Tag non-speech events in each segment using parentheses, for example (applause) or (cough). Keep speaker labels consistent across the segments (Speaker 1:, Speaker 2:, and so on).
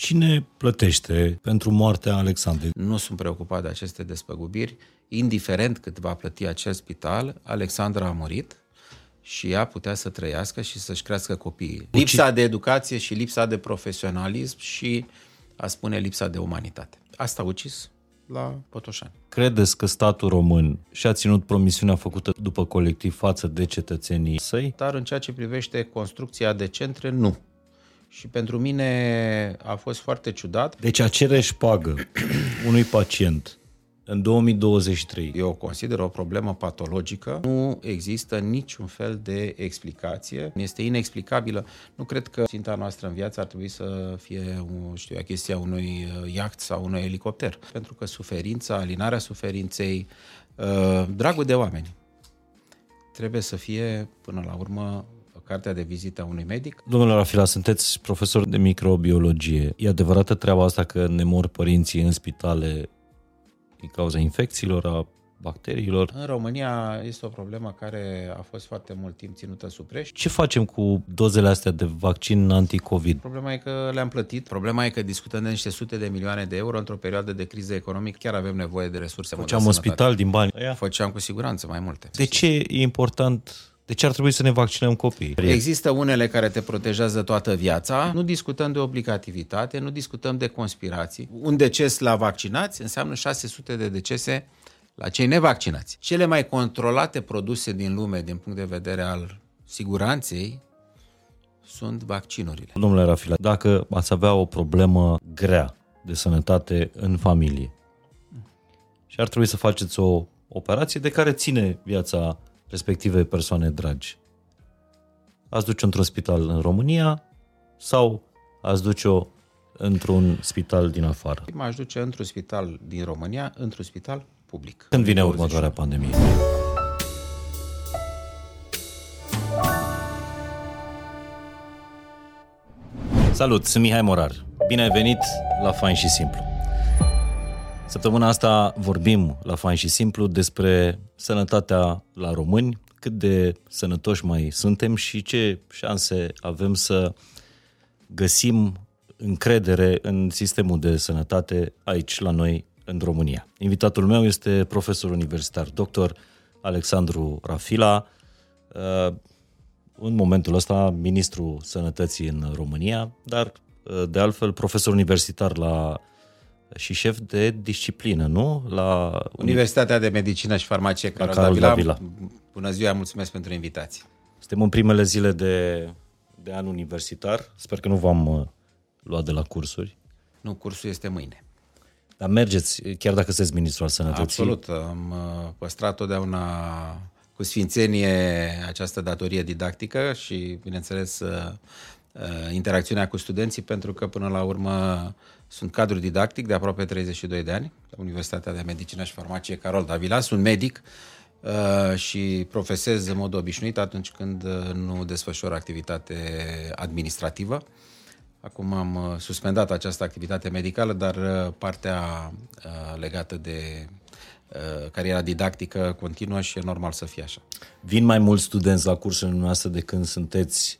Speaker 1: Cine plătește pentru moartea Alexandrei?
Speaker 2: Nu sunt preocupat de aceste despăgubiri. Indiferent cât va plăti acel spital, Alexandra a murit și ea putea să trăiască și să-și crească copiii. Lipsa de educație și lipsa de profesionalism și, a spune, lipsa de umanitate. Asta a ucis la Potoșani.
Speaker 1: Credeți că statul român și-a ținut promisiunea făcută după colectiv față de cetățenii săi?
Speaker 2: Dar în ceea ce privește construcția de centre, nu. Și pentru mine a fost foarte ciudat.
Speaker 1: Deci a cere pagă (clears throat) unui pacient în 2023.
Speaker 2: Eu o consider o problemă patologică. Nu există niciun fel de explicație. Este inexplicabilă. Nu cred că ținta noastră în viață ar trebui să fie, știu eu, chestia unui uh, iaht sau unui elicopter. Pentru că suferința, alinarea suferinței, uh, dragul de oameni, trebuie să fie, până la urmă, cartea de vizită a unui medic.
Speaker 1: Domnule Rafila, sunteți profesor de microbiologie. E adevărată treaba asta că ne mor părinții în spitale din cauza infecțiilor, a bacteriilor.
Speaker 2: În România este o problemă care a fost foarte mult timp ținută sub preș.
Speaker 1: Ce facem cu dozele astea de vaccin anti-COVID?
Speaker 2: Problema e că le-am plătit. Problema e că discutăm de niște sute de milioane de euro într-o perioadă de criză economică. Chiar avem nevoie de resurse.
Speaker 1: Făceam un spital din bani.
Speaker 2: Făceam cu siguranță mai multe.
Speaker 1: De ce e important de ce ar trebui să ne vaccinăm copiii?
Speaker 2: Există unele care te protejează toată viața. Nu discutăm de obligativitate, nu discutăm de conspirații. Un deces la vaccinați înseamnă 600 de decese la cei nevaccinați. Cele mai controlate produse din lume din punct de vedere al siguranței sunt vaccinurile.
Speaker 1: Domnule Rafila, dacă ați avea o problemă grea de sănătate în familie și ar trebui să faceți o operație de care ține viața respective persoane dragi. Ați duce într-un spital în România sau ați duce-o într-un spital din afară?
Speaker 2: M-aș duce într-un spital din România, într-un spital public.
Speaker 1: Când vine următoarea pandemie? Salut, sunt Mihai Morar. Bine ai venit la Fain și Simplu. Săptămâna asta vorbim la Fain și Simplu despre sănătatea la români, cât de sănătoși mai suntem și ce șanse avem să găsim încredere în sistemul de sănătate aici la noi în România. Invitatul meu este profesor universitar, dr. Alexandru Rafila, uh, în momentul ăsta ministru sănătății în România, dar uh, de altfel profesor universitar la și șef de disciplină, nu? La
Speaker 2: Universitatea de Medicină și Farmacie Carol, Carol Davila. Davila. Bună ziua, mulțumesc pentru invitație.
Speaker 1: Suntem în primele zile de, de an universitar. Sper că nu v-am uh, luat de la cursuri.
Speaker 2: Nu, cursul este mâine.
Speaker 1: Dar mergeți, chiar dacă sunteți ministru al sănătății?
Speaker 2: Absolut. Am uh, păstrat totdeauna cu sfințenie această datorie didactică și, bineînțeles, uh, interacțiunea cu studenții, pentru că, până la urmă, sunt cadru didactic de aproape 32 de ani la Universitatea de Medicină și Farmacie Carol Davila. Sunt medic uh, și profesez în mod obișnuit atunci când uh, nu desfășor activitate administrativă. Acum am uh, suspendat această activitate medicală, dar uh, partea uh, legată de uh, cariera didactică continuă și e normal să fie așa.
Speaker 1: Vin mai mulți studenți la cursurile noastre de când sunteți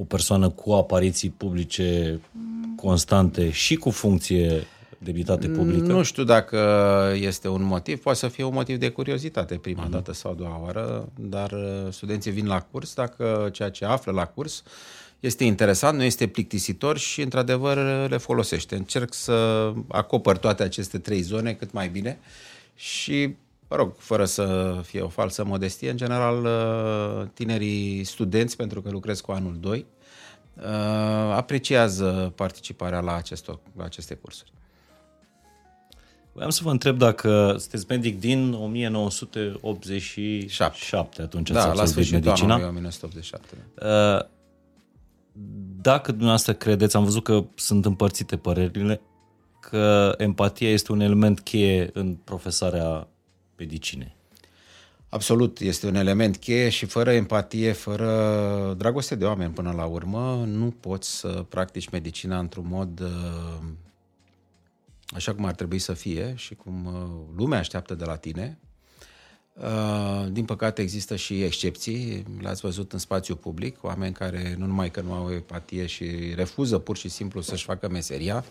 Speaker 1: o persoană cu apariții publice constante și cu funcție debitate publică?
Speaker 2: Nu știu dacă este un motiv, poate să fie un motiv de curiozitate prima uh-huh. dată sau a doua oară, dar uh, studenții vin la curs dacă ceea ce află la curs este interesant, nu este plictisitor și într-adevăr le folosește. Încerc să acopăr toate aceste trei zone cât mai bine și mă rog, fără să fie o falsă modestie, în general uh, tinerii studenți, pentru că lucrez cu anul 2, uh, apreciază participarea la, acestor, la aceste cursuri.
Speaker 1: Vreau să vă întreb dacă sunteți medic din 1987, atunci
Speaker 2: da, ați la sfârșitul medicina. anului 1987. Uh,
Speaker 1: dacă dumneavoastră credeți, am văzut că sunt împărțite părerile, că empatia este un element cheie în profesarea medicine.
Speaker 2: Absolut, este un element cheie și fără empatie, fără dragoste de oameni până la urmă, nu poți să practici medicina într-un mod uh, așa cum ar trebui să fie și cum uh, lumea așteaptă de la tine. Uh, din păcate există și excepții, le-ați văzut în spațiu public, oameni care nu numai că nu au empatie și refuză pur și simplu să-și facă meseria,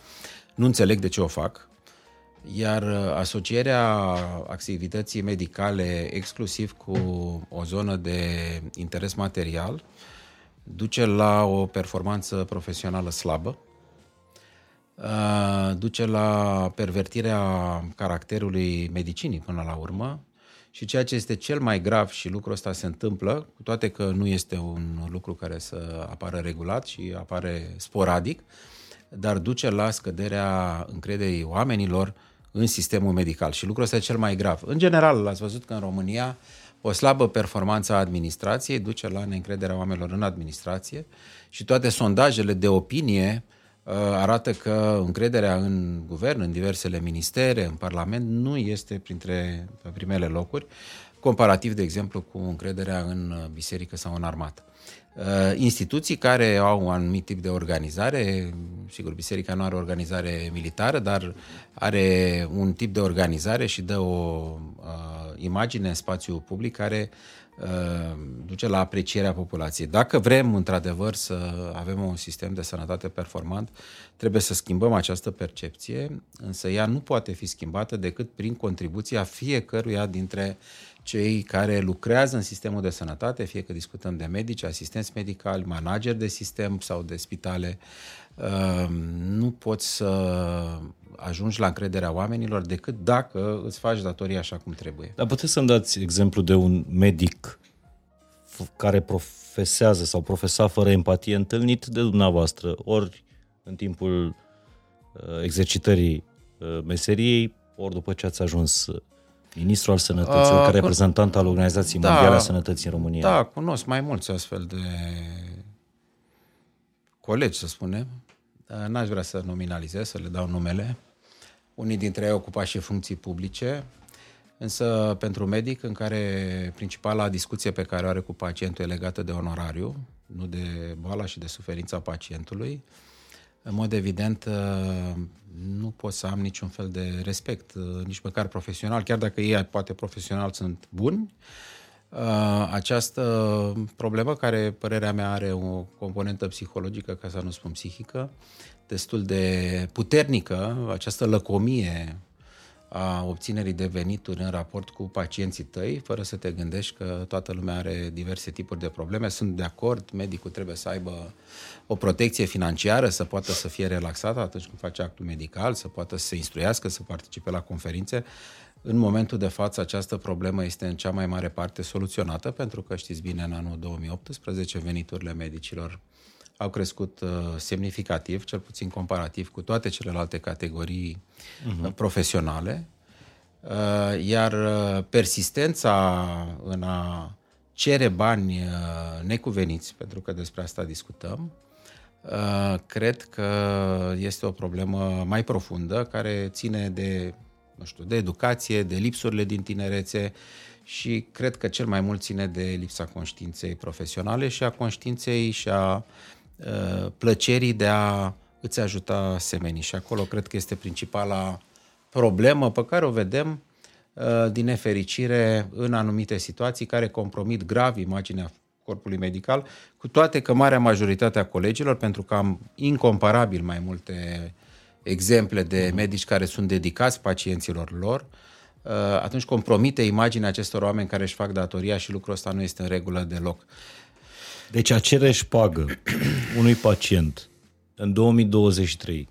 Speaker 2: nu înțeleg de ce o fac, iar uh, asocierea activității medicale exclusiv cu o zonă de interes material duce la o performanță profesională slabă, uh, duce la pervertirea caracterului medicinii până la urmă și ceea ce este cel mai grav și lucrul ăsta se întâmplă, cu toate că nu este un lucru care să apară regulat și apare sporadic, dar duce la scăderea încrederii oamenilor în sistemul medical. Și lucrul ăsta e cel mai grav. În general, ați văzut că în România o slabă performanță a administrației duce la neîncrederea oamenilor în administrație și toate sondajele de opinie uh, arată că încrederea în guvern, în diversele ministere, în Parlament, nu este printre primele locuri, comparativ, de exemplu, cu încrederea în biserică sau în armată. Uh, instituții care au un anumit tip de organizare, sigur, biserica nu are organizare militară, dar are un tip de organizare și dă o uh, imagine în spațiu public care uh, duce la aprecierea populației. Dacă vrem, într-adevăr, să avem un sistem de sănătate performant, trebuie să schimbăm această percepție, însă ea nu poate fi schimbată decât prin contribuția fiecăruia dintre cei care lucrează în sistemul de sănătate, fie că discutăm de medici, asistenți medicali, manageri de sistem sau de spitale, uh, nu poți să ajungi la încrederea oamenilor decât dacă îți faci datoria așa cum trebuie.
Speaker 1: Dar puteți să-mi dați exemplu de un medic care profesează sau profesa fără empatie întâlnit de dumneavoastră, ori în timpul uh, exercitării uh, meseriei, ori după ce ați ajuns ministru al sănătății, uh, ca reprezentant al Organizației da, Mondiale a Sănătății în România.
Speaker 2: Da, cunosc mai mulți astfel de colegi, să spunem. N-aș vrea să nominalizez, să le dau numele. Unii dintre ei ocupa și funcții publice, însă pentru medic, în care principala discuție pe care o are cu pacientul e legată de onorariu, nu de boala și de suferința pacientului, în mod evident nu pot să am niciun fel de respect, uh, nici măcar profesional, chiar dacă ei poate profesional sunt buni. Uh, această problemă, care părerea mea are o componentă psihologică, ca să nu spun psihică, destul de puternică, această lăcomie a obținerii de venituri în raport cu pacienții tăi, fără să te gândești că toată lumea are diverse tipuri de probleme. Sunt de acord, medicul trebuie să aibă o protecție financiară, să poată să fie relaxat atunci când face actul medical, să poată să se instruiască, să participe la conferințe. În momentul de față, această problemă este în cea mai mare parte soluționată, pentru că știți bine, în anul 2018 veniturile medicilor au crescut uh, semnificativ, cel puțin comparativ cu toate celelalte categorii uh-huh. profesionale, uh, iar uh, persistența în a cere bani uh, necuveniți, pentru că despre asta discutăm, uh, cred că este o problemă mai profundă care ține de, nu știu, de educație, de lipsurile din tinerețe și cred că cel mai mult ține de lipsa conștiinței profesionale și a conștiinței și a Uh, plăcerii de a îți ajuta semenii. Și acolo cred că este principala problemă pe care o vedem uh, din nefericire în anumite situații care compromit grav imaginea corpului medical, cu toate că marea majoritate a colegilor, pentru că am incomparabil mai multe exemple de mhm. medici care sunt dedicați pacienților lor, uh, atunci compromite imaginea acestor oameni care își fac datoria și lucrul ăsta nu este în regulă deloc.
Speaker 1: Deci a cere șpagă unui pacient în 2023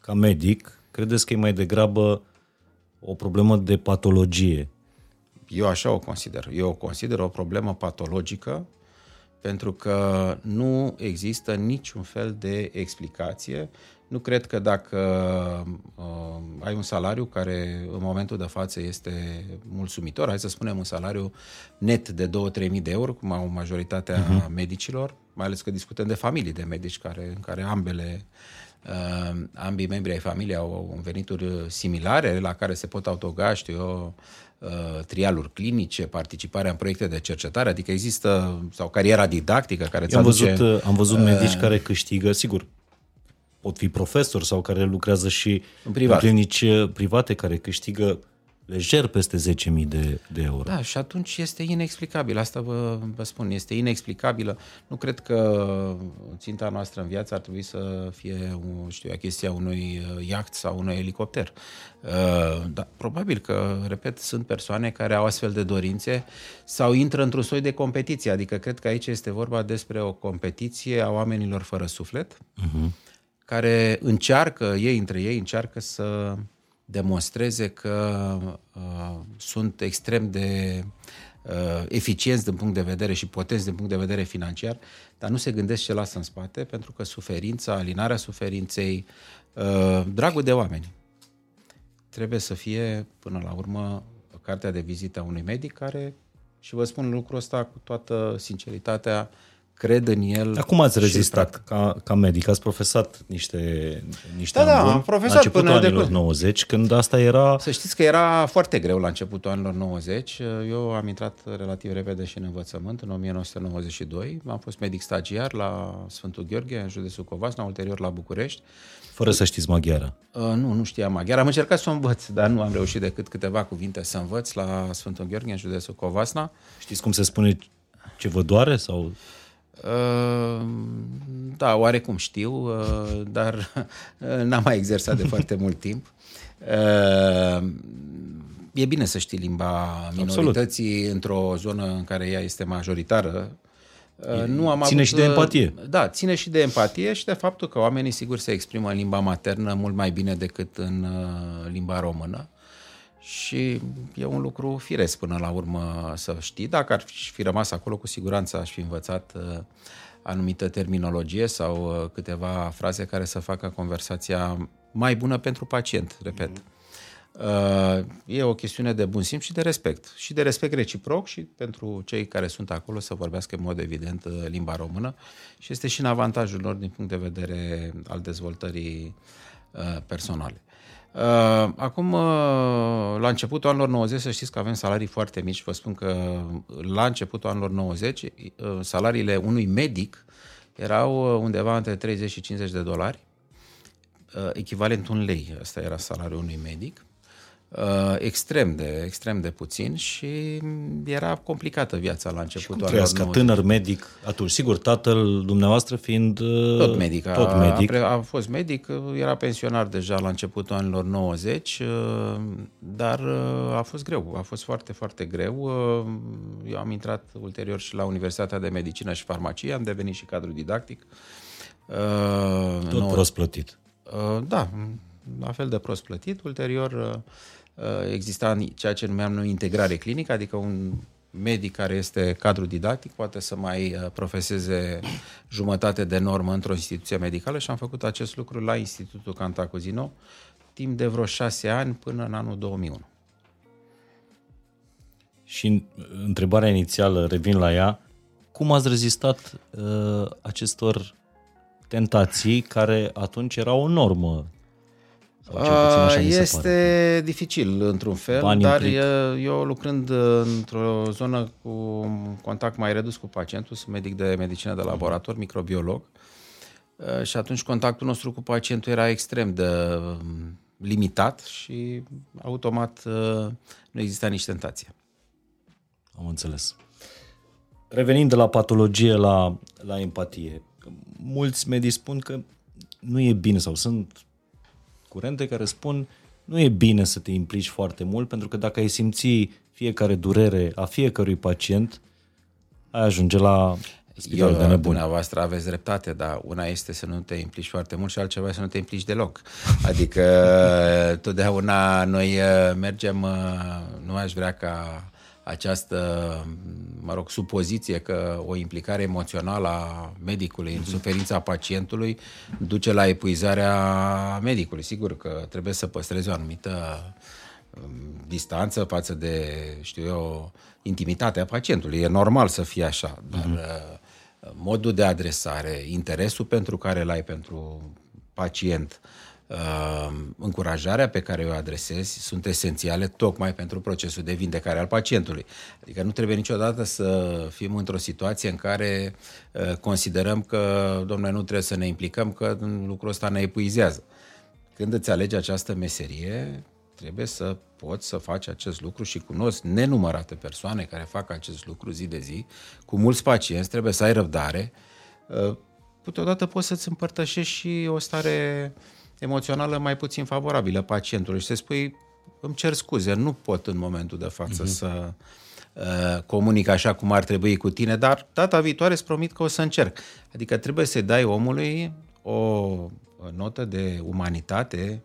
Speaker 1: ca medic, credeți că e mai degrabă o problemă de patologie?
Speaker 2: Eu așa o consider. Eu o consider o problemă patologică pentru că nu există niciun fel de explicație nu cred că dacă uh, ai un salariu care în momentul de față este mulțumitor, hai să spunem un salariu net de 2-3 mii de euro, cum au majoritatea uh-huh. medicilor, mai ales că discutăm de familii de medici care, în care ambele uh, ambii membri ai familiei au venituri similare la care se pot autoga, știu eu, uh, trialuri clinice, participarea în proiecte de cercetare, adică există, sau cariera didactică care ți
Speaker 1: am văzut, uh, am văzut medici uh, care câștigă, sigur, pot fi profesori sau care lucrează și în, privat. în clinici uh, private care câștigă lejer peste 10.000 de, de euro.
Speaker 2: Da, și atunci este inexplicabil. Asta vă, vă spun, este inexplicabilă. Nu cred că ținta noastră în viață ar trebui să fie, știu eu, chestia unui uh, iaht sau unui elicopter. Uh, dar probabil că, repet, sunt persoane care au astfel de dorințe sau intră într-un soi de competiție. Adică cred că aici este vorba despre o competiție a oamenilor fără suflet, uh-huh. care încearcă, ei între ei, încearcă să demonstreze că uh, sunt extrem de uh, eficienți din punct de vedere și potenți din punct de vedere financiar, dar nu se gândesc ce lasă în spate, pentru că suferința, alinarea suferinței, uh, dragul de oameni, trebuie să fie, până la urmă, cartea de vizită a unui medic care, și vă spun lucrul ăsta cu toată sinceritatea, cred în el.
Speaker 1: Acum ați rezistat ca, ca medic, ați profesat niște, niște
Speaker 2: da, da, am profesat
Speaker 1: la până anilor de 90, când asta era...
Speaker 2: Să știți că era foarte greu la începutul anilor 90. Eu am intrat relativ repede și în învățământ, în 1992. Am fost medic stagiar la Sfântul Gheorghe, în județul Covasna, ulterior la București.
Speaker 1: Fără să știți maghiară?
Speaker 2: Uh, nu, nu știam maghiară. Am încercat să o învăț, dar nu am reușit decât câteva cuvinte să învăț la Sfântul Gheorghe, în județul Covasna.
Speaker 1: Știți cum se spune ce vă doare? sau?
Speaker 2: Uh, da, oarecum știu, uh, dar uh, n-am mai exersat de foarte mult timp. E bine să știi limba minorității Absolut. într-o zonă în care ea este majoritară. Nu am
Speaker 1: ține avut, și de empatie.
Speaker 2: Da, ține și de empatie și de faptul că oamenii sigur se exprimă în limba maternă mult mai bine decât în limba română. Și e un lucru firesc până la urmă să știi. Dacă ar fi rămas acolo, cu siguranță aș fi învățat uh, anumită terminologie sau uh, câteva fraze care să facă conversația mai bună pentru pacient, repet. Mm-hmm. E o chestiune de bun simț și de respect. Și de respect reciproc și pentru cei care sunt acolo să vorbească în mod evident limba română și este și în avantajul lor din punct de vedere al dezvoltării personale. Uh, acum, uh, la începutul anilor 90, să știți că avem salarii foarte mici. Vă spun că la începutul anilor 90, uh, salariile unui medic erau undeva între 30 și 50 de dolari, echivalent un lei. Asta era salariul unui medic. Uh, extrem de, extrem de puțin și era complicată viața la începutul
Speaker 1: anilor ca tânăr medic atunci? Sigur, tatăl dumneavoastră fiind uh,
Speaker 2: tot medic. A, tot medic. A, a fost medic, era pensionar deja la începutul anilor 90, uh, dar a fost greu, a fost foarte, foarte greu. Eu am intrat ulterior și la Universitatea de Medicină și Farmacie, am devenit și cadru didactic.
Speaker 1: Tot nou... prost plătit.
Speaker 2: Da, la fel de prost plătit. Ulterior Uh, exista ceea ce numeam noi integrare clinică, adică un medic care este cadru didactic poate să mai uh, profeseze jumătate de normă într-o instituție medicală și am făcut acest lucru la Institutul Cantacuzino timp de vreo șase ani până în anul 2001.
Speaker 1: Și întrebarea inițială, revin la ea, cum ați rezistat uh, acestor tentații care atunci erau o normă
Speaker 2: este dificil într-un fel, Bani dar implic. eu lucrând într-o zonă cu contact mai redus cu pacientul, sunt medic de medicină de laborator, microbiolog, și atunci contactul nostru cu pacientul era extrem de limitat și automat nu exista nici tentație.
Speaker 1: Am înțeles. Revenind de la patologie la, la empatie, mulți medici spun că nu e bine sau sunt curente care spun nu e bine să te implici foarte mult pentru că dacă ai simți fiecare durere a fiecărui pacient, ai ajunge la spitalul de nebun.
Speaker 2: Dumneavoastră aveți dreptate, dar una este să nu te implici foarte mult și altceva este să nu te implici deloc. (laughs) Adică totdeauna noi uh, mergem, uh, nu aș vrea ca această, mă rog, supoziție că o implicare emoțională a medicului în suferința pacientului duce la epuizarea medicului. Sigur că trebuie să păstrezi o anumită um, distanță față de, știu eu, intimitatea pacientului. E normal să fie așa, dar uh-huh. modul de adresare, interesul pentru care îl ai pentru pacient, uh, uh, încurajarea pe care o adresezi sunt esențiale tocmai pentru procesul de vindecare al pacientului. Adică nu trebuie niciodată să fim într-o situație în care uh, considerăm că, domnule, nu trebuie să ne implicăm, că lucrul ăsta ne epuizează. Când îți alegi această meserie, trebuie să poți să faci acest lucru și cunosc nenumărate persoane care fac acest lucru zi de zi, cu mulți pacienți, trebuie să ai răbdare. Uh, câteodată poți să-ți împărtășești și o stare emoțională mai puțin favorabilă pacientului și să spui, îmi cer scuze, nu pot în momentul de față uh-huh. să uh, comunic așa cum ar trebui cu tine, dar data viitoare îți promit că o să încerc. Adică trebuie să dai omului o notă de umanitate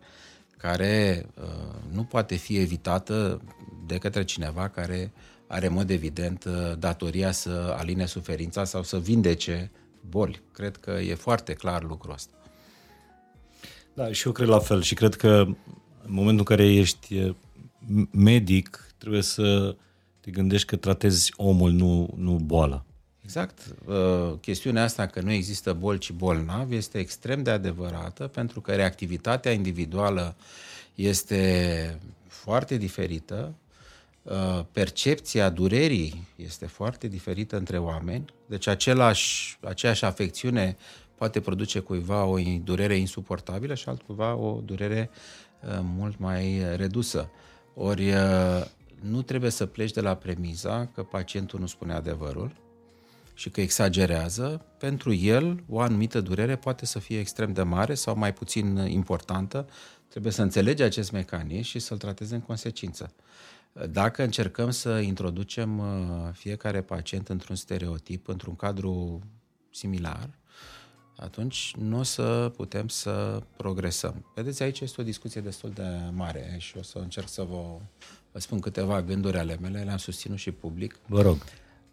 Speaker 2: care uh, nu poate fi evitată de către cineva care are în mod evident uh, datoria să aline suferința sau să vindece boli. Cred că e foarte clar lucrul ăsta.
Speaker 1: Da, și eu cred la fel și cred că în momentul în care ești medic, trebuie să te gândești că tratezi omul, nu, nu boala.
Speaker 2: Exact. Uh, chestiunea asta că nu există bol, ci bolnav este extrem de adevărată pentru că reactivitatea individuală este foarte diferită, uh, percepția durerii este foarte diferită între oameni, deci același, aceeași afecțiune poate produce cuiva o durere insuportabilă și altcuiva o durere uh, mult mai redusă. Ori nu trebuie să pleci de la premiza că pacientul nu spune adevărul, și că exagerează, pentru el o anumită durere poate să fie extrem de mare sau mai puțin importantă. Trebuie să înțelege acest mecanism și să-l trateze în consecință. Dacă încercăm să introducem uh, fiecare pacient într-un stereotip, într-un cadru similar, atunci nu o să putem să progresăm. Vedeți, aici este o discuție destul de mare și o să încerc să vă, vă spun câteva gânduri ale mele, le-am susținut și public.
Speaker 1: Vă rog.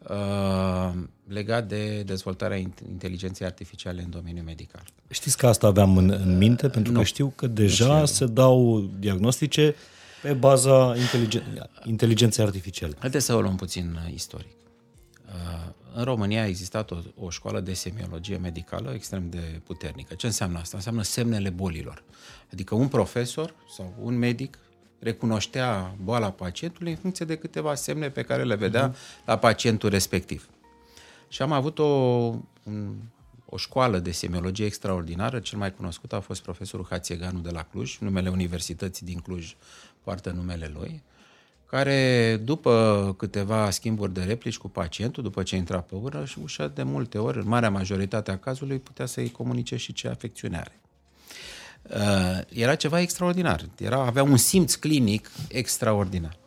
Speaker 2: Uh, legat de dezvoltarea inteligenței artificiale în domeniul medical.
Speaker 1: Știți că asta aveam în, în minte, pentru nu. că știu că deja se dau diagnostice pe baza inteligen- inteligenței artificiale.
Speaker 2: Haideți să o luăm puțin uh, istoric. Uh, în România a existat o, o școală de semiologie medicală extrem de puternică. Ce înseamnă asta? Înseamnă semnele bolilor. Adică un profesor sau un medic recunoștea boala pacientului în funcție de câteva semne pe care le vedea uh-huh. la pacientul respectiv. Și am avut o, un, o școală de semiologie extraordinară, cel mai cunoscut a fost profesorul Hațieganu de la Cluj, numele Universității din Cluj poartă numele lui, care după câteva schimburi de replici cu pacientul, după ce intra pe ură, și ușa de multe ori, în marea majoritate a cazului, putea să-i comunice și ce afecțiune are. Uh, era ceva extraordinar. Era, avea un simț clinic extraordinar.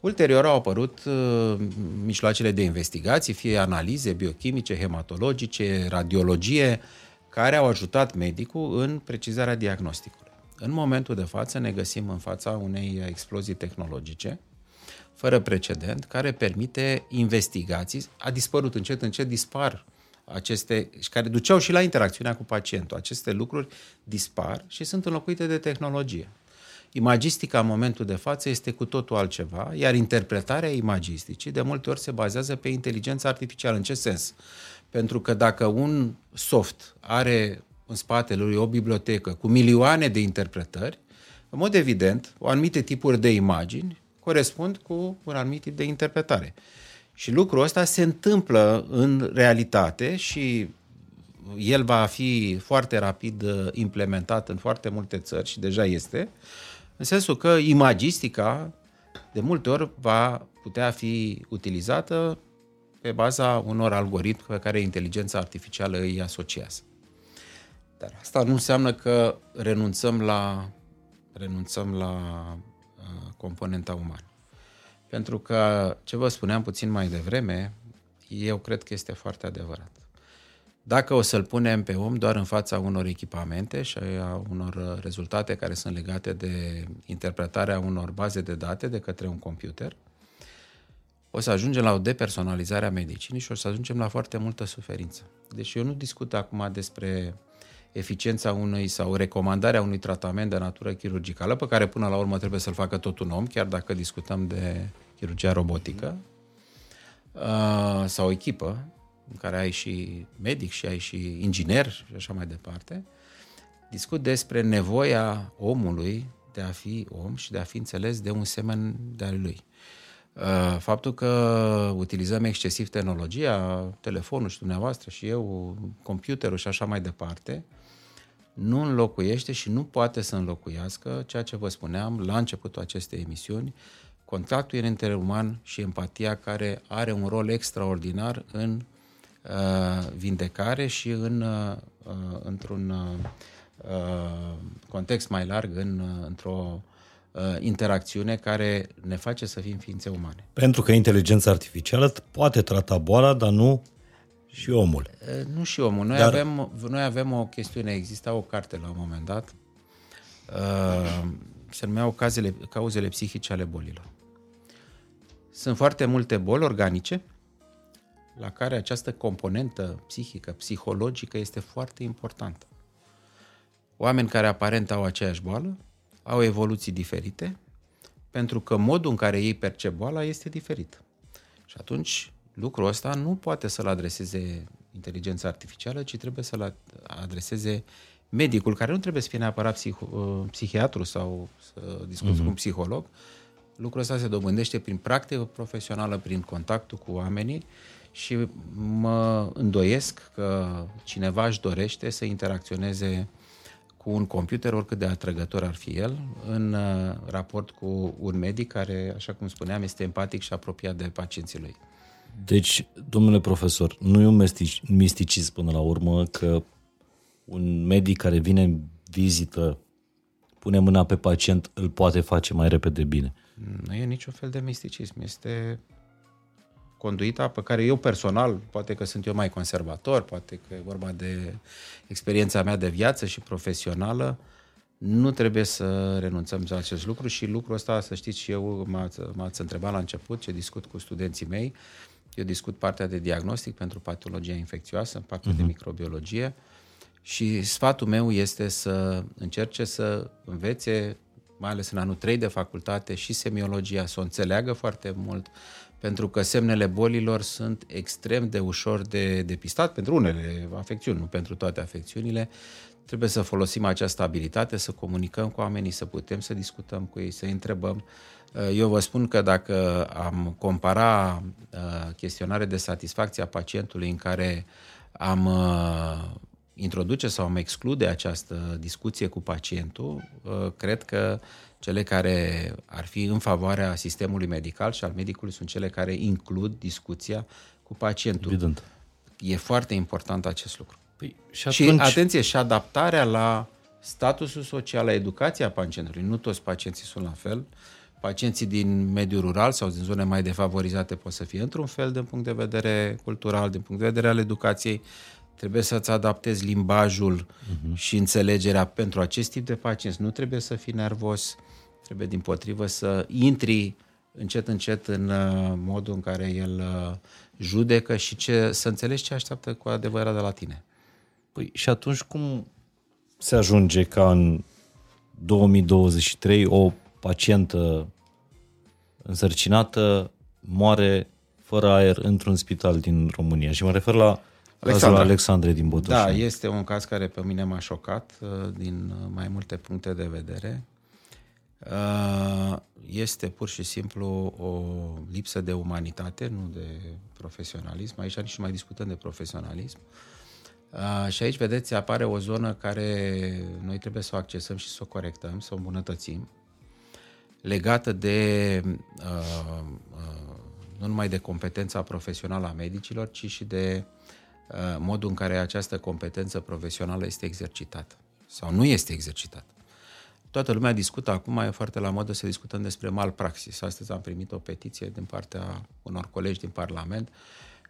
Speaker 2: Ulterior au apărut uh, mijloacele de investigații, fie analize biochimice, hematologice, radiologie, care au ajutat medicul în precizarea diagnosticului. În momentul de față ne găsim în fața unei explozii tehnologice fără precedent, care permite investigații. A dispărut încet, încet dispar aceste, care duceau și la interacțiunea cu pacientul. Aceste lucruri dispar și sunt înlocuite de tehnologie. Imagistica în momentul de față este cu totul altceva, iar interpretarea imagisticii de multe ori se bazează pe inteligența artificială. În ce sens? Pentru că dacă un soft are în spatele lui o bibliotecă cu milioane de interpretări, în mod evident, o anumite tipuri de imagini corespund cu un anumit tip de interpretare. Și lucrul ăsta se întâmplă în realitate și el va fi foarte rapid uh, implementat în foarte multe țări și deja este, în sensul că imagistica de multe ori va putea fi utilizată pe baza unor algoritmi pe care inteligența artificială îi asociază. Dar asta nu înseamnă că renunțăm la, renunțăm la uh, componenta umană. Pentru că, ce vă spuneam puțin mai devreme, eu cred că este foarte adevărat. Dacă o să-l punem pe om doar în fața unor echipamente și a unor rezultate care sunt legate de interpretarea unor baze de date de către un computer, o să ajungem la o depersonalizare a medicinii și o să ajungem la foarte multă suferință. Deci eu nu discut acum despre eficiența unui sau recomandarea unui tratament de natură chirurgicală, pe care până la urmă trebuie să-l facă tot un om, chiar dacă discutăm de chirurgia robotică, uh, sau o echipă în care ai și medic și ai și inginer și așa mai departe, discut despre nevoia omului de a fi om și de a fi înțeles de un semen de al lui. Uh, faptul că utilizăm excesiv tehnologia, telefonul și dumneavoastră și eu, computerul și așa mai departe, nu înlocuiește și nu poate să înlocuiască ceea ce vă spuneam la începutul acestei emisiuni, contactul interuman și empatia care are un rol extraordinar în uh, vindecare și în, uh, într-un uh, context mai larg, în, uh, într-o uh, interacțiune care ne face să fim ființe umane.
Speaker 1: Pentru că inteligența artificială poate trata boala, dar nu și omul.
Speaker 2: Nu și omul. Noi, Dar... avem, noi avem o chestiune, exista o carte la un moment dat, uh, se numeau cauzele, cauzele psihice ale bolilor. Sunt foarte multe boli organice la care această componentă psihică, psihologică este foarte importantă. Oameni care aparent au aceeași boală, au evoluții diferite, pentru că modul în care ei percep boala este diferit. Și atunci lucrul ăsta nu poate să-l adreseze inteligența artificială, ci trebuie să-l adreseze medicul, care nu trebuie să fie neapărat psih- uh, psihiatru sau să discuți mm-hmm. cu un psiholog. Lucrul ăsta se dobândește prin practică profesională, prin contactul cu oamenii și mă îndoiesc că cineva își dorește să interacționeze cu un computer, oricât de atrăgător ar fi el, în uh, raport cu un medic care, așa cum spuneam, este empatic și apropiat de pacienții lui.
Speaker 1: Deci, domnule profesor, nu e un misticism până la urmă că un medic care vine în vizită, pune mâna pe pacient, îl poate face mai repede bine.
Speaker 2: Nu e niciun fel de misticism. Este conduita pe care eu personal, poate că sunt eu mai conservator, poate că e vorba de experiența mea de viață și profesională, nu trebuie să renunțăm la acest lucru și lucrul ăsta, să știți și eu, m-ați, m-ați întrebat la început ce discut cu studenții mei, eu discut partea de diagnostic pentru patologia infecțioasă, partea uh-huh. de mhm. microbiologie și sfatul meu este să încerce să învețe, mai ales în anul 3 de facultate, și semiologia, să o înțeleagă foarte mult, pentru că semnele bolilor sunt extrem de ușor de depistat pentru unele afecțiuni, nu pentru toate afecțiunile. Trebuie să folosim această abilitate, să comunicăm cu oamenii, să putem să discutăm cu ei, să îi întrebăm eu vă spun că dacă am compara uh, chestionare de satisfacție a pacientului în care am uh, introduce sau am exclude această discuție cu pacientul, uh, cred că cele care ar fi în favoarea sistemului medical și al medicului sunt cele care includ discuția cu pacientul. Evident. E foarte important acest lucru. Păi, și, atunci... și atenție, și adaptarea la statusul social, la educația pacientului. Nu toți pacienții sunt la fel. Pacienții din mediul rural sau din zone mai defavorizate pot să fie într-un fel din punct de vedere cultural, din punct de vedere al educației. Trebuie să-ți adaptezi limbajul uh-huh. și înțelegerea pentru acest tip de pacienți. Nu trebuie să fii nervos, trebuie din potrivă să intri încet, încet în uh, modul în care el uh, judecă și ce, să înțelegi ce așteaptă cu adevărat de la tine.
Speaker 1: Păi și atunci cum se ajunge ca în 2023 o pacientă însărcinată moare fără aer într-un spital din România. Și mă refer la cazul Alexandre din Botoșani.
Speaker 2: Da, este un caz care pe mine m-a șocat uh, din mai multe puncte de vedere. Uh, este pur și simplu o lipsă de umanitate, nu de profesionalism. Aici nici nu mai discutăm de profesionalism. Uh, și aici, vedeți, apare o zonă care noi trebuie să o accesăm și să o corectăm, să o îmbunătățim legată de uh, uh, nu numai de competența profesională a medicilor, ci și de uh, modul în care această competență profesională este exercitată sau nu este exercitată. Toată lumea discută acum, e foarte la modă să discutăm despre malpraxis. Astăzi am primit o petiție din partea unor colegi din Parlament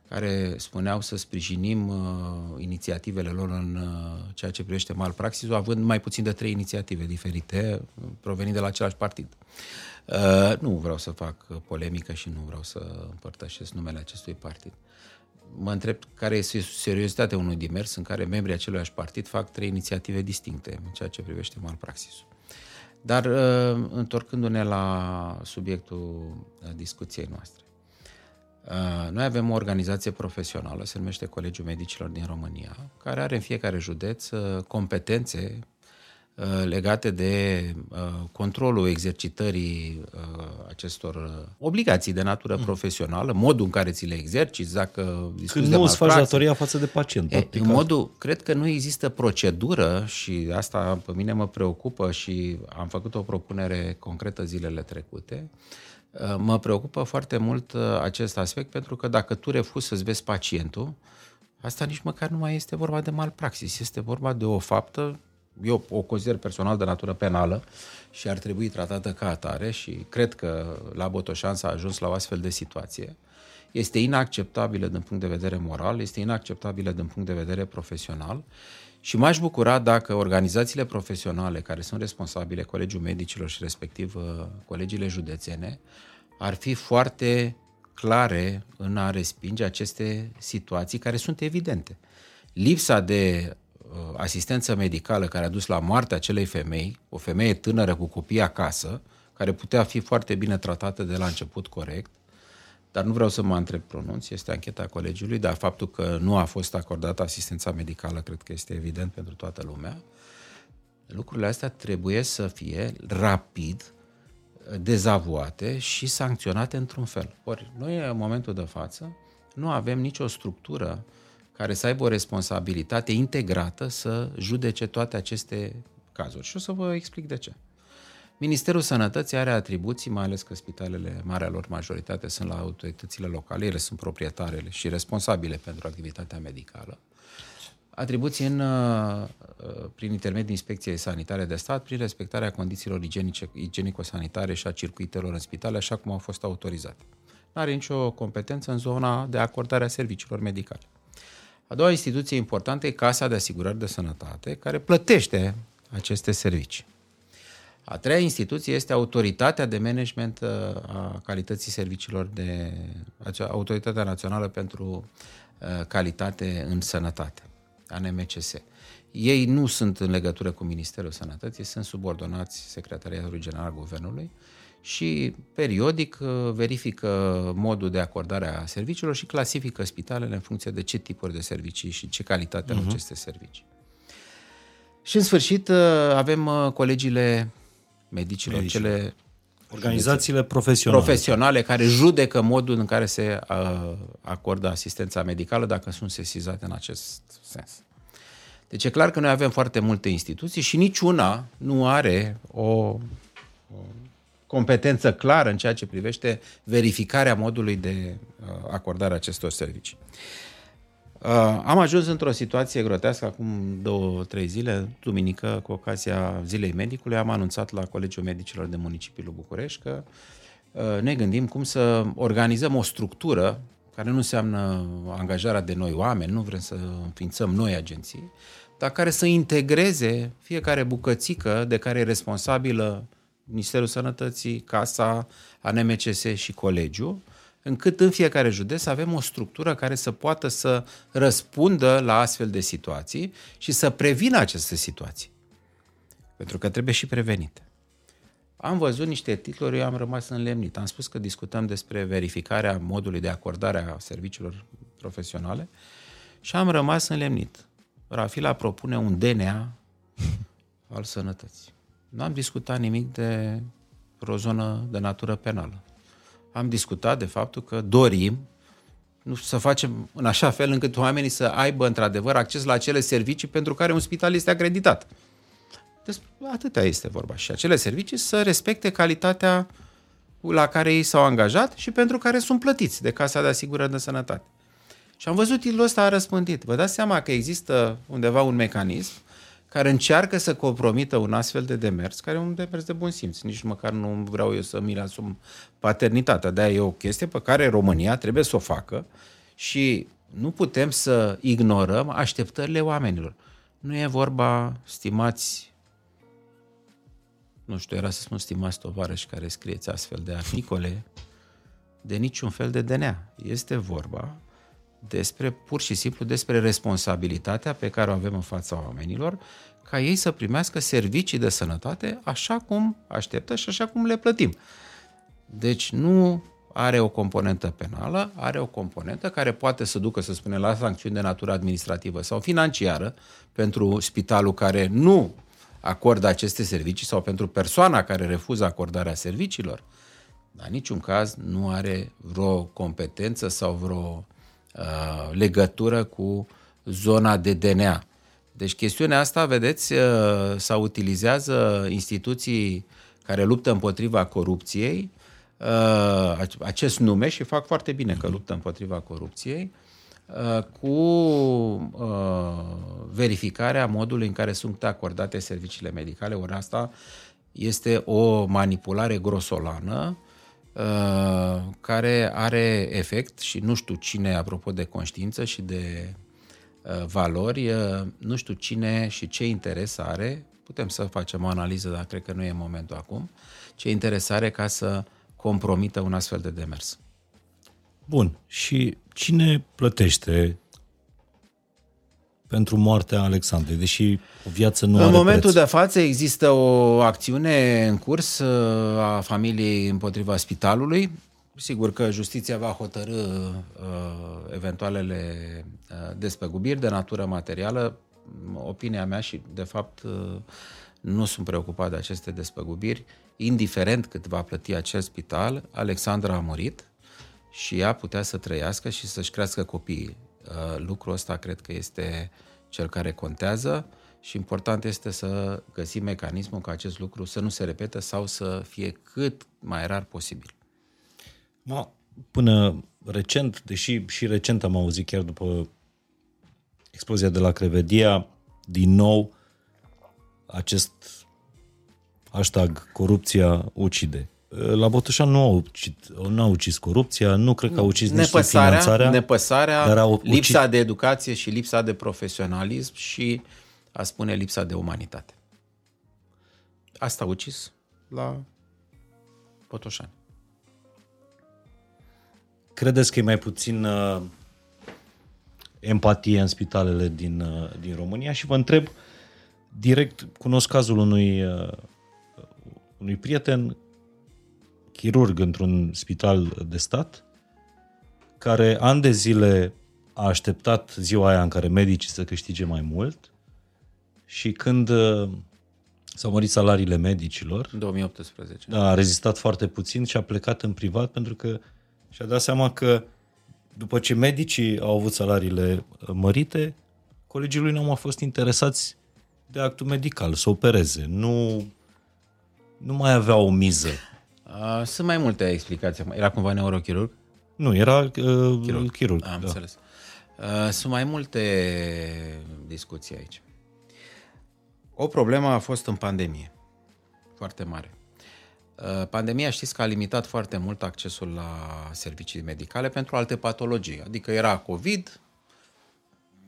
Speaker 2: care spuneau să sprijinim uh, inițiativele lor în uh, ceea ce privește malpraxisul, având mai puțin de trei inițiative diferite, provenind de la același partid. Uh, nu vreau să fac polemică și nu vreau să împărtășesc numele acestui partid. Mă întreb care este seriozitatea unui dimers în care membrii aceluiași partid fac trei inițiative distincte în ceea ce privește malpraxisul. Dar, uh, întorcându-ne la subiectul uh, discuției noastre, Uh, noi avem o organizație profesională, se numește Colegiul Medicilor din România, care are în fiecare județ uh, competențe uh, legate de uh, controlul exercitării uh, acestor obligații de natură mm. profesională, modul în care ți le exerciți, dacă
Speaker 1: Când nu îți faci datoria față de pacient.
Speaker 2: E, în modul, cred că nu există procedură și asta pe mine mă preocupă și am făcut o propunere concretă zilele trecute. Mă preocupă foarte mult acest aspect pentru că dacă tu refuzi să-ți vezi pacientul, Asta nici măcar nu mai este vorba de malpraxis, este vorba de o faptă, eu o consider personal de natură penală și ar trebui tratată ca atare și cred că la Botoșan s-a ajuns la o astfel de situație. Este inacceptabilă din punct de vedere moral, este inacceptabilă din punct de vedere profesional și m-aș bucura dacă organizațiile profesionale care sunt responsabile, Colegiul Medicilor și respectiv uh, colegiile județene, ar fi foarte clare în a respinge aceste situații care sunt evidente. Lipsa de uh, asistență medicală care a dus la moartea acelei femei, o femeie tânără cu copii acasă, care putea fi foarte bine tratată de la început corect, dar nu vreau să mă întreb pronunț, este ancheta colegiului, dar faptul că nu a fost acordată asistența medicală cred că este evident pentru toată lumea. Lucrurile astea trebuie să fie rapid dezavuate și sancționate într-un fel. Ori noi, în momentul de față, nu avem nicio structură care să aibă o responsabilitate integrată să judece toate aceste cazuri. Și o să vă explic de ce. Ministerul Sănătății are atribuții, mai ales că spitalele, marea lor majoritate, sunt la autoritățile locale, ele sunt proprietarele și responsabile pentru activitatea medicală atribuții în, uh, uh, prin intermediul Inspecției Sanitare de Stat, prin respectarea condițiilor igienice, igienico-sanitare și a circuitelor în spitale, așa cum au fost autorizate. Nu are nicio competență în zona de acordare a serviciilor medicale. A doua instituție importantă e Casa de Asigurări de Sănătate, care plătește aceste servicii. A treia instituție este Autoritatea de Management uh, a Calității Serviciilor de Autoritatea Națională pentru Calitate în Sănătate. ANMCS. Ei nu sunt în legătură cu Ministerul Sănătății, sunt subordonați Secretariatului General al Guvernului și periodic uh, verifică modul de acordare a serviciilor și clasifică spitalele în funcție de ce tipuri de servicii și ce calitate uh-huh. au mhm. aceste servicii. Și în sfârșit uh, avem uh, colegiile medicilor, Medici. cele
Speaker 1: Organizațiile profesionale.
Speaker 2: Profesionale care judecă modul în care se uh, acordă asistența medicală dacă sunt sesizate în acest sens. Deci e clar că noi avem foarte multe instituții și niciuna nu are o, o competență clară în ceea ce privește verificarea modului de uh, acordare a acestor servicii. Uh, am ajuns într-o situație grotească acum două, trei zile, duminică, cu ocazia Zilei Medicului, am anunțat la Colegiul Medicilor de Municipiul București că uh, ne gândim cum să organizăm o structură care nu înseamnă angajarea de noi oameni, nu vrem să înființăm noi agenții, dar care să integreze fiecare bucățică de care e responsabilă Ministerul Sănătății, Casa, ANMCS și Colegiul, încât în fiecare județ să avem o structură care să poată să răspundă la astfel de situații și să prevină aceste situații. Pentru că trebuie și prevenite. Am văzut niște titluri, eu am rămas înlemnit. Am spus că discutăm despre verificarea modului de acordare a serviciilor profesionale și am rămas înlemnit. Rafila propune un DNA al sănătății. Nu am discutat nimic de o zonă de natură penală am discutat de faptul că dorim nu, să facem în așa fel încât oamenii să aibă într-adevăr acces la acele servicii pentru care un spital este acreditat. Despre atâtea este vorba. Și acele servicii să respecte calitatea la care ei s-au angajat și pentru care sunt plătiți de Casa de Asigurări de Sănătate. Și am văzut titlul ăsta a răspândit. Vă dați seama că există undeva un mecanism care încearcă să compromită un astfel de demers, care e un demers de bun simț. Nici măcar nu vreau eu să mi asum paternitatea. de e o chestie pe care România trebuie să o facă și nu putem să ignorăm așteptările oamenilor. Nu e vorba, stimați, nu știu, era să spun stimați tovarăși care scrieți astfel de articole, de niciun fel de DNA. Este vorba despre, pur și simplu, despre responsabilitatea pe care o avem în fața oamenilor, ca ei să primească servicii de sănătate așa cum așteptă și așa cum le plătim. Deci nu are o componentă penală, are o componentă care poate să ducă, să spunem, la sancțiuni de natură administrativă sau financiară pentru spitalul care nu acordă aceste servicii sau pentru persoana care refuză acordarea serviciilor, dar în niciun caz nu are vreo competență sau vreo uh, legătură cu zona de DNA. Deci chestiunea asta, vedeți, uh, sau utilizează instituții care luptă împotriva corupției, uh, acest nume și fac foarte bine că luptă împotriva corupției, uh, cu verificarea modului în care sunt acordate serviciile medicale. Ori asta este o manipulare grosolană care are efect și nu știu cine, apropo de conștiință și de Uh, valori, uh, nu știu cine și ce interes are, putem să facem o analiză, dar cred că nu e momentul acum, ce interes are ca să compromită un astfel de demers.
Speaker 1: Bun. Și cine plătește pentru moartea Alexandrei, deși o viață nu
Speaker 2: în
Speaker 1: are
Speaker 2: În momentul
Speaker 1: preț.
Speaker 2: de față există o acțiune în curs uh, a familiei împotriva spitalului. Sigur că justiția va hotărâ uh, eventualele uh, despăgubiri de natură materială. Opinia mea și, de fapt, uh, nu sunt preocupat de aceste despăgubiri. Indiferent cât va plăti acel spital, Alexandra a murit și ea putea să trăiască și să-și crească copiii. Uh, lucrul ăsta cred că este cel care contează și important este să găsim mecanismul ca acest lucru să nu se repete sau să fie cât mai rar posibil.
Speaker 1: Ma, până recent, deși și recent am auzit chiar după explozia de la Crevedia, din nou acest hashtag corupția ucide. La Botoșan nu au, ucis, nu au ucis corupția, nu cred că au ucis nici finanțarea.
Speaker 2: Nepăsarea, dar au ucis... lipsa de educație și lipsa de profesionalism și, a spune, lipsa de umanitate. Asta a ucis la Botoșani.
Speaker 1: Credeți că e mai puțin uh, empatie în spitalele din, uh, din România? Și vă întreb direct, cunosc cazul unui, uh, unui prieten chirurg într-un spital de stat care ani de zile a așteptat ziua aia în care medicii să câștige mai mult și când uh, s-au mărit salariile medicilor,
Speaker 2: 2018.
Speaker 1: a rezistat foarte puțin și a plecat în privat pentru că și a dat seama că după ce medicii au avut salariile uh, mărite, colegii lui nu au mai fost interesați de actul medical, să opereze. Nu, nu mai avea o miză.
Speaker 2: Uh, sunt mai multe explicații. Era cumva neurochirurg?
Speaker 1: Nu, era uh, chirurg. chirurg.
Speaker 2: Am da. înțeles. Uh, sunt mai multe discuții aici. O problemă a fost în pandemie. Foarte mare. Uh, pandemia știți că a limitat foarte mult accesul la servicii medicale pentru alte patologii. Adică era COVID,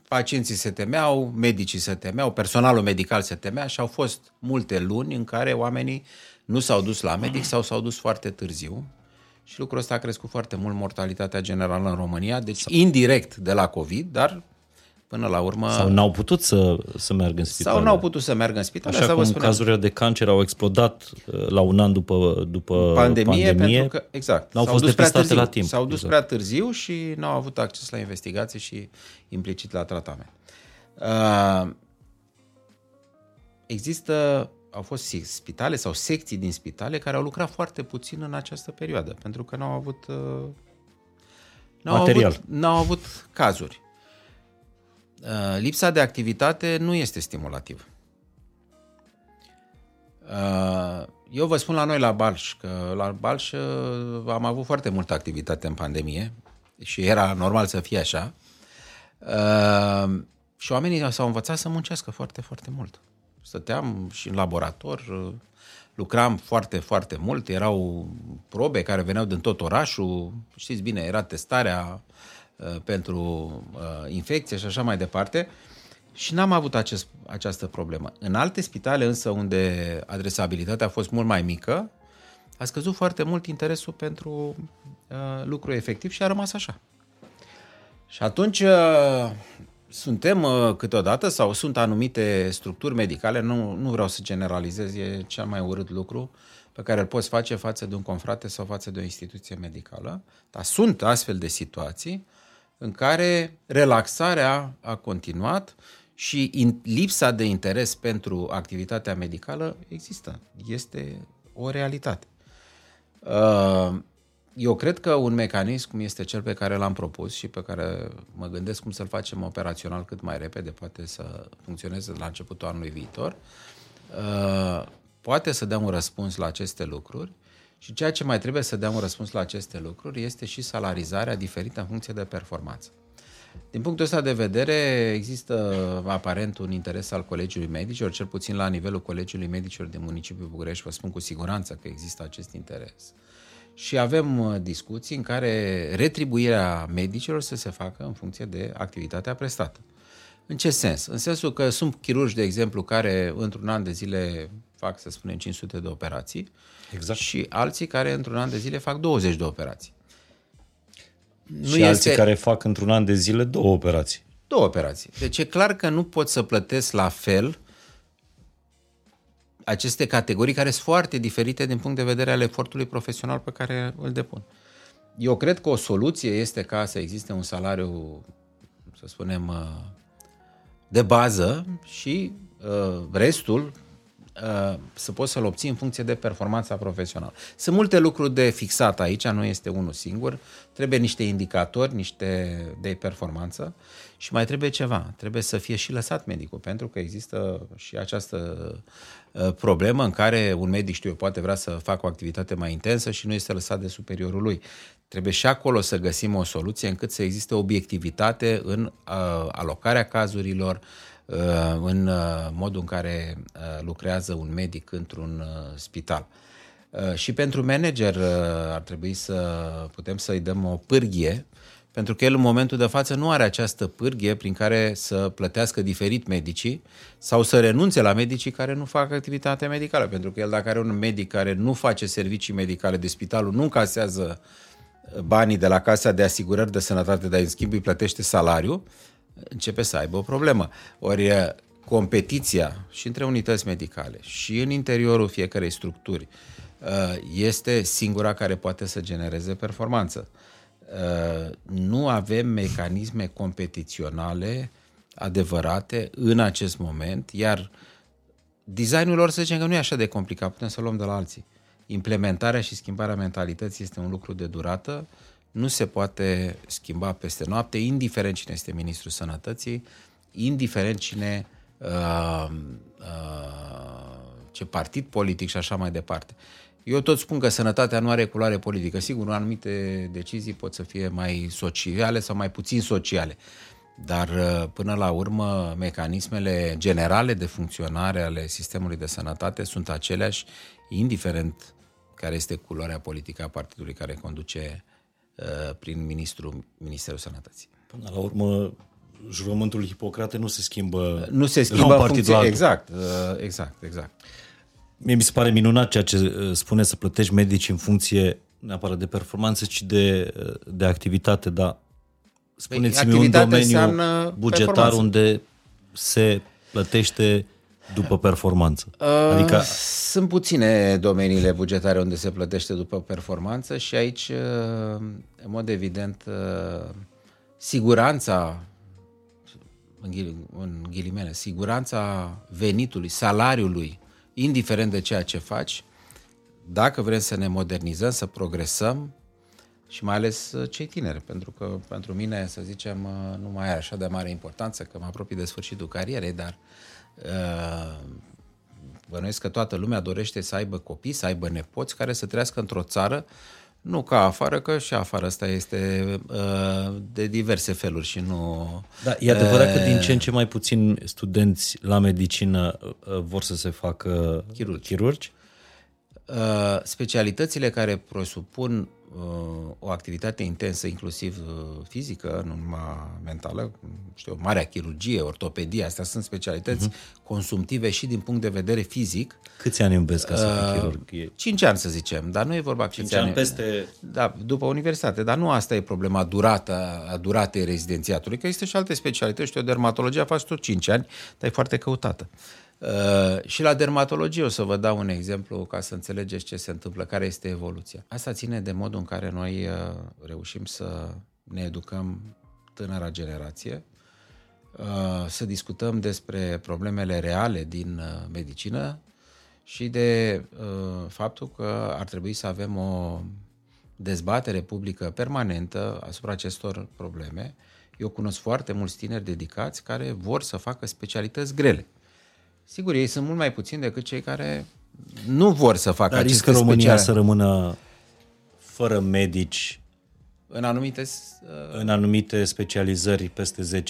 Speaker 2: pacienții se temeau, medicii se temeau, personalul medical se temea și au fost multe luni în care oamenii nu s-au dus la medic sau s-au dus foarte târziu. Și lucrul ăsta a crescut foarte mult mortalitatea generală în România, deci indirect de la COVID, dar până la urmă...
Speaker 1: Sau n-au putut să, să meargă în spital.
Speaker 2: Sau n-au putut să meargă în spital.
Speaker 1: Așa cum spuneam. cazurile de cancer au explodat uh, la un an după, după
Speaker 2: pandemie,
Speaker 1: pandemie,
Speaker 2: pentru că, exact,
Speaker 1: n-au fost depistate la timp.
Speaker 2: S-au dus
Speaker 1: exact.
Speaker 2: prea târziu și n-au avut acces la investigație și implicit la tratament. Uh, există, au fost spitale sau secții din spitale care au lucrat foarte puțin în această perioadă, pentru că n-au avut... Uh,
Speaker 1: n-au Material.
Speaker 2: Avut, n-au avut cazuri. Uh, lipsa de activitate nu este stimulativ. Uh, eu vă spun la noi la Balș, că la Balș uh, am avut foarte multă activitate în pandemie și era normal să fie așa. Și oamenii s-au învățat să muncească foarte, foarte mult. Stăteam și în laborator, lucram foarte, foarte mult, erau probe care veneau din tot orașul, știți bine, era testarea Uh, pentru uh, infecție și așa mai departe. Și n-am avut acest, această problemă. În alte spitale însă unde adresabilitatea a fost mult mai mică, a scăzut foarte mult interesul pentru uh, lucru efectiv și a rămas așa. Și atunci uh, suntem uh, câteodată sau sunt anumite structuri medicale, nu, nu vreau să generalizez, e cel mai urât lucru pe care îl poți face față de un confrate sau față de o instituție medicală, dar sunt astfel de situații în care relaxarea a continuat Și in, lipsa de interes pentru activitatea medicală există. Este o realitate. Uh, eu cred că un mecanism cum este cel pe care l-am propus și pe care mă gândesc cum să-l facem operațional cât mai repede, poate să funcționeze la începutul anului viitor, uh, poate să dea un răspuns la aceste lucruri și ceea ce mai trebuie să dea un răspuns la aceste lucruri este și salarizarea diferită în funcție de performanță. Din punctul ăsta de vedere, există aparent un interes al Colegiului Medicilor, cel puțin la nivelul Colegiului Medicilor din municipiul București, vă spun cu siguranță că există acest interes. Și avem uh, discuții în care retribuirea medicilor să se facă în funcție de activitatea prestată. În ce sens? În sensul că sunt chirurgi, de exemplu, care într-un an de zile fac, să spunem, 500 de operații exact. și alții care într-un an de zile fac 20 de operații.
Speaker 1: Nu și este... alții care fac într-un an de zile două operații.
Speaker 2: Două operații. Deci e clar că nu pot să plătesc la fel aceste categorii care sunt foarte diferite din punct de vedere al efortului profesional pe care îl depun. Eu cred că o soluție este ca să existe un salariu, să spunem, uh, de bază și uh, restul uh, să poți să-l obții în funcție de performanța profesională. Sunt multe lucruri de fixat aici, nu este unul singur. Trebuie niște indicatori, niște de performanță și mai trebuie ceva. Trebuie să fie și lăsat medicul, pentru că există și această uh, problemă în care un medic, știu eu, poate vrea să facă o activitate mai intensă și nu este lăsat de superiorul lui. Trebuie și acolo să găsim o soluție încât să existe obiectivitate în uh, alocarea cazurilor, uh, în uh, modul în care uh, lucrează un medic într-un uh, spital. Uh, și pentru manager uh, ar trebui să putem să-i dăm o pârghie pentru că el în momentul de față nu are această pârghie prin care să plătească diferit medicii sau să renunțe la medicii care nu fac activitate medicală. Pentru că el dacă are un medic care nu face servicii medicale de spitalul, nu încasează banii de la Casa de Asigurări de Sănătate, dar în schimb îi plătește salariu, începe să aibă o problemă. Ori competiția și între unități medicale și în interiorul fiecarei structuri este singura care poate să genereze performanță. Uh, nu avem mecanisme competiționale adevărate în acest moment, iar designul lor să zicem că nu e așa de complicat, putem să luăm de la alții. Implementarea și schimbarea mentalității este un lucru de durată, nu se poate schimba peste noapte, indiferent cine este Ministrul Sănătății, indiferent cine uh, uh, ce partid politic și așa mai departe. Eu tot spun că sănătatea nu are culoare politică. Sigur, anumite decizii pot să fie mai sociale sau mai puțin sociale. Dar, uh, până la urmă, mecanismele generale de funcționare ale sistemului de sănătate sunt aceleași, indiferent care este culoarea politică a partidului care conduce uh, prin ministrul, Ministerul Sănătății.
Speaker 1: Până la urmă, jurământul Hipocrate nu se schimbă
Speaker 2: Nu se schimbă în funcție, exact, uh, exact, exact.
Speaker 1: Mie mi se pare minunat ceea ce uh, spune să plătești medici în funcție neapărat de performanță, ci de, uh, de activitate, dar spuneți-mi păi, un domeniu bugetar unde se plătește după performanță.
Speaker 2: Uh, adică... Sunt puține domeniile bugetare unde se plătește după performanță și aici, în mod evident, siguranța, în ghilimele, siguranța venitului, salariului indiferent de ceea ce faci, dacă vrem să ne modernizăm, să progresăm și mai ales uh, cei tineri, pentru că pentru mine, să zicem, uh, nu mai are așa de mare importanță că mă apropii de sfârșitul carierei, dar uh, bănuiesc că toată lumea dorește să aibă copii, să aibă nepoți care să trăiască într-o țară nu ca afară, că și afară asta este uh, de diverse feluri și nu...
Speaker 1: Da, e adevărat uh, că din ce în ce mai puțin studenți la medicină uh, vor să se facă chirurgi. chirurgi?
Speaker 2: Uh, specialitățile care presupun uh, o activitate intensă, inclusiv uh, fizică, nu numai mentală, știu, marea chirurgie, ortopedie, astea sunt specialități uh-huh. consumtive și din punct de vedere fizic.
Speaker 1: Câți ani înveți ca să fii chirurg?
Speaker 2: Cinci ani, să zicem, dar nu e vorba
Speaker 1: cinci ani. ani peste...
Speaker 2: Da, după universitate, dar nu asta e problema durată, a duratei rezidențiatului, că există și alte specialități, știu, dermatologia faci tot cinci ani, dar e foarte căutată. Uh, și la dermatologie o să vă dau un exemplu ca să înțelegeți ce se întâmplă, care este evoluția. Asta ține de modul în care noi uh, reușim să ne educăm tânăra generație. să discutăm despre problemele reale din medicină și de faptul că ar trebui să avem o dezbatere publică permanentă asupra acestor probleme. Eu cunosc foarte mulți tineri dedicați care vor să facă specialități grele. Sigur, ei sunt mult mai puțini decât cei care nu vor să facă
Speaker 1: Dar
Speaker 2: aceste
Speaker 1: riscă România
Speaker 2: speciale.
Speaker 1: să rămână fără medici
Speaker 2: În anumite...
Speaker 1: în anumite specializări peste 10-15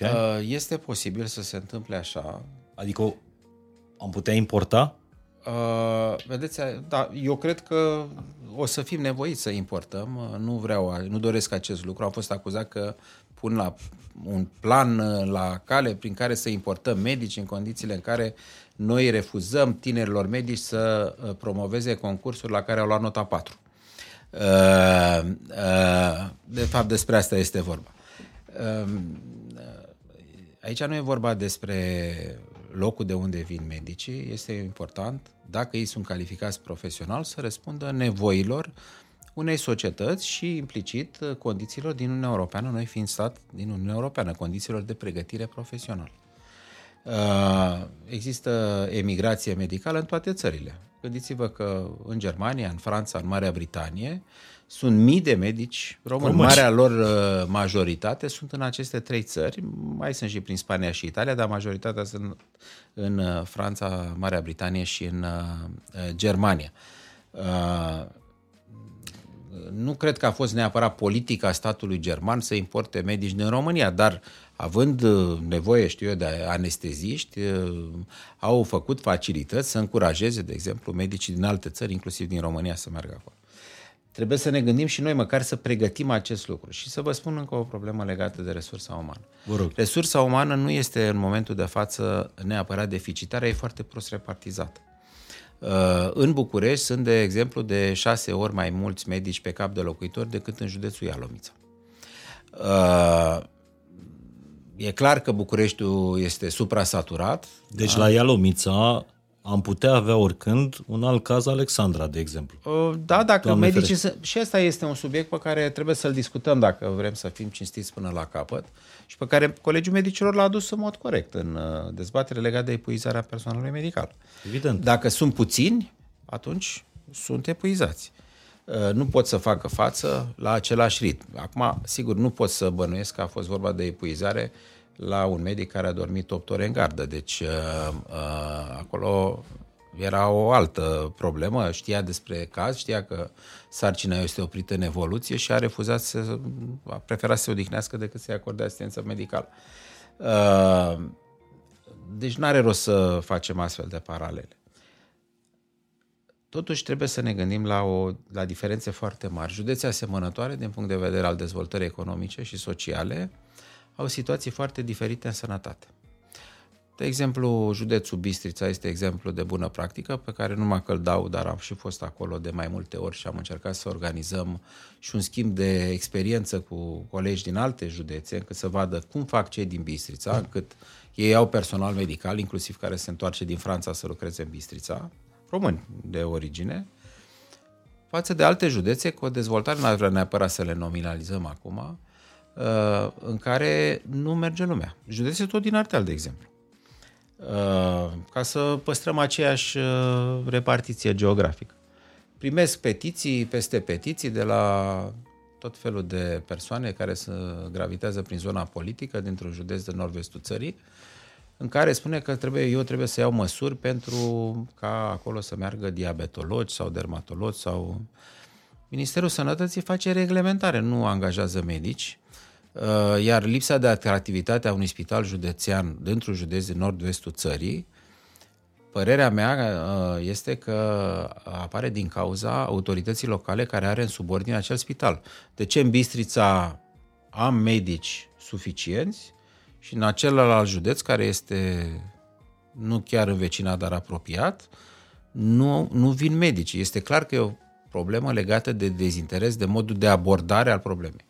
Speaker 1: ani?
Speaker 2: Uh, este posibil să se întâmple așa.
Speaker 1: Adică am putea importa?
Speaker 2: Uh, vedeți, da, eu cred că o să fim nevoiți să importăm. Uh, nu vreau, nu doresc acest lucru. Am fost acuzat că pun la un plan uh, la cale prin care să importăm medici în condițiile în care noi refuzăm tinerilor medici să uh, promoveze concursuri la care au luat nota 4. De fapt, despre asta este vorba. Aici nu e vorba despre locul de unde vin medicii, este important, dacă ei sunt calificați profesional, să răspundă nevoilor unei societăți și implicit condițiilor din Uniunea Europeană, noi fiind stat din Uniunea Europeană, condițiilor de pregătire profesională. Uh, există emigrație medicală în toate țările. Gândiți-vă că în Germania, în Franța, în Marea Britanie, sunt mii de medici români. Români. Marea lor uh, majoritate sunt în aceste trei țări. Mai sunt și prin Spania și Italia, dar majoritatea sunt în uh, Franța, Marea Britanie și în Germania. Nu cred că a fost neapărat politica statului german să importe medici din România, dar având uh, nevoie, știu eu, de anesteziști, uh, au făcut facilități să încurajeze, de exemplu, medicii din alte țări, inclusiv din România, să meargă acolo. Trebuie să ne gândim și noi măcar să pregătim acest lucru. Și să vă spun încă o problemă legată de resursa umană.
Speaker 1: Vă rog.
Speaker 2: Resursa umană nu este în momentul de față neapărat deficitară, e foarte prost repartizată. Uh, în București sunt, de exemplu, de șase ori mai mulți medici pe cap de locuitor decât în județul Ialomița. E clar că Bucureștiul este suprasaturat.
Speaker 1: Deci da? la Ialomița am putea avea oricând un alt caz Alexandra, de exemplu.
Speaker 2: Da, dacă Doamne medicii... Să... Și asta este un subiect pe care trebuie să-l discutăm dacă vrem să fim cinstiți până la capăt și pe care Colegiul Medicilor l-a adus în mod corect în uh, dezbatere legată de epuizarea personalului medical.
Speaker 1: Evident.
Speaker 2: Dacă sunt puțini, atunci sunt epuizați. Uh, nu pot să facă față la același ritm. Acum, sigur, nu pot să bănuiesc că a fost vorba de epuizare la un medic care a dormit 8 ore în gardă. Deci, uh, uh, acolo era o altă problemă, știa despre caz, știa că sarcina este oprită în evoluție și a refuzat să, a preferat să se odihnească decât să-i acorde asistență medicală. Deci nu are rost să facem astfel de paralele. Totuși trebuie să ne gândim la, o, la diferențe foarte mari. Județe asemănătoare din punct de vedere al dezvoltării economice și sociale au situații foarte diferite în sănătate. De exemplu, județul Bistrița este exemplu de bună practică pe care nu mă căldau, dar am și fost acolo de mai multe ori și am încercat să organizăm și un schimb de experiență cu colegi din alte județe, încât să vadă cum fac cei din Bistrița, încât ei au personal medical, inclusiv care se întoarce din Franța să lucreze în Bistrița, români de origine, față de alte județe cu o dezvoltare, n-ar vrea neapărat să le nominalizăm acum, uh, în care nu merge lumea. Județe tot din Ardeal, de exemplu. Uh, ca să păstrăm aceeași uh, repartiție geografică. Primesc petiții peste petiții de la tot felul de persoane care se gravitează prin zona politică dintr-un județ de nord-vestul țării, în care spune că trebuie, eu trebuie să iau măsuri pentru ca acolo să meargă diabetologi sau dermatologi sau... Ministerul Sănătății face reglementare, nu angajează medici, uh, iar lipsa de atractivitate a unui spital județean dintr-un județ din nord-vestul țării, părerea mea uh, este că apare din cauza autorității locale care are în subordine acel spital. De ce în Bistrița am medici suficienți, și în celălalt județ, care este nu chiar învecinat, dar apropiat, nu, nu vin medici. Este clar că e o problemă legată de dezinteres, de modul de abordare al problemei.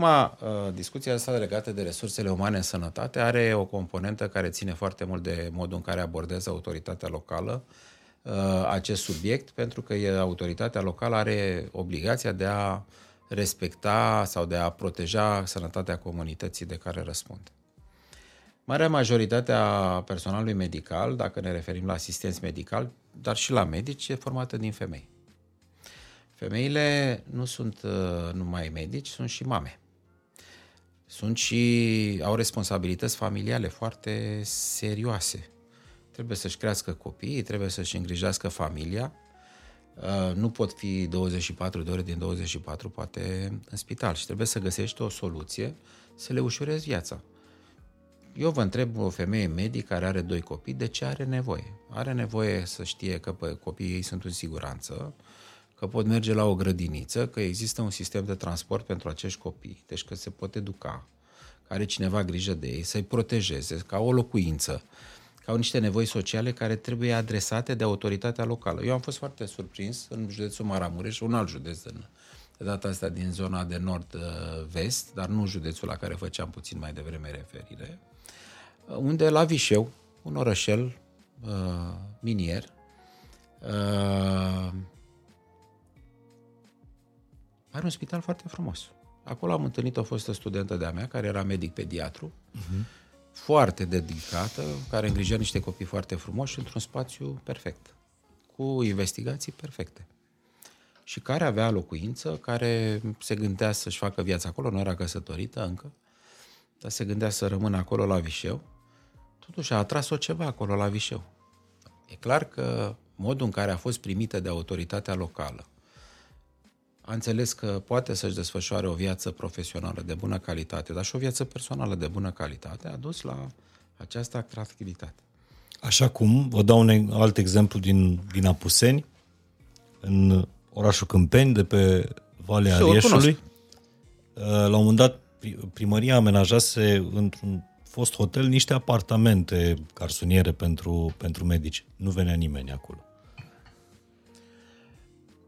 Speaker 2: Acum, uh, discuția asta legată de resursele umane în sănătate are o componentă care ține foarte mult de modul în care abordează autoritatea locală uh, acest subiect, pentru că autoritatea locală are obligația de a respecta sau de a proteja sănătatea comunității de care răspunde. Marea majoritate a personalului medical, dacă ne referim la asistenți medical, dar și la medici, e formată din femei. Femeile nu sunt uh, numai medici, sunt și mame. Sunt și, au responsabilități familiale foarte serioase. Trebuie să-și crească copiii, trebuie să-și îngrijească familia. Uh, nu pot fi 24 de ore din 24, poate în spital și trebuie să găsești o soluție să le ușurezi viața. Eu vă întreb o femeie medic care are doi copii, de ce are nevoie? Are nevoie să știe că copiii ei sunt în siguranță, că pot merge la o grădiniță, că există un sistem de transport pentru acești copii, deci că se pot educa, că are cineva grijă de ei, să-i protejeze, ca o locuință, ca au niște nevoi sociale care trebuie adresate de autoritatea locală. Eu am fost foarte surprins în județul Maramureș, un alt județ în, de data asta din zona de nord-vest, dar nu județul la care făceam puțin mai devreme referire, unde la Vișeu, un orășel uh, minier, uh, are un spital foarte frumos. Acolo am întâlnit o fostă studentă de-a mea, care era medic pediatru, uh-huh. foarte dedicată, care îngrija niște copii foarte frumoși într-un spațiu perfect, cu investigații perfecte. Și care avea locuință, care se gândea să-și facă viața acolo, nu era căsătorită încă, dar se gândea să rămână acolo la Vișeu. Totuși a atras-o ceva acolo la Vișeu. E clar că modul în care a fost primită de autoritatea locală, a înțeles că poate să-și desfășoare o viață profesională de bună calitate, dar și o viață personală de bună calitate, a dus la această atractivitate.
Speaker 1: Așa cum, vă dau un alt exemplu din, din Apuseni, în orașul Câmpeni, de pe Valea Rieșului. La un moment dat, primăria amenajase într-un fost hotel niște apartamente carsoniere pentru, pentru medici. Nu venea nimeni acolo.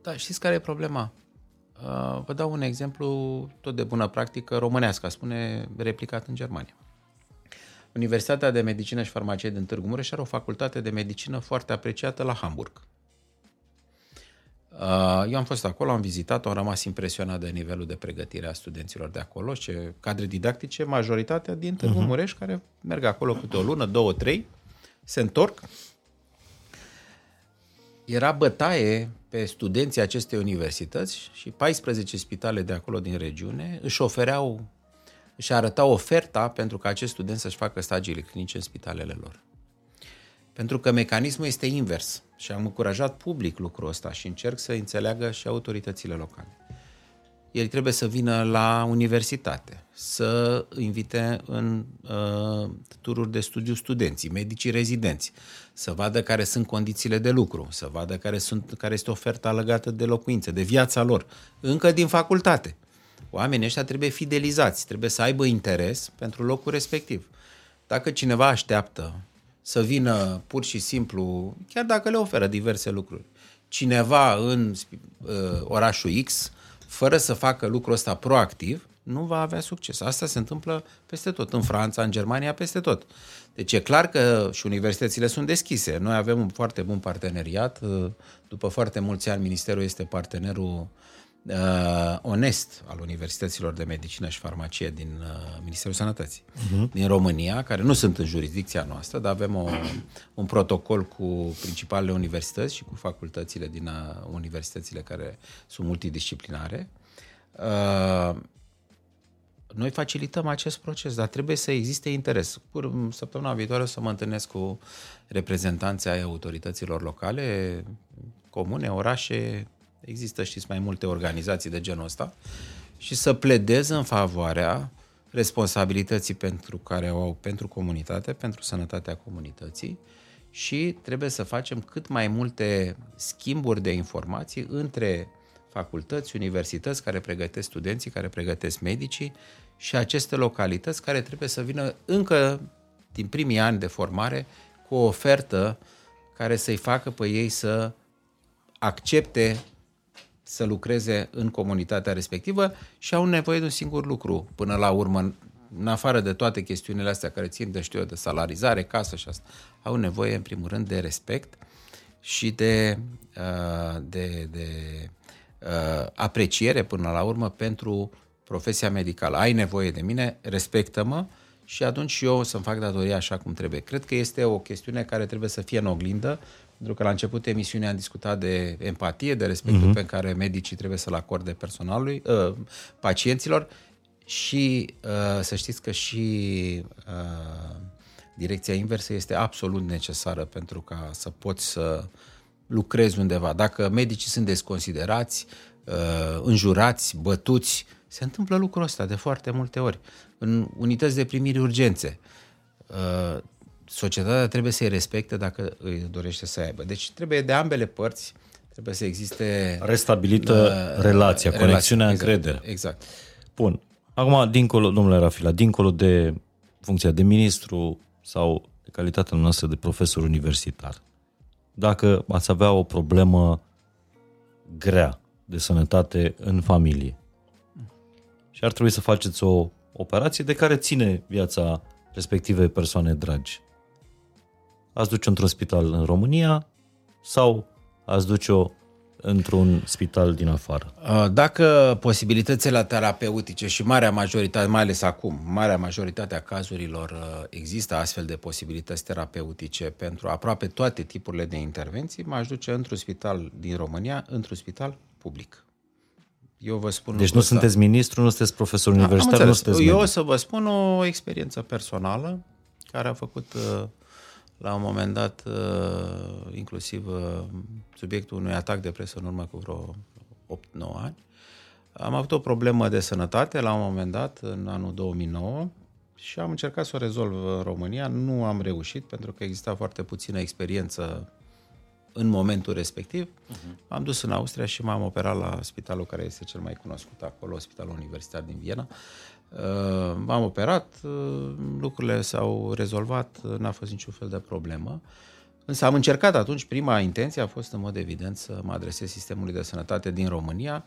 Speaker 2: Da, știți care e problema? Uh, vă dau un exemplu tot de bună practică românească, spune replicat în Germania. Universitatea de Medicină și Farmacie din Târgu Mureș are o facultate de medicină foarte apreciată la Hamburg. Uh, eu am fost acolo, am vizitat am rămas impresionat de nivelul de pregătire a studenților de acolo, ce cadre didactice, majoritatea din Târgu uh-huh. Mureș, care merg acolo câte o lună, două, trei, se întorc. Era bătaie pe studenții acestei universități și 14 spitale de acolo din regiune își ofereau, își arătau oferta pentru ca acești studenți să-și facă stagiile clinice în spitalele lor. Pentru că mecanismul este invers și am încurajat public lucrul ăsta și încerc să înțeleagă și autoritățile locale. El trebuie să vină la universitate, să invite în uh, tururi de studiu studenții, medicii rezidenți, să vadă care sunt condițiile de lucru, să vadă care, sunt, care este oferta legată de locuințe, de viața lor, încă din facultate. Oamenii ăștia trebuie fidelizați, trebuie să aibă interes pentru locul respectiv. Dacă cineva așteaptă să vină pur și simplu, chiar dacă le oferă diverse lucruri, cineva în uh, orașul X, fără să facă lucrul ăsta proactiv, nu va avea succes. Asta se întâmplă peste tot, în Franța, în Germania, peste tot. Deci e clar că și universitățile sunt deschise. Noi avem un foarte bun parteneriat. După foarte mulți ani, Ministerul este partenerul uh, onest al universităților de medicină și farmacie din uh, Ministerul Sănătății uh-huh. din România, care nu sunt în jurisdicția noastră, dar avem o, un protocol cu principalele universități și cu facultățile din uh, universitățile care sunt multidisciplinare. Uh, noi facilităm acest proces, dar trebuie să existe interes. Pur, săptămâna viitoare o să mă întâlnesc cu reprezentanții ai autorităților locale, comune, orașe, există, știți, mai multe organizații de genul ăsta, și să pledez în favoarea responsabilității pentru care o au pentru comunitate, pentru sănătatea comunității și trebuie să facem cât mai multe schimburi de informații între facultăți, universități care pregătesc studenții, care pregătesc medicii și aceste localități care trebuie să vină încă din primii ani de formare cu o ofertă care să-i facă pe ei să accepte să lucreze în comunitatea respectivă și au nevoie de un singur lucru până la urmă, în afară de toate chestiunile astea care țin de, știu eu, de salarizare, casă și asta, au nevoie în primul rând de respect și de, uh, de, de uh, apreciere până la urmă pentru profesia medicală. Ai nevoie de mine, respectă-mă și atunci eu o să-mi fac datoria așa cum trebuie. Cred că este o chestiune care trebuie să fie în oglindă, pentru că la început emisiunea am discutat de empatie, de respectul uh-huh. pe care medicii trebuie să-l acorde personalului, uh, pacienților și uh, să știți că și uh, direcția inversă este absolut necesară pentru ca să poți să lucrezi undeva. Dacă medicii sunt desconsiderați, uh, înjurați, bătuți, se întâmplă lucrul ăsta de foarte multe ori. În unități de primiri urgențe, uh, societatea trebuie să-i respecte dacă îi dorește să aibă. Deci trebuie de ambele părți, trebuie să existe...
Speaker 1: Restabilită uh, relația, conexiunea, exact, încredere.
Speaker 2: Exact.
Speaker 1: Bun. Acum, dincolo, domnule Rafila, dincolo de funcția de ministru sau de calitatea noastră de profesor universitar, dacă ați avea o problemă grea de sănătate în familie și ar trebui să faceți o operație de care ține viața respective persoane dragi, ați duce într-un spital în România sau ați duce-o într-un spital din afară?
Speaker 2: Dacă posibilitățile terapeutice și marea majoritate, mai ales acum, marea majoritate a cazurilor există astfel de posibilități terapeutice pentru aproape toate tipurile de intervenții, m-aș duce într-un spital din România, într-un spital public.
Speaker 1: Eu vă spun deci nu sunteți ministru, nu sunteți profesor da, universitar, nu sunteți
Speaker 2: Eu o să vă spun o experiență personală care a făcut la un moment dat, uh, inclusiv uh, subiectul unui atac de presă în urmă cu vreo 8-9 ani. Am avut o problemă de sănătate la un moment dat, în anul 2009, și am încercat să o rezolv în România. Nu am reușit, pentru că exista foarte puțină experiență în momentul respectiv. Uh-huh. M-am dus în Austria și m-am operat la spitalul care este cel mai cunoscut acolo, Spitalul Universitar din Viena. Uh, m-am operat, uh, lucrurile s-au rezolvat, n-a fost niciun fel de problemă. Însă am încercat atunci, prima intenție a fost în mod evident să mă adresez sistemului de sănătate din România.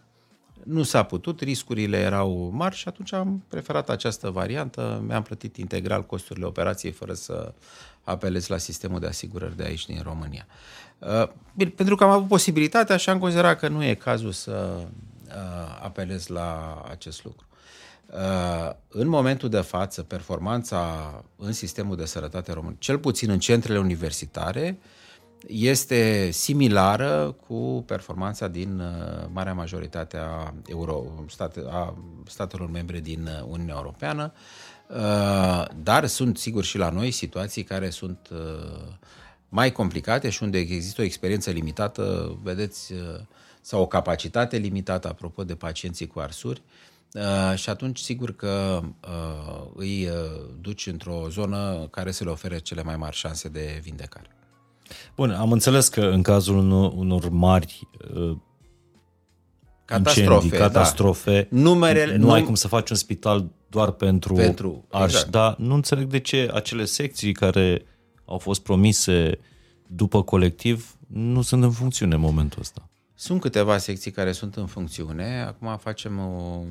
Speaker 2: Nu s-a putut, riscurile erau mari și atunci am preferat această variantă. Mi-am plătit integral costurile operației fără să apelez la sistemul de asigurări de aici din România. Uh, bine, pentru că am avut posibilitatea și am considerat că nu e cazul să apelez la acest lucru. Uh, în momentul de față, performanța în sistemul de sănătate român, cel puțin în centrele universitare, este similară cu performanța din uh, marea majoritate a, Euro, state, a statelor membre din uh, Uniunea Europeană, dar sunt sigur și la noi situații care sunt mai complicate și unde există o experiență limitată, vedeți, sau o capacitate limitată, apropo de pacienții cu arsuri, Uh, și atunci sigur că uh, îi uh, duci într-o zonă care să le ofere cele mai mari șanse de vindecare.
Speaker 1: Bun, am înțeles că în cazul unor, unor mari uh,
Speaker 2: catastrofe,
Speaker 1: incendii, catastrofe
Speaker 2: da. Numerele,
Speaker 1: nu, nu ai cum să faci un spital doar pentru, pentru arși, exact. dar nu înțeleg de ce acele secții care au fost promise după colectiv nu sunt în funcțiune în momentul ăsta.
Speaker 2: Sunt câteva secții care sunt în funcțiune. Acum facem o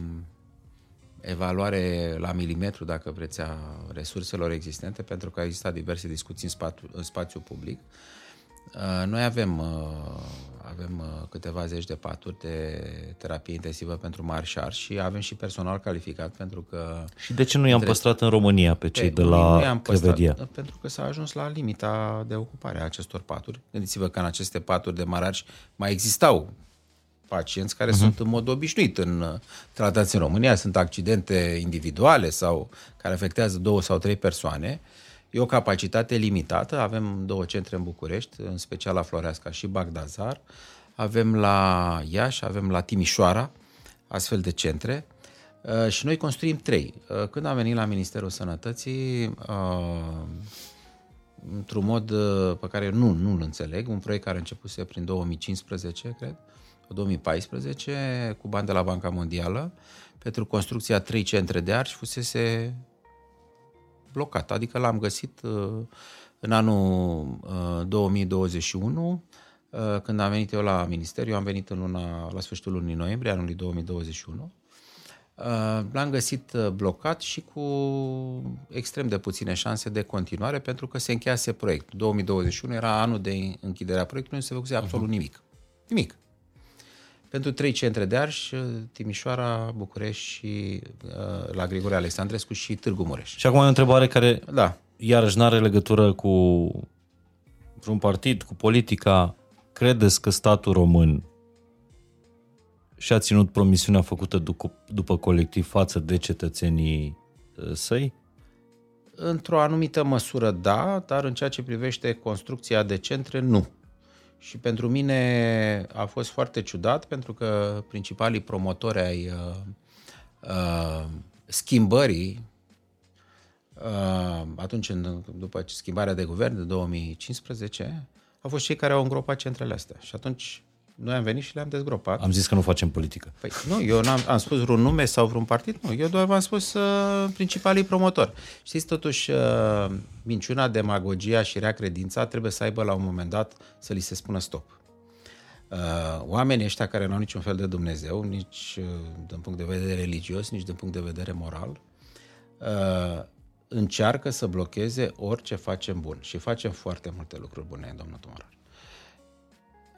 Speaker 2: evaluare la milimetru, dacă vreți, a resurselor existente, pentru că există diverse discuții în, spatu, în spațiu public. Uh, noi avem, uh, avem uh, câteva zeci de paturi de terapie intensivă pentru mari și arși și avem și personal calificat pentru că...
Speaker 1: Și de ce nu i-am între... păstrat în România pe cei pe, de la nu i-am Crevedia? Păstrat,
Speaker 2: pentru că s-a ajuns la limita de ocupare a acestor paturi. Gândiți-vă că în aceste paturi de mari arși mai existau pacienți care uh-huh. sunt în mod obișnuit în uh, tratați în România, sunt accidente individuale sau care afectează două sau trei persoane. E o capacitate limitată, avem două centre în București, în special la Floreasca și Bagdazar, avem la Iași, avem la Timișoara, astfel de centre, uh, și noi construim trei. Uh, când am venit la Ministerul Sănătății, într-un mod pe care nu, nu-l înțeleg, un proiect care a început prin 2015, cred, 2014 cu bani de la Banca Mondială pentru construcția trei centre de arși fusese blocat. Adică l-am găsit uh, în anul 2021 uh, uh, când am venit eu la Ministeriu, am venit în luna, la sfârșitul lunii noiembrie anului 2021. L-am găsit blocat și cu extrem de puține șanse de continuare pentru că se încheiase proiectul. 2021 era anul de închidere a proiectului, nu se făcuse absolut uh-huh. nimic. Nimic. Pentru trei centre de arș, Timișoara, București și uh, la Grigore Alexandrescu și Târgu Mureș.
Speaker 1: Și acum o întrebare care
Speaker 2: Da.
Speaker 1: iarăși nu are legătură cu vreun partid, cu politica. Credeți că statul român și-a ținut promisiunea făcută după, după colectiv față de cetățenii uh, săi?
Speaker 2: Într-o anumită măsură, da, dar în ceea ce privește construcția de centre, nu. Și pentru mine a fost foarte ciudat, pentru că principalii promotori ai uh, uh, schimbării, uh, atunci, în, după schimbarea de guvern de 2015, au fost cei care au îngropat centrele astea. Și atunci noi am venit și le-am dezgropat.
Speaker 1: Am zis că nu facem politică.
Speaker 2: Păi nu, eu n-am am spus vreun nume sau vreun partid, nu. Eu doar v-am spus uh, principalii promotori. Știți, totuși, uh, minciuna, demagogia și rea credința trebuie să aibă la un moment dat să li se spună stop. Uh, oamenii ăștia care nu au niciun fel de Dumnezeu, nici uh, din punct de vedere religios, nici din punct de vedere moral, uh, încearcă să blocheze orice facem bun. Și facem foarte multe lucruri bune, domnul Tumorar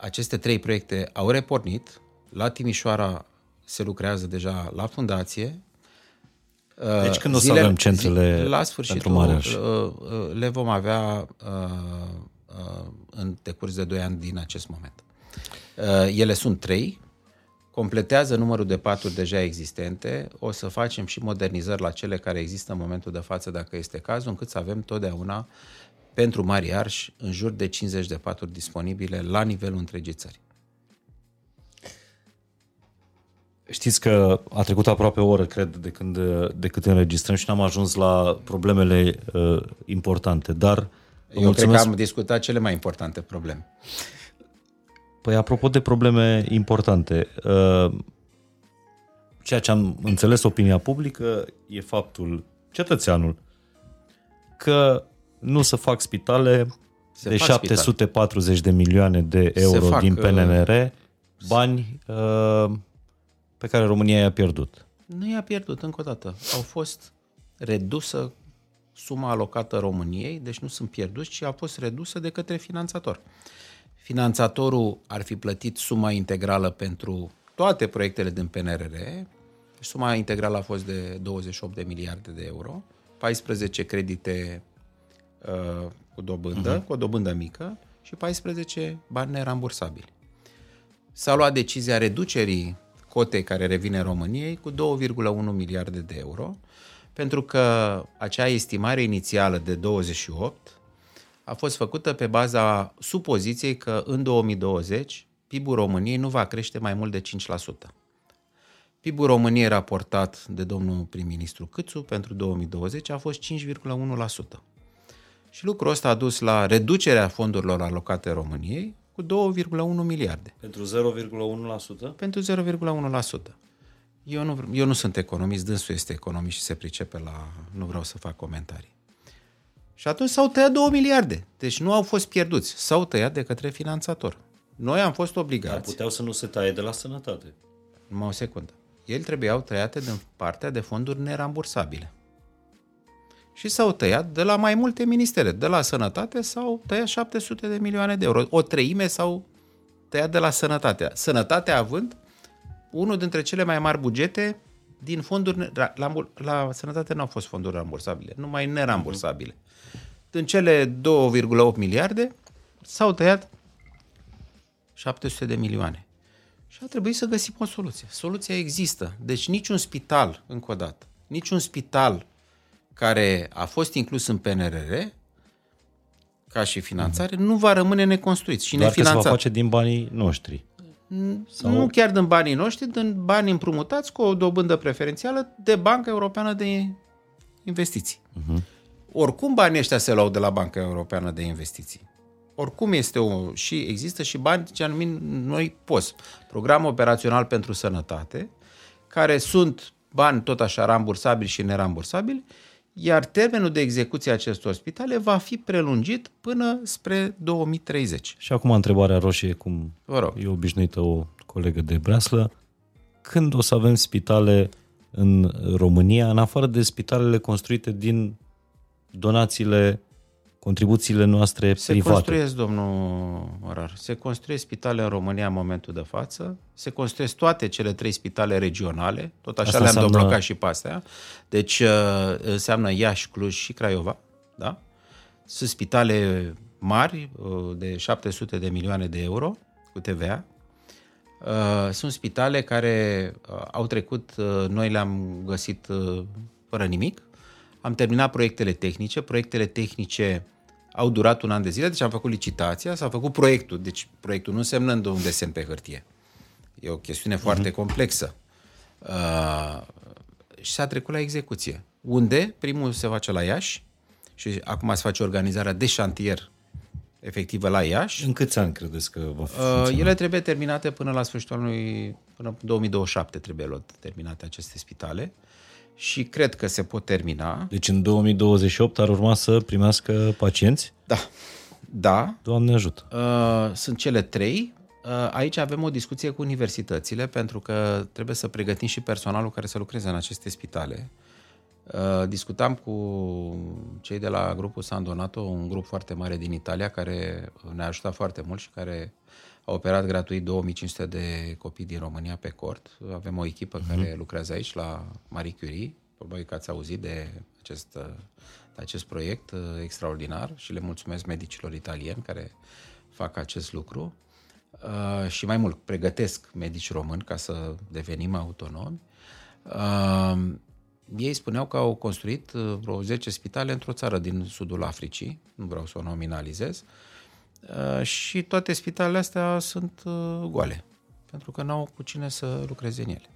Speaker 2: aceste trei proiecte au repornit. La Timișoara se lucrează deja la fundație.
Speaker 1: Deci când o să avem centrele
Speaker 2: la sfârșit
Speaker 1: pentru Maraș?
Speaker 2: le vom avea uh, uh, în decurs de 2 ani din acest moment. Uh, ele sunt trei, completează numărul de paturi deja existente, o să facem și modernizări la cele care există în momentul de față, dacă este cazul, încât să avem totdeauna pentru mari arși în jur de 50 de paturi disponibile la nivelul întregii țări.
Speaker 1: Știți că a trecut aproape o oră, cred, de când, de cât înregistrăm și n-am ajuns la problemele uh, importante, dar vă
Speaker 2: Eu cred
Speaker 1: mulțumesc.
Speaker 2: că am discutat cele mai importante probleme.
Speaker 1: Păi apropo de probleme importante, uh, ceea ce am înțeles opinia publică e faptul, cetățeanul, că nu se fac spitale
Speaker 2: Se
Speaker 1: de
Speaker 2: fac
Speaker 1: 740 de milioane de euro
Speaker 2: fac,
Speaker 1: din
Speaker 2: uh,
Speaker 1: PNR, bani uh, pe care România i-a pierdut.
Speaker 2: Nu i-a pierdut încă o dată. Au fost redusă suma alocată României, deci nu sunt pierduți, ci a fost redusă de către finanțator. Finanțatorul ar fi plătit suma integrală pentru toate proiectele din PNRR. Suma integrală a fost de 28 de miliarde de euro, 14 credite uh, cu dobândă, uh-huh. cu o dobândă mică și 14 bani nerambursabili. S-a luat decizia reducerii cotei care revine României cu 2,1 miliarde de euro, pentru că acea estimare inițială de 28 a fost făcută pe baza supoziției că în 2020 PIB-ul României nu va crește mai mult de 5%. PIB-ul României raportat de domnul prim-ministru Câțu pentru 2020 a fost 5,1%. Și lucrul ăsta a dus la reducerea fondurilor alocate României cu 2,1 miliarde
Speaker 1: Pentru 0,1%?
Speaker 2: pentru 0,1%. Eu nu, eu nu sunt economist, dânsul este economist și se pricepe la... Nu vreau să fac comentarii. Și atunci s-au tăiat 2 miliarde. Deci nu au fost pierduți. S-au tăiat de către finanțator. Noi am fost
Speaker 1: Dar
Speaker 2: obligați...
Speaker 1: puteau să nu se taie de la sănătate.
Speaker 2: Numai o secundă. El trebuiau tăiate din partea de fonduri nerambursabile. Și s-au tăiat de la mai multe ministere. De la sănătate s-au tăiat 700 de milioane de euro. O treime s-au tăiat de la sănătate. Sănătatea având unul dintre cele mai mari bugete din fonduri... La, la, la sănătate nu au fost fonduri rambursabile, numai nerambursabile. Din cele 2,8 miliarde s-au tăiat 700 de milioane. Și a trebuit să găsim o soluție. Soluția există. Deci niciun spital, încă o dată, niciun spital care a fost inclus în PNRR ca și finanțare, nu va rămâne neconstruit și
Speaker 1: Doar că se va
Speaker 2: nefinanțat.
Speaker 1: face din banii noștri.
Speaker 2: Sau... Nu chiar din banii noștri, din bani împrumutați cu o dobândă preferențială de Banca Europeană de Investiții. Uh-huh. Oricum banii ăștia se luau de la Banca Europeană de Investiții. Oricum este o... și există și bani ce anumim noi POS, Program Operațional pentru Sănătate, care sunt bani tot așa rambursabili și nerambursabili, iar termenul de execuție a acestor spitale va fi prelungit până spre 2030.
Speaker 1: Și acum întrebarea roșie, cum
Speaker 2: Vă rog.
Speaker 1: e obișnuită o colegă de breaslă. Când o să avem spitale în România, în afară de spitalele construite din donațiile contribuțiile noastre
Speaker 2: se
Speaker 1: private.
Speaker 2: Se construiesc, domnul Morar, se construiesc spitale în România în momentul de față, se construiesc toate cele trei spitale regionale, tot așa Asta le-am înseamnă... doblocat și pe astea. Deci uh, înseamnă Iași, Cluj și Craiova, da? Sunt spitale mari, uh, de 700 de milioane de euro, cu TVA. Uh, sunt spitale care au trecut, noi le-am găsit fără nimic, am terminat proiectele tehnice, proiectele tehnice au durat un an de zile, deci am făcut licitația, s-a făcut proiectul. Deci proiectul nu însemnând un desen pe hârtie. E o chestiune uh-huh. foarte complexă. Uh, și s-a trecut la execuție. Unde? Primul se face la Iași și acum se face organizarea de șantier efectivă la Iași.
Speaker 1: În câți ani credeți că va fi
Speaker 2: uh, Ele trebuie terminate până la sfârșitul anului, până 2027 trebuie luat terminate aceste spitale. Uh, și cred că se pot termina.
Speaker 1: Deci în 2028 ar urma să primească pacienți?
Speaker 2: Da. Da.
Speaker 1: Doamne ajută.
Speaker 2: Uh, sunt cele trei. Uh, aici avem o discuție cu universitățile pentru că trebuie să pregătim și personalul care să lucreze în aceste spitale. Uh, discutam cu cei de la grupul San Donato, un grup foarte mare din Italia care ne-a ajutat foarte mult și care a operat gratuit 2500 de copii din România pe cort. Avem o echipă uh-huh. care lucrează aici la Marie Curie. Probabil că ați auzit de acest, de acest proiect uh, extraordinar și le mulțumesc medicilor italieni care fac acest lucru. Uh, și mai mult, pregătesc medici români ca să devenim autonomi. Uh, ei spuneau că au construit uh, vreo 10 spitale într-o țară din sudul Africii, nu vreau să o nominalizez, uh, Uh, și toate spitalele astea sunt uh, goale, pentru că n-au cu cine să lucreze în ele.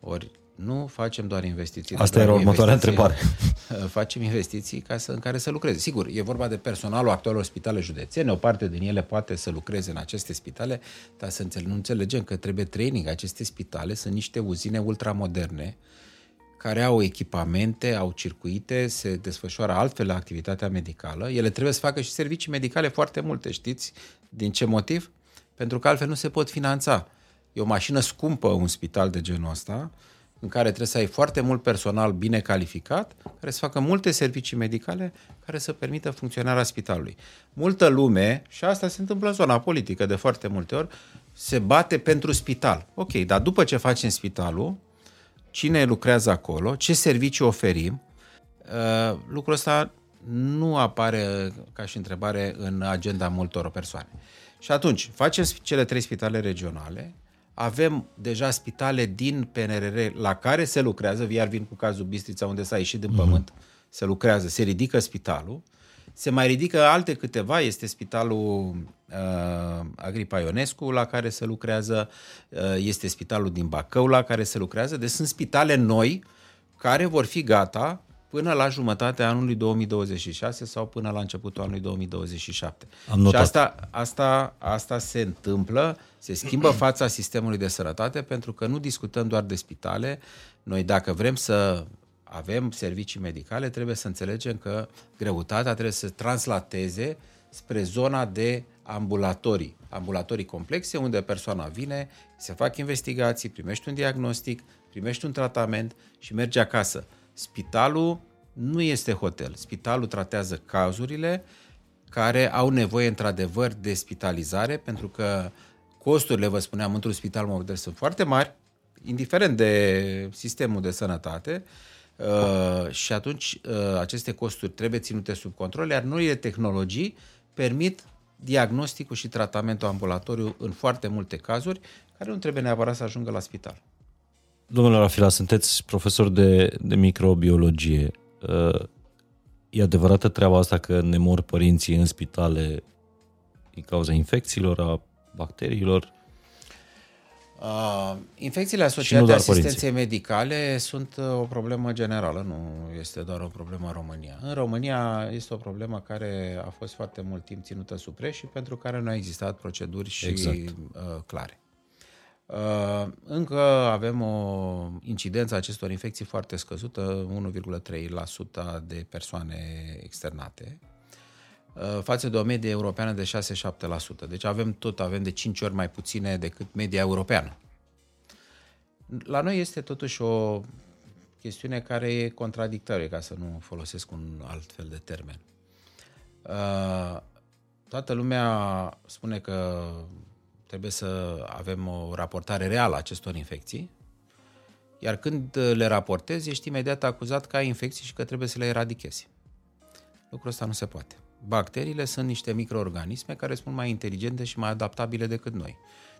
Speaker 2: Ori nu facem doar investiții.
Speaker 1: Asta era următoarea întrebare. (laughs)
Speaker 2: Facem investiții ca să, în care să lucreze. Sigur, e vorba de personalul actualelor spitale județene, o parte din ele poate să lucreze în aceste spitale, dar să înțeleg, nu înțelegem că trebuie training. Aceste spitale sunt niște uzine ultramoderne care au echipamente, au circuite, se desfășoară altfel la activitatea medicală. Ele trebuie să facă și servicii medicale foarte multe, știți? Din ce motiv? Pentru că altfel nu se pot finanța. E o mașină scumpă un spital de genul ăsta, în care trebuie să ai foarte mult personal bine calificat, care să facă multe servicii medicale care să permită funcționarea spitalului. Multă lume, și asta se întâmplă în zona politică de foarte multe ori, se bate pentru spital. Ok, dar după ce facem spitalul, cine lucrează acolo, ce servicii oferim. Uh, lucrul ăsta nu apare ca și întrebare în agenda multor persoane. Și atunci, facem cele trei spitale regionale, avem deja spitale din PNRR la care se lucrează, iar vin cu cazul Bistrița unde s-a ieșit din mm-hmm. pământ, se lucrează, se ridică spitalul, se mai ridică alte câteva, este spitalul uh, Agripa Ionescu la care se lucrează, uh, este spitalul din Bacău la care se lucrează, deci sunt spitale noi care vor fi gata până la jumătatea anului 2026 sau până la începutul anului 2027. Am notat. Și asta, asta, asta se întâmplă, se schimbă (clears throat) fața sistemului de sănătate pentru că nu discutăm doar de spitale. Noi dacă vrem să avem servicii medicale, trebuie să înțelegem că greutatea trebuie să translateze spre zona de ambulatorii, ambulatorii complexe, unde persoana vine, se fac investigații, primește un diagnostic, primește un tratament și merge acasă. Spitalul nu este hotel. Spitalul tratează cazurile care au nevoie într-adevăr de spitalizare, pentru că costurile, vă spuneam, într-un spital modern sunt foarte mari, indiferent de sistemul de sănătate, Uh, și atunci uh, aceste costuri trebuie ținute sub control, iar noile tehnologii permit diagnosticul și tratamentul ambulatoriu în foarte multe cazuri, care nu trebuie neapărat să ajungă la spital.
Speaker 1: Domnule Rafila, sunteți profesor de, de microbiologie. Uh, e adevărată treaba asta că ne mor părinții în spitale din cauza infecțiilor, a bacteriilor?
Speaker 2: Uh, infecțiile asociate asistenței părinții. medicale sunt uh, o problemă generală, nu este doar o problemă în România. În România este o problemă care a fost foarte mult timp ținută sub preș și pentru care nu au existat proceduri și exact. uh, clare. Uh, încă avem o incidență a acestor infecții foarte scăzută, 1,3% de persoane externate Uh, față de o medie europeană de 6-7%. Deci avem tot, avem de 5 ori mai puține decât media europeană. La noi este totuși o chestiune care e contradictorie, ca să nu folosesc un alt fel de termen. Uh, toată lumea spune că trebuie să avem o raportare reală a acestor infecții, iar când le raportezi, ești imediat acuzat că ai infecții și că trebuie să le eradichezi. Lucrul ăsta nu se poate. Bacteriile sunt niște microorganisme care sunt mult mai inteligente și mai adaptabile decât noi.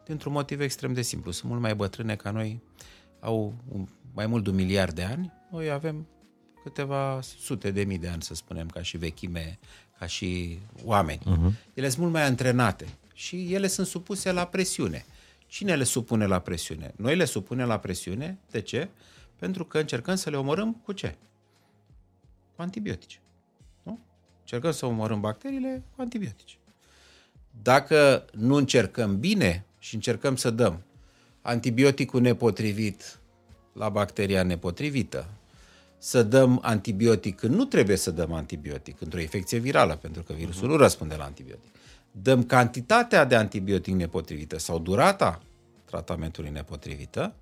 Speaker 2: Dintr-un motiv extrem de simplu. Sunt mult mai bătrâne ca noi, au mai mult de un miliard de ani, noi avem câteva sute de mii de ani, să spunem, ca și vechime, ca și oameni. Uh-huh. Ele sunt mult mai antrenate și ele sunt supuse la presiune. Cine le supune la presiune? Noi le supunem la presiune. De ce? Pentru că încercăm să le omorâm cu ce? Cu antibiotice. Nu? Încercăm să omorâm bacteriile cu antibiotice. Dacă nu încercăm bine și încercăm să dăm antibioticul nepotrivit la bacteria nepotrivită, să dăm antibiotic când nu trebuie să dăm antibiotic, într-o infecție virală, pentru că virusul uh-huh. nu răspunde la antibiotic. Dăm cantitatea de antibiotic nepotrivită sau durata tratamentului nepotrivită,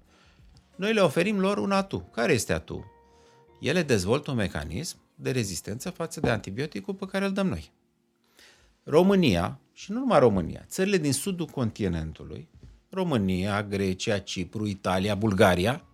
Speaker 2: noi le oferim lor un atu. Care este atu? Ele dezvoltă un mecanism de rezistență față de antibioticul pe care îl dăm noi. România, și nu numai România, țările din sudul continentului, România, Grecia, Cipru, Italia, Bulgaria,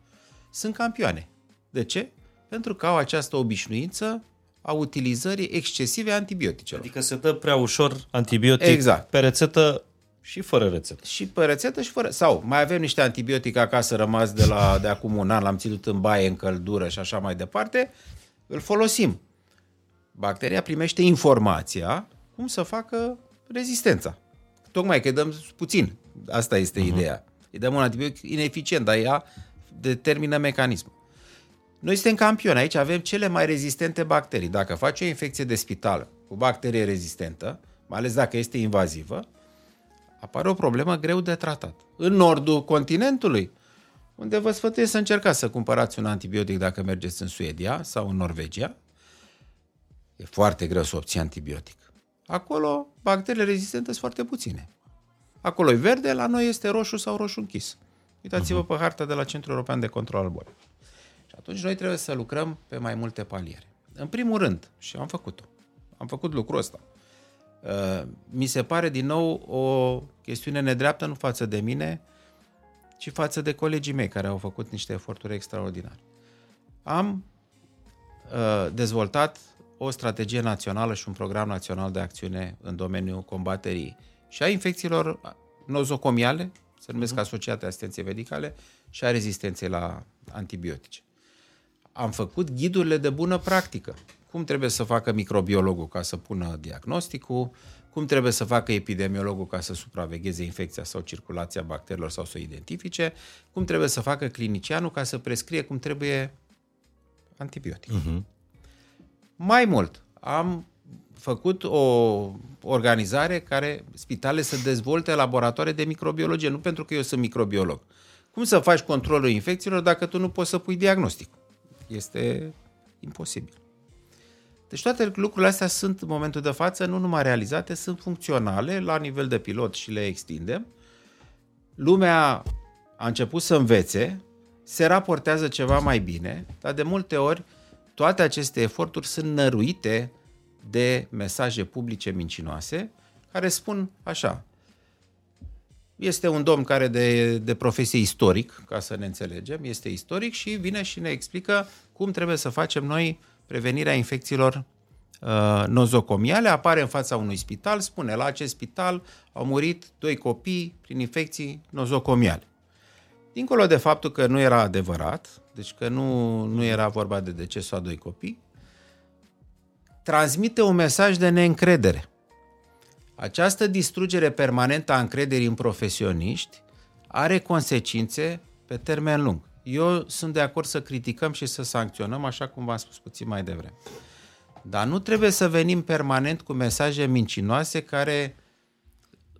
Speaker 2: sunt campioane. De ce? Pentru că au această obișnuință a utilizării excesive a antibioticelor.
Speaker 1: Adică se dă prea ușor antibiotic exact. pe rețetă și fără rețetă.
Speaker 2: Și pe rețetă și fără. Sau mai avem niște antibiotice acasă rămas de, la, de acum un an, l-am ținut în baie, în căldură și așa mai departe, îl folosim. Bacteria primește informația cum să facă rezistența. Tocmai că dăm puțin. Asta este uh-huh. ideea. Îi dăm un antibiotic ineficient, dar ea determină mecanismul. Noi suntem campioni. Aici avem cele mai rezistente bacterii. Dacă faci o infecție de spital cu bacterie rezistentă, mai ales dacă este invazivă, apare o problemă greu de tratat. În nordul continentului, unde vă sfătuiesc să încercați să cumpărați un antibiotic dacă mergeți în Suedia sau în Norvegia, e foarte greu să obții antibiotic. Acolo, bacteriile rezistente sunt foarte puține. Acolo e verde, la noi este roșu sau roșu închis. Uitați-vă uh-huh. pe harta de la Centrul European de Control al Bolii. Și atunci noi trebuie să lucrăm pe mai multe paliere. În primul rând, și am făcut-o, am făcut lucrul ăsta, uh, mi se pare din nou o chestiune nedreaptă nu față de mine, ci față de colegii mei care au făcut niște eforturi extraordinare. Am uh, dezvoltat o strategie națională și un program național de acțiune în domeniul combaterii și a infecțiilor nozocomiale, se numesc uh-huh. Asociate Asistenței Medicale, și a rezistenței la antibiotice am făcut ghidurile de bună practică. Cum trebuie să facă microbiologul ca să pună diagnosticul, cum trebuie să facă epidemiologul ca să supravegheze infecția sau circulația bacteriilor sau să o identifice, cum trebuie să facă clinicianul ca să prescrie cum trebuie antibiotic. Uh-huh. Mai mult, am făcut o organizare care spitale să dezvolte laboratoare de microbiologie, nu pentru că eu sunt microbiolog. Cum să faci controlul infecțiilor dacă tu nu poți să pui diagnosticul? Este imposibil. Deci toate lucrurile astea sunt în momentul de față nu numai realizate, sunt funcționale la nivel de pilot și le extindem. Lumea a început să învețe, se raportează ceva mai bine, dar de multe ori toate aceste eforturi sunt năruite de mesaje publice mincinoase care spun așa, este un domn care de, de profesie istoric, ca să ne înțelegem, este istoric și vine și ne explică cum trebuie să facem noi prevenirea infecțiilor uh, nozocomiale. Apare în fața unui spital, spune la acest spital au murit doi copii prin infecții nozocomiale. Dincolo de faptul că nu era adevărat, deci că nu, nu era vorba de decesul a doi copii, transmite un mesaj de neîncredere. Această distrugere permanentă a încrederii în profesioniști are consecințe pe termen lung. Eu sunt de acord să criticăm și să sancționăm, așa cum v-am spus puțin mai devreme. Dar nu trebuie să venim permanent cu mesaje mincinoase care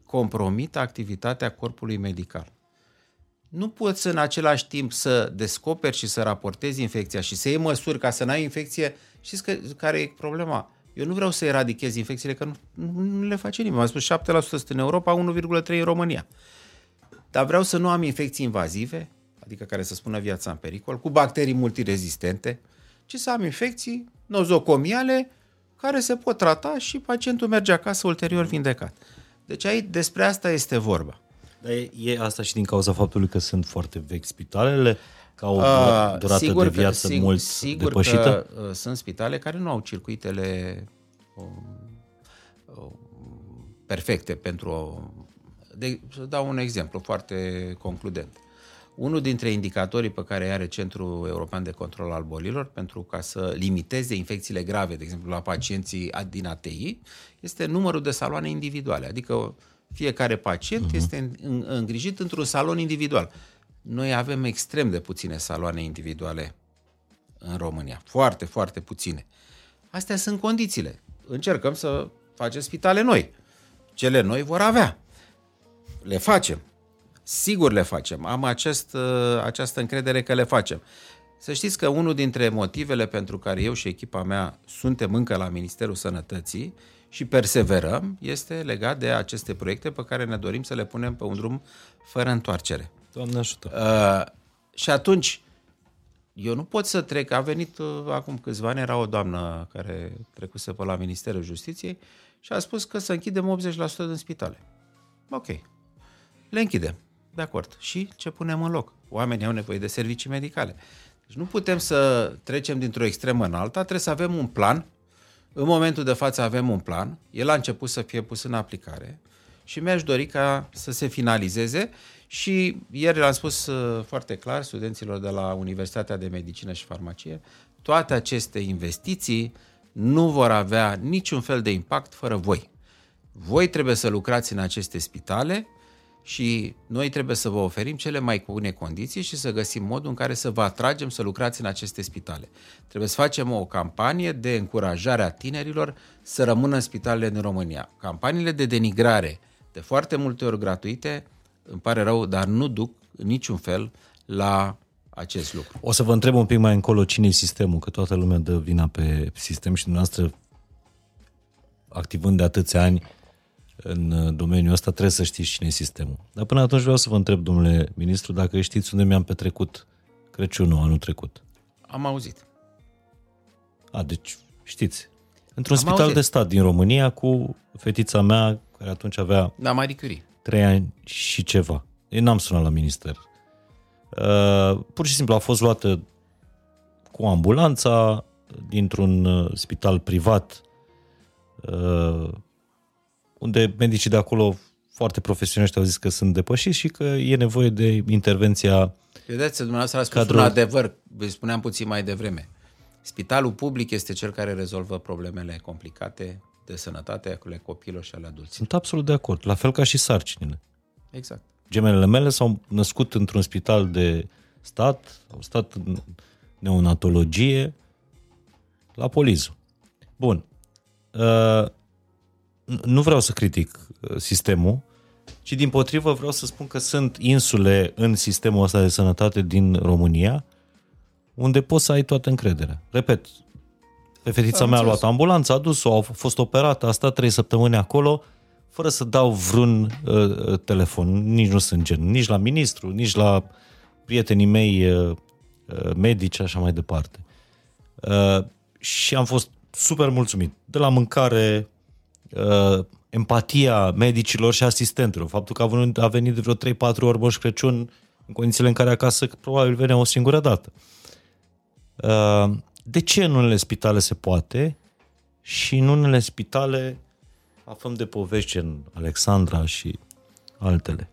Speaker 2: compromit activitatea corpului medical. Nu poți în același timp să descoperi și să raportezi infecția și să iei măsuri ca să n-ai infecție. Știți că, care e problema? Eu nu vreau să eradichez infecțiile, că nu, nu le face nimeni. am spus 7% sunt în Europa, 1,3% în România. Dar vreau să nu am infecții invazive, adică care să spună viața în pericol, cu bacterii multirezistente, ci să am infecții nozocomiale care se pot trata și pacientul merge acasă ulterior vindecat. Deci aici despre asta este vorba.
Speaker 1: Dar e, e asta și din cauza faptului că sunt foarte vechi spitalele, că au uh, durată sigur de viață că, mult sigur depășită?
Speaker 2: Că, uh, sunt spitale care nu au circuitele uh, uh, perfecte pentru o... De, să dau un exemplu foarte concludent. Unul dintre indicatorii pe care are Centrul European de Control al Bolilor pentru ca să limiteze infecțiile grave, de exemplu la pacienții din ATI, este numărul de saloane individuale. Adică fiecare pacient uh-huh. este îngrijit într-un salon individual. Noi avem extrem de puține saloane individuale în România. Foarte, foarte puține. Astea sunt condițiile. Încercăm să facem spitale noi. Cele noi vor avea. Le facem. Sigur le facem. Am acest, uh, această încredere că le facem. Să știți că unul dintre motivele pentru care eu și echipa mea suntem încă la Ministerul Sănătății și perseverăm este legat de aceste proiecte pe care ne dorim să le punem pe un drum fără întoarcere.
Speaker 1: Doamne ajută! Uh,
Speaker 2: și atunci, eu nu pot să trec. A venit uh, acum câțiva ani, era o doamnă care trecuse pe la Ministerul Justiției și a spus că să închidem 80% din spitale. Ok. Le închidem. De acord. Și ce punem în loc? Oamenii au nevoie de servicii medicale. Deci nu putem să trecem dintr-o extremă în alta, trebuie să avem un plan. În momentul de față avem un plan. El a început să fie pus în aplicare și mi-aș dori ca să se finalizeze și ieri l-am spus uh, foarte clar studenților de la Universitatea de Medicină și Farmacie, toate aceste investiții nu vor avea niciun fel de impact fără voi. Voi trebuie să lucrați în aceste spitale și noi trebuie să vă oferim cele mai bune condiții și să găsim modul în care să vă atragem să lucrați în aceste spitale. Trebuie să facem o campanie de încurajare a tinerilor să rămână în spitalele din România. Campaniile de denigrare, de foarte multe ori gratuite, îmi pare rău, dar nu duc în niciun fel la acest lucru.
Speaker 1: O să vă întreb un pic mai încolo cine e sistemul, că toată lumea dă vina pe sistem și dumneavoastră, activând de atâția ani în domeniul ăsta, trebuie să știți cine e sistemul. Dar până atunci vreau să vă întreb, domnule ministru, dacă știți unde mi-am petrecut Crăciunul anul trecut.
Speaker 2: Am auzit.
Speaker 1: A, deci știți. Într-un Am spital auzit. de stat din România cu fetița mea, care atunci avea...
Speaker 2: Da, Marie Curie
Speaker 1: trei ani și ceva. Eu n-am sunat la minister. Uh, pur și simplu a fost luată cu ambulanța dintr-un uh, spital privat uh, unde medicii de acolo foarte profesioniști au zis că sunt depășiți și că e nevoie de intervenția
Speaker 2: Vedeți, dumneavoastră a spus cadrul... un adevăr, vă spuneam puțin mai devreme. Spitalul public este cel care rezolvă problemele complicate de sănătate ale copiilor și ale adulților.
Speaker 1: Sunt absolut de acord, la fel ca și sarcinile.
Speaker 2: Exact.
Speaker 1: Gemelele mele s-au născut într-un spital de stat, au stat în neonatologie la Polizu. Bun. Uh, nu vreau să critic uh, sistemul, ci din potrivă vreau să spun că sunt insule în sistemul ăsta de sănătate din România unde poți să ai toată încrederea. Repet, pe fetița mea a luat ambulanța, a dus-o, a fost operată, a stat trei săptămâni acolo, fără să dau vreun uh, uh, telefon. Nici nu sunt gen, nici la ministru, nici la prietenii mei uh, uh, medici, așa mai departe. Uh, și am fost super mulțumit. De la mâncare, uh, empatia medicilor și asistentelor. Faptul că a venit, a venit de vreo 3-4 ori Moș Crăciun în condițiile în care acasă probabil venea o singură dată. Uh, de ce în unele spitale se poate și în unele spitale aflăm de povești în Alexandra și altele?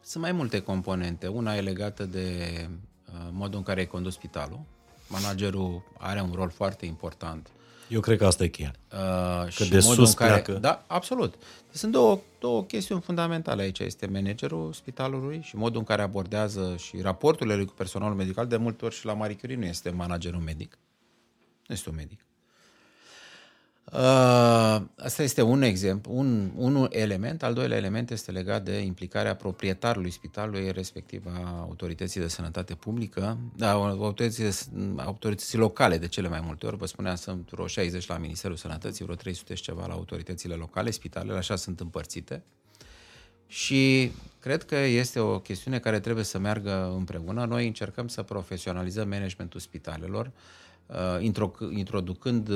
Speaker 2: Sunt mai multe componente. Una e legată de uh, modul în care e condus spitalul. Managerul are un rol foarte important.
Speaker 1: Eu cred că asta e cheia.
Speaker 2: Uh, că de sus în care, pleacă. Da, absolut. Sunt două, două chestiuni fundamentale aici. Este managerul spitalului și modul în care abordează și raporturile lui cu personalul medical. De multe ori și la Marie Curie nu este managerul medic. Nu este un medic. Uh, asta este un exemplu, un, un element. Al doilea element este legat de implicarea proprietarului spitalului, respectiv a autorității de sănătate publică, da, autorității, autorității locale de cele mai multe ori. Vă spuneam, sunt vreo 60 la Ministerul Sănătății, vreo 300 și ceva la autoritățile locale, spitalele, așa sunt împărțite. Și cred că este o chestiune care trebuie să meargă împreună. Noi încercăm să profesionalizăm managementul spitalelor, uh, introducând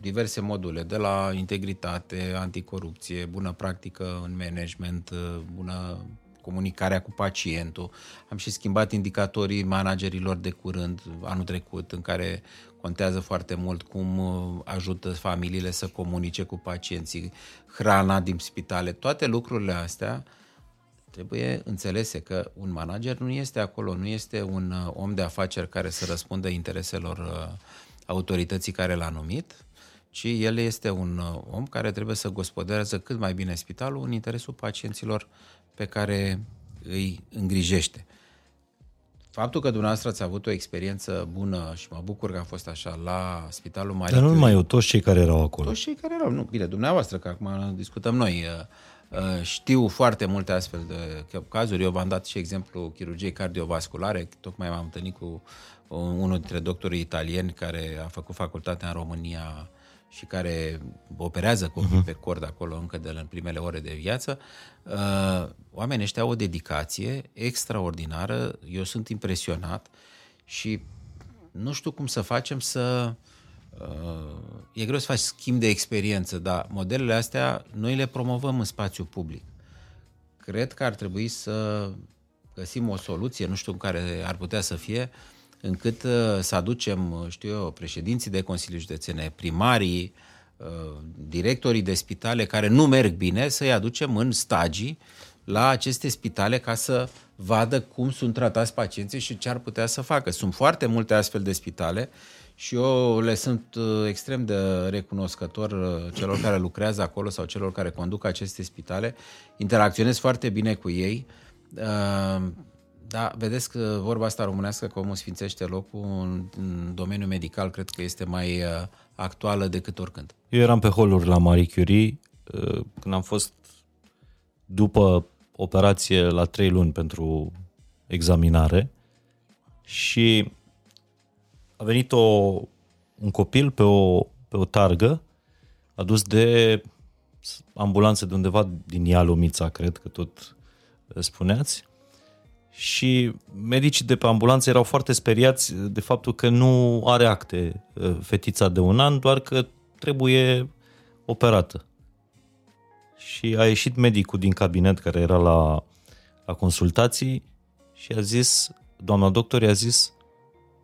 Speaker 2: diverse module, de la integritate, anticorupție, bună practică în management, bună comunicarea cu pacientul. Am și schimbat indicatorii managerilor de curând, anul trecut, în care contează foarte mult cum uh, ajută familiile să comunice cu pacienții, hrana din spitale, toate lucrurile astea trebuie înțelese că un manager nu este acolo, nu este un uh, om de afaceri care să răspundă intereselor uh, autorității care l-a numit, ci el este un om care trebuie să gospoderează cât mai bine spitalul în interesul pacienților pe care îi îngrijește. Faptul că dumneavoastră ați avut o experiență bună și mă bucur că a fost așa la Spitalul Marie
Speaker 1: Dar nu numai eu, toți cei care erau acolo.
Speaker 2: Toți cei care erau, nu, bine, dumneavoastră, că acum discutăm noi. Uh, uh, știu foarte multe astfel de cazuri. Eu v-am dat și exemplu chirurgiei cardiovasculare. Tocmai m-am întâlnit cu unul dintre doctorii italieni care a făcut facultatea în România și care operează copii uh-huh. pe cord acolo încă de la în primele ore de viață, uh, oamenii ăștia au o dedicație extraordinară, eu sunt impresionat și nu știu cum să facem să... Uh, e greu să faci schimb de experiență, dar modelele astea noi le promovăm în spațiu public. Cred că ar trebui să găsim o soluție, nu știu care ar putea să fie, uh, încât uh, să aducem, uh, știu eu, președinții de Consilii Județene, primarii, uh, directorii de spitale care nu merg bine, să-i aducem în stagii la aceste spitale ca să vadă cum sunt tratați pacienții și ce ar putea să facă. Sunt foarte multe astfel de spitale și eu le sunt extrem de recunoscător celor care lucrează acolo sau celor care conduc aceste spitale. Interacționez foarte bine cu ei da, vedeți că vorba asta românească, că omul sfințește locul în, în domeniul medical, cred că este mai uh, actuală decât oricând.
Speaker 1: Eu eram pe holuri la Marie Curie uh, când am fost după operație la trei luni pentru examinare și a venit o, un copil pe o, pe o targă adus de ambulanță de undeva din Ialomița, cred că tot spuneați, și medicii de pe ambulanță erau foarte speriați de faptul că nu are acte uh, fetița de un an, doar că trebuie operată. Și a ieșit medicul din cabinet care era la, la consultații și a zis, doamna doctor i-a zis,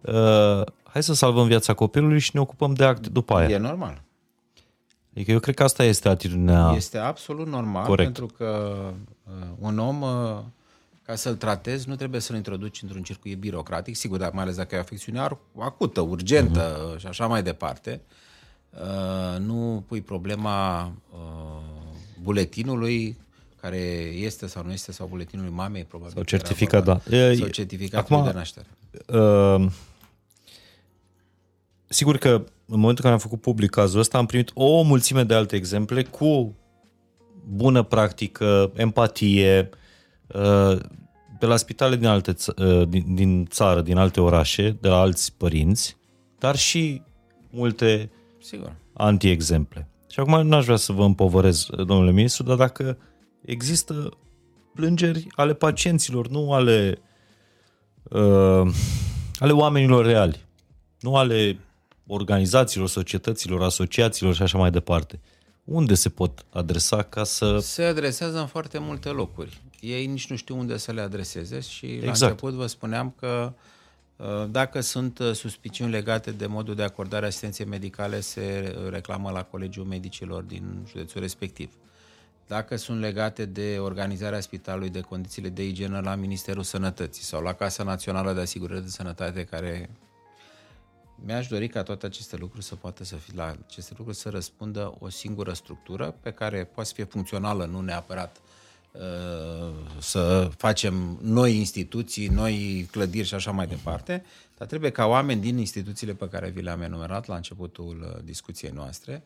Speaker 1: uh, hai să salvăm viața copilului și ne ocupăm de acte după aia.
Speaker 2: E normal.
Speaker 1: Adică eu cred că asta este atitudinea
Speaker 2: Este absolut normal,
Speaker 1: corect.
Speaker 2: pentru că uh, un om uh, ca să-l tratezi, nu trebuie să-l introduci într-un circuit birocratic, sigur, dar mai ales dacă e o afecțiune acută, urgentă uh-huh. și așa mai departe. Uh, nu pui problema uh, buletinului care este sau nu este, sau buletinului mamei, probabil.
Speaker 1: Sau certificat, da. Sau
Speaker 2: certificatul Acum, de naștere.
Speaker 1: Uh, sigur că în momentul în care am făcut public cazul ăsta, am primit o mulțime de alte exemple cu bună practică, empatie, uh, de la spitale din, alte, ță, din, din țară, din alte orașe, de la alți părinți, dar și multe
Speaker 2: Sigur.
Speaker 1: anti-exemple. Și acum nu aș vrea să vă împovărez, domnule ministru, dar dacă există plângeri ale pacienților, nu ale, uh, ale oamenilor reali, nu ale organizațiilor, societăților, asociațiilor și așa mai departe. Unde se pot adresa ca să...
Speaker 2: Se adresează în foarte multe locuri ei nici nu știu unde să le adreseze și exact. la început vă spuneam că uh, dacă sunt uh, suspiciuni legate de modul de acordare a asistenței medicale, se reclamă la Colegiul Medicilor din județul respectiv. Dacă sunt legate de organizarea spitalului, de condițiile de igienă la Ministerul Sănătății sau la Casa Națională de Asigurări de Sănătate, care mi-aș dori ca toate aceste lucruri să poată să fie la aceste lucruri să răspundă o singură structură pe care poate să fie funcțională, nu neapărat Uh, să facem noi instituții, noi clădiri și așa mai departe, dar trebuie ca oameni din instituțiile pe care vi le-am enumerat la începutul uh, discuției noastre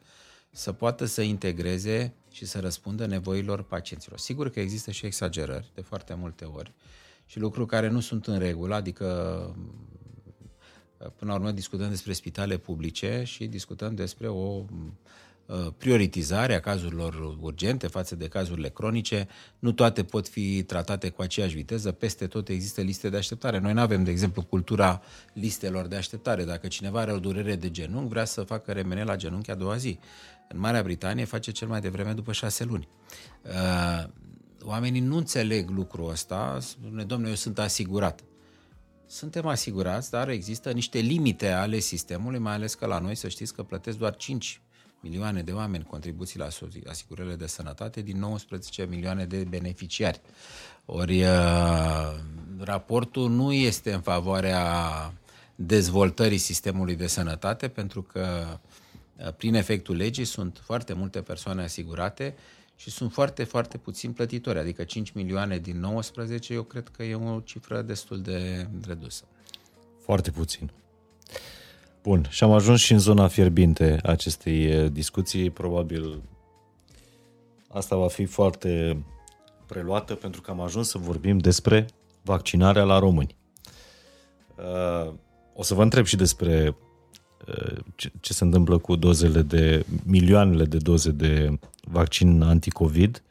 Speaker 2: să poată să integreze și să răspundă nevoilor pacienților. Sigur că există și exagerări de foarte multe ori și lucruri care nu sunt în regulă, adică uh, până la urmă discutăm despre spitale publice și discutăm despre o uh, prioritizare a cazurilor urgente față de cazurile cronice. Nu toate pot fi tratate cu aceeași viteză, peste tot există liste de așteptare. Noi nu avem, de exemplu, cultura listelor de așteptare. Dacă cineva are o durere de genunchi, vrea să facă remene la genunchi a doua zi. În Marea Britanie face cel mai devreme după șase luni. Uh, oamenii nu înțeleg lucrul ăsta, spune, domnule, eu sunt asigurat. Suntem asigurați, dar există niște limite ale sistemului, mai ales că la noi, să știți că plătesc doar 5 milioane de oameni contribuții la asigurările de sănătate din 19 milioane de beneficiari. Ori uh, raportul nu este în favoarea dezvoltării sistemului de sănătate, pentru că uh, prin efectul legii sunt foarte multe persoane asigurate și sunt foarte, foarte puțin plătitori, adică 5 milioane din 19, eu cred că e o cifră destul de redusă.
Speaker 1: Foarte puțin. Bun, și am ajuns și în zona fierbinte acestei discuții. Probabil asta va fi foarte preluată pentru că am ajuns să vorbim despre vaccinarea la români. O să vă întreb și despre ce, ce se întâmplă cu dozele de, milioanele de doze de vaccin anticovid,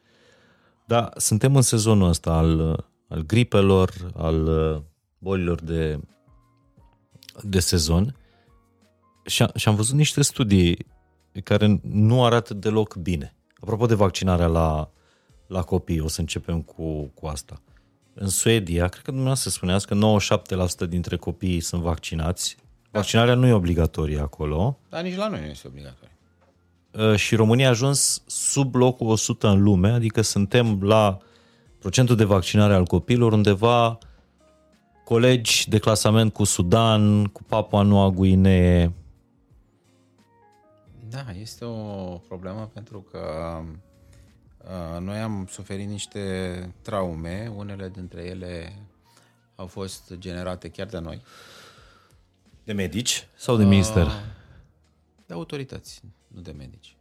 Speaker 1: dar suntem în sezonul ăsta al, al gripelor, al bolilor de, de sezon și, a, și am văzut niște studii care nu arată deloc bine. Apropo de vaccinarea la, la copii, o să începem cu, cu asta. În Suedia, cred că dumneavoastră spuneați că 97% dintre copii sunt vaccinați, Vaccinarea nu e obligatorie acolo.
Speaker 2: Dar nici la noi nu este obligatorie.
Speaker 1: Uh, și România a ajuns sub locul 100 în lume, adică suntem la procentul de vaccinare al copiilor undeva colegi de clasament cu Sudan, cu Papua Noua Guinee.
Speaker 2: Da, este o problemă pentru că uh, noi am suferit niște traume, unele dintre ele au fost generate chiar de noi.
Speaker 1: De medici sau de minister? Uh,
Speaker 2: de autorități, nu de medici.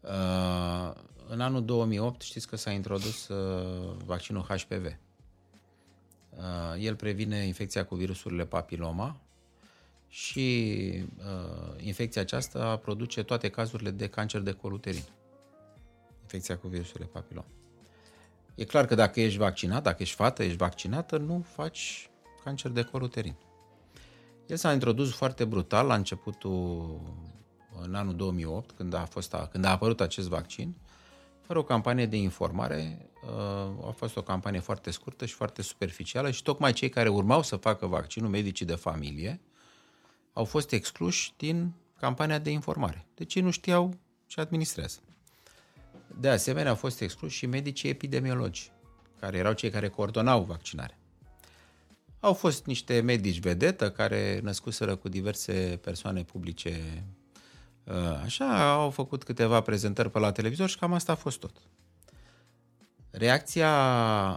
Speaker 2: Uh, în anul 2008 știți că s-a introdus uh, vaccinul HPV. El previne infecția cu virusurile papiloma și infecția aceasta produce toate cazurile de cancer de col uterin. Infecția cu virusurile papiloma. E clar că dacă ești vaccinat, dacă ești fată, ești vaccinată, nu faci cancer de col uterin. El s-a introdus foarte brutal la începutul, în anul 2008, când a, fost, când a apărut acest vaccin, fără o campanie de informare, uh, a fost o campanie foarte scurtă și foarte superficială și tocmai cei care urmau să facă vaccinul, medicii de familie, au fost excluși din campania de informare. Deci ei nu știau ce administrează. De asemenea, au fost excluși și medicii epidemiologi, care erau cei care coordonau vaccinarea. Au fost niște medici vedetă care născuseră cu diverse persoane publice uh, așa, au făcut câteva prezentări pe la televizor și cam asta a fost tot. Reacția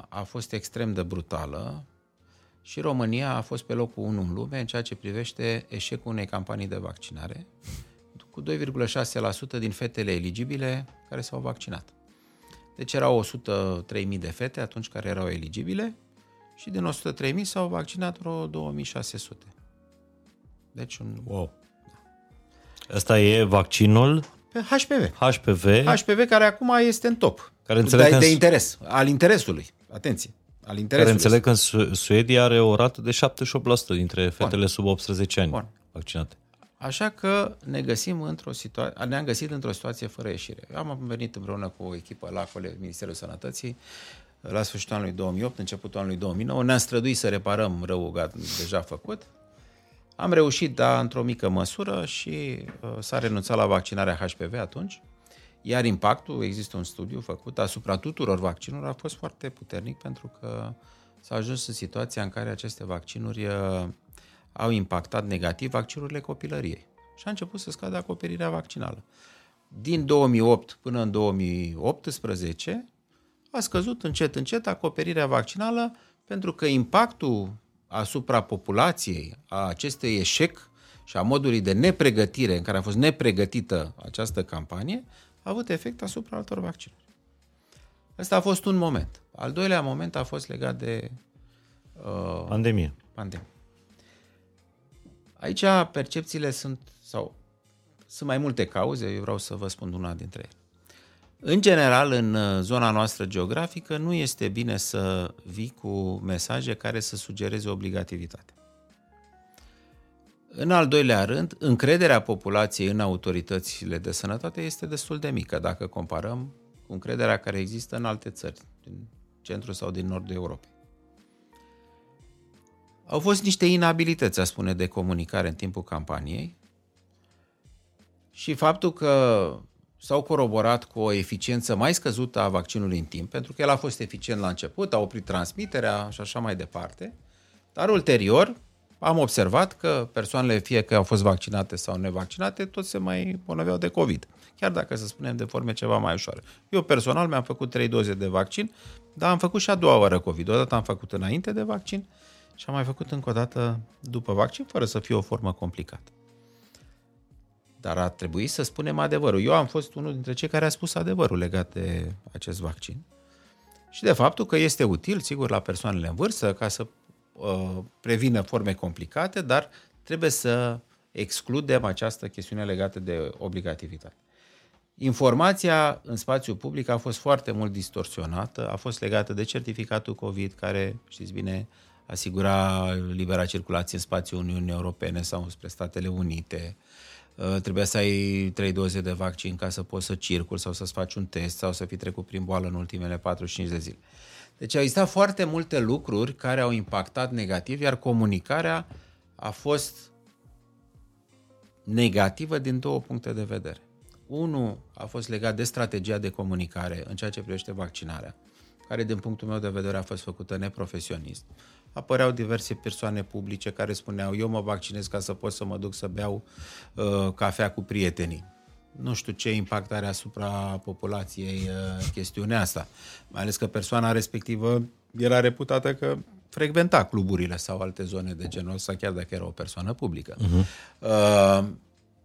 Speaker 2: a fost extrem de brutală și România a fost pe locul 1 în lume în ceea ce privește eșecul unei campanii de vaccinare, cu 2,6% din fetele eligibile care s-au vaccinat. Deci erau 103.000 de fete atunci care erau eligibile și din 103.000 s-au vaccinat vreo 2600. Deci un...
Speaker 1: Wow. Asta e vaccinul?
Speaker 2: Pe HPV.
Speaker 1: HPV.
Speaker 2: HPV care acum este în top. Care înțeleg de, de interes, al interesului. Atenție. Al interesului.
Speaker 1: Care înțeleg că în Suedia are o rată de 78% dintre fetele Bun. sub 18 ani Bun. vaccinate.
Speaker 2: Așa că ne găsim într-o situație, ne-am găsit într-o situație fără ieșire. Eu am venit împreună cu o echipă la Ministerul Sănătății la sfârșitul anului 2008, începutul anului 2009. Ne-am străduit să reparăm răul deja făcut. Am reușit, da, într-o mică măsură și uh, s-a renunțat la vaccinarea HPV atunci. Iar impactul, există un studiu făcut asupra tuturor vaccinurilor, a fost foarte puternic pentru că s-a ajuns în situația în care aceste vaccinuri uh, au impactat negativ vaccinurile copilăriei. Și a început să scadă acoperirea vaccinală. Din 2008 până în 2018, a scăzut încet, încet acoperirea vaccinală pentru că impactul asupra populației a acestui eșec și a modului de nepregătire în care a fost nepregătită această campanie a avut efect asupra altor vaccinuri. Ăsta a fost un moment. Al doilea moment a fost legat de
Speaker 1: uh, pandemie.
Speaker 2: pandemie. Aici percepțiile sunt, sau Sunt mai multe cauze, eu vreau să vă spun una dintre ele. În general, în uh, zona noastră geografică, nu este bine să vii cu mesaje care să sugereze obligativitate. În al doilea rând, încrederea populației în autoritățile de sănătate este destul de mică dacă comparăm cu încrederea care există în alte țări, din centrul sau din nordul Europei. Au fost niște inabilități, a spune, de comunicare în timpul campaniei și faptul că s-au coroborat cu o eficiență mai scăzută a vaccinului în timp, pentru că el a fost eficient la început, a oprit transmiterea și așa mai departe, dar ulterior am observat că persoanele, fie că au fost vaccinate sau nevaccinate, tot se mai bolnaveau de COVID. Chiar dacă, să spunem, de forme ceva mai ușoare. Eu personal mi-am făcut trei doze de vaccin, dar am făcut și a doua oară COVID. Odată am făcut înainte de vaccin și am mai făcut încă o dată după vaccin, fără să fie o formă complicată. Dar ar trebui să spunem adevărul. Eu am fost unul dintre cei care a spus adevărul legat de acest vaccin și de faptul că este util, sigur, la persoanele în vârstă ca să uh, prevină forme complicate, dar trebuie să excludem această chestiune legată de obligativitate. Informația în spațiu public a fost foarte mult distorsionată, a fost legată de certificatul COVID, care, știți bine, asigura libera circulație în spațiul Uniunii Europene sau spre Statele Unite. Uh, trebuia să ai trei doze de vaccin ca să poți să circul sau să-ți faci un test sau să fi trecut prin boală în ultimele 45 de zile. Deci au existat foarte multe lucruri care au impactat negativ, iar comunicarea a fost negativă din două puncte de vedere. Unul a fost legat de strategia de comunicare în ceea ce privește vaccinarea, care din punctul meu de vedere a fost făcută neprofesionist. Apăreau diverse persoane publice care spuneau eu mă vaccinez ca să pot să mă duc să beau uh, cafea cu prietenii. Nu știu ce impact are asupra populației uh, chestiunea asta. Mai ales că persoana respectivă era reputată că frecventa cluburile sau alte zone de genul ăsta, chiar dacă era o persoană publică. Uh-huh. Uh,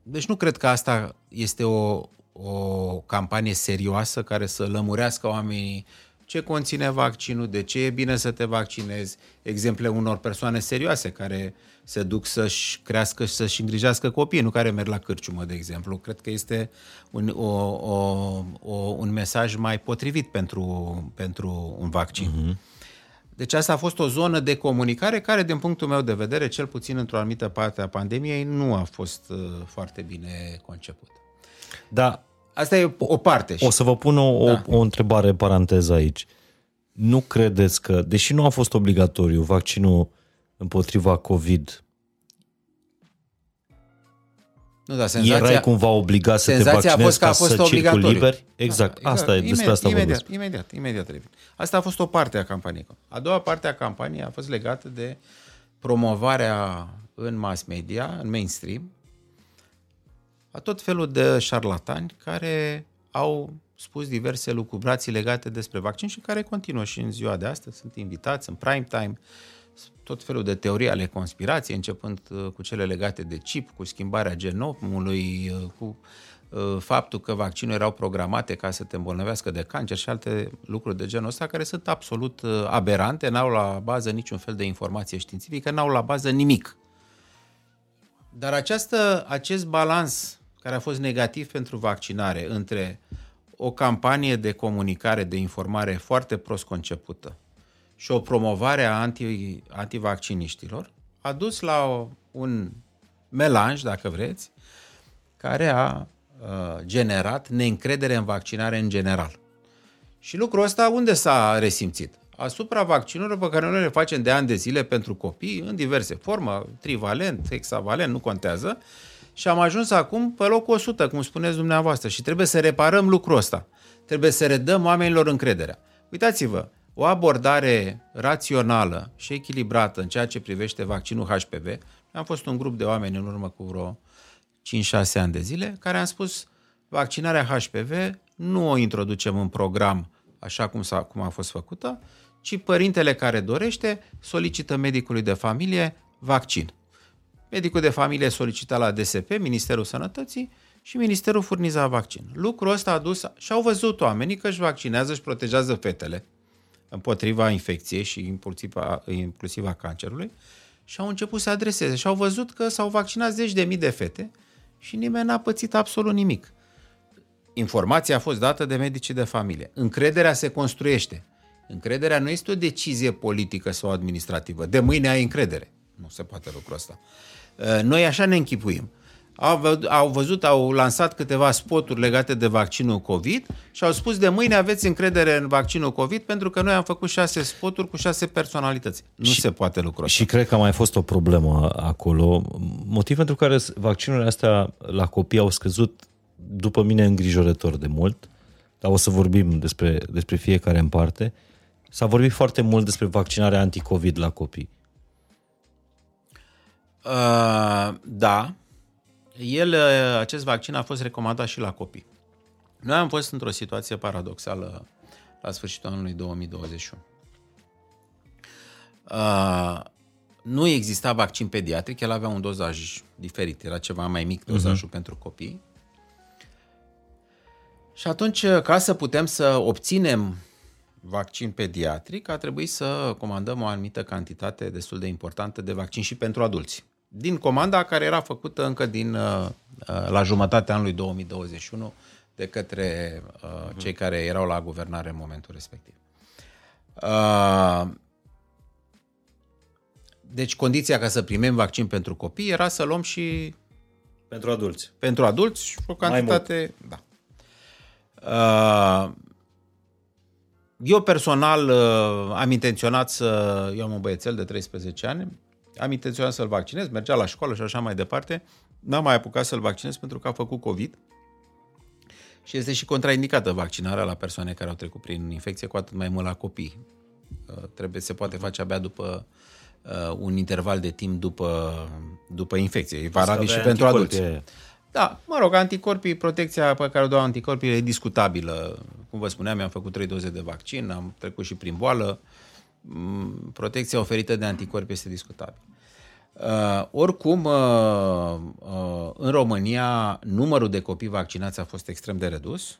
Speaker 2: deci nu cred că asta este o, o campanie serioasă care să lămurească oamenii ce conține vaccinul, de ce e bine să te vaccinezi, exemple unor persoane serioase care se duc să-și crească și să-și îngrijească copiii, nu care merg la cârciumă, de exemplu. Cred că este un, o, o, o, un mesaj mai potrivit pentru, pentru un vaccin. Uh-huh. Deci asta a fost o zonă de comunicare care, din punctul meu de vedere, cel puțin într-o anumită parte a pandemiei, nu a fost uh, foarte bine conceput.
Speaker 1: Da.
Speaker 2: Asta e o parte.
Speaker 1: O să vă pun o, da. o, o întrebare paranteză aici. Nu credeți că, deși nu a fost obligatoriu vaccinul împotriva COVID
Speaker 2: nu, da, senzația,
Speaker 1: Erai cumva obligat să te vaccinezi a fost că a fost ca să circuli liber? Exact, da, asta exact. e, despre asta
Speaker 2: imediat,
Speaker 1: vorbesc.
Speaker 2: Imediat, imediat, imediat. Asta a fost o parte a campaniei. A doua parte a campaniei a fost legată de promovarea în mass media, în mainstream, a tot felul de șarlatani care au spus diverse lucrubrații legate despre vaccin și care continuă și în ziua de astăzi. Sunt invitați în prime time, tot felul de teorii ale conspirației, începând uh, cu cele legate de chip, cu schimbarea genomului, uh, cu uh, faptul că vaccinurile erau programate ca să te îmbolnăvească de cancer și alte lucruri de genul ăsta care sunt absolut aberante, n-au la bază niciun fel de informație științifică, n-au la bază nimic. Dar această, acest balans care a fost negativ pentru vaccinare între o campanie de comunicare, de informare foarte prost concepută, și o promovare a anti, antivacciniștilor a dus la un melanj, dacă vreți, care a uh, generat neîncredere în vaccinare în general. Și lucrul ăsta unde s-a resimțit? Asupra vaccinurilor pe care noi le facem de ani de zile pentru copii, în diverse forme, trivalent, hexavalent, nu contează, și am ajuns acum pe locul 100, cum spuneți dumneavoastră, și trebuie să reparăm lucrul ăsta. Trebuie să redăm oamenilor încrederea. Uitați-vă, o abordare rațională și echilibrată în ceea ce privește vaccinul HPV. Am fost un grup de oameni în urmă cu vreo 5-6 ani de zile care am spus vaccinarea HPV nu o introducem în program așa cum, s-a, cum a fost făcută, ci părintele care dorește solicită medicului de familie vaccin. Medicul de familie solicita la DSP, Ministerul Sănătății, și Ministerul furniza vaccin. Lucrul ăsta a dus și au văzut oamenii că își vaccinează, și protejează fetele împotriva infecției și inclusiv a, inclusiv a cancerului și au început să adreseze și au văzut că s-au vaccinat zeci de mii de fete și nimeni n-a pățit absolut nimic. Informația a fost dată de medicii de familie. Încrederea se construiește. Încrederea nu este o decizie politică sau administrativă. De mâine ai încredere. Nu se poate lucrul ăsta. Uh, noi așa ne închipuim. Au, au văzut, au lansat câteva spoturi legate de vaccinul COVID și au spus de mâine aveți încredere în vaccinul COVID pentru că noi am făcut șase spoturi cu șase personalități. Nu și, se poate lucrul ăsta.
Speaker 1: Și cred că a mai fost o problemă acolo. Motiv pentru care vaccinurile astea la copii au scăzut, după mine, îngrijorător de mult. Dar o să vorbim despre, despre fiecare în parte. S-a vorbit foarte mult despre vaccinarea anticovid la copii.
Speaker 2: Uh, da, el, uh, acest vaccin a fost recomandat și la copii. Noi am fost într-o situație paradoxală la sfârșitul anului 2021. Uh, nu exista vaccin pediatric, el avea un dozaj diferit, era ceva mai mic dozajul uh-huh. pentru copii. Și atunci, uh, ca să putem să obținem vaccin pediatric, a trebuit să comandăm o anumită cantitate destul de importantă de vaccin și pentru adulți din comanda care era făcută încă din uh, uh, la jumătatea anului 2021 de către uh, cei care erau la guvernare în momentul respectiv. Deci condiția ca să primim vaccin pentru copii era să luăm și
Speaker 1: pentru adulți.
Speaker 2: Pentru adulți o cantitate, da. Eu personal am intenționat să eu am un băiețel de 13 ani, am intenționat să-l vaccinez, mergea la școală și așa mai departe, n-am mai apucat să-l vaccinez pentru că a făcut COVID și este și contraindicată vaccinarea la persoane care au trecut prin infecție, cu atât mai mult la copii. Uh, trebuie, se poate face abia după uh, un interval de timp după, după infecție. E valabil și pentru adulți. Da, mă rog, anticorpii, protecția pe care o dau anticorpii e discutabilă. Cum vă spuneam, mi-am făcut trei doze de vaccin, am trecut și prin boală. Uh, Mm, protecția oferită de anticorpi este discutabilă. Uh, oricum, uh, uh, în România, numărul de copii vaccinați a fost extrem de redus,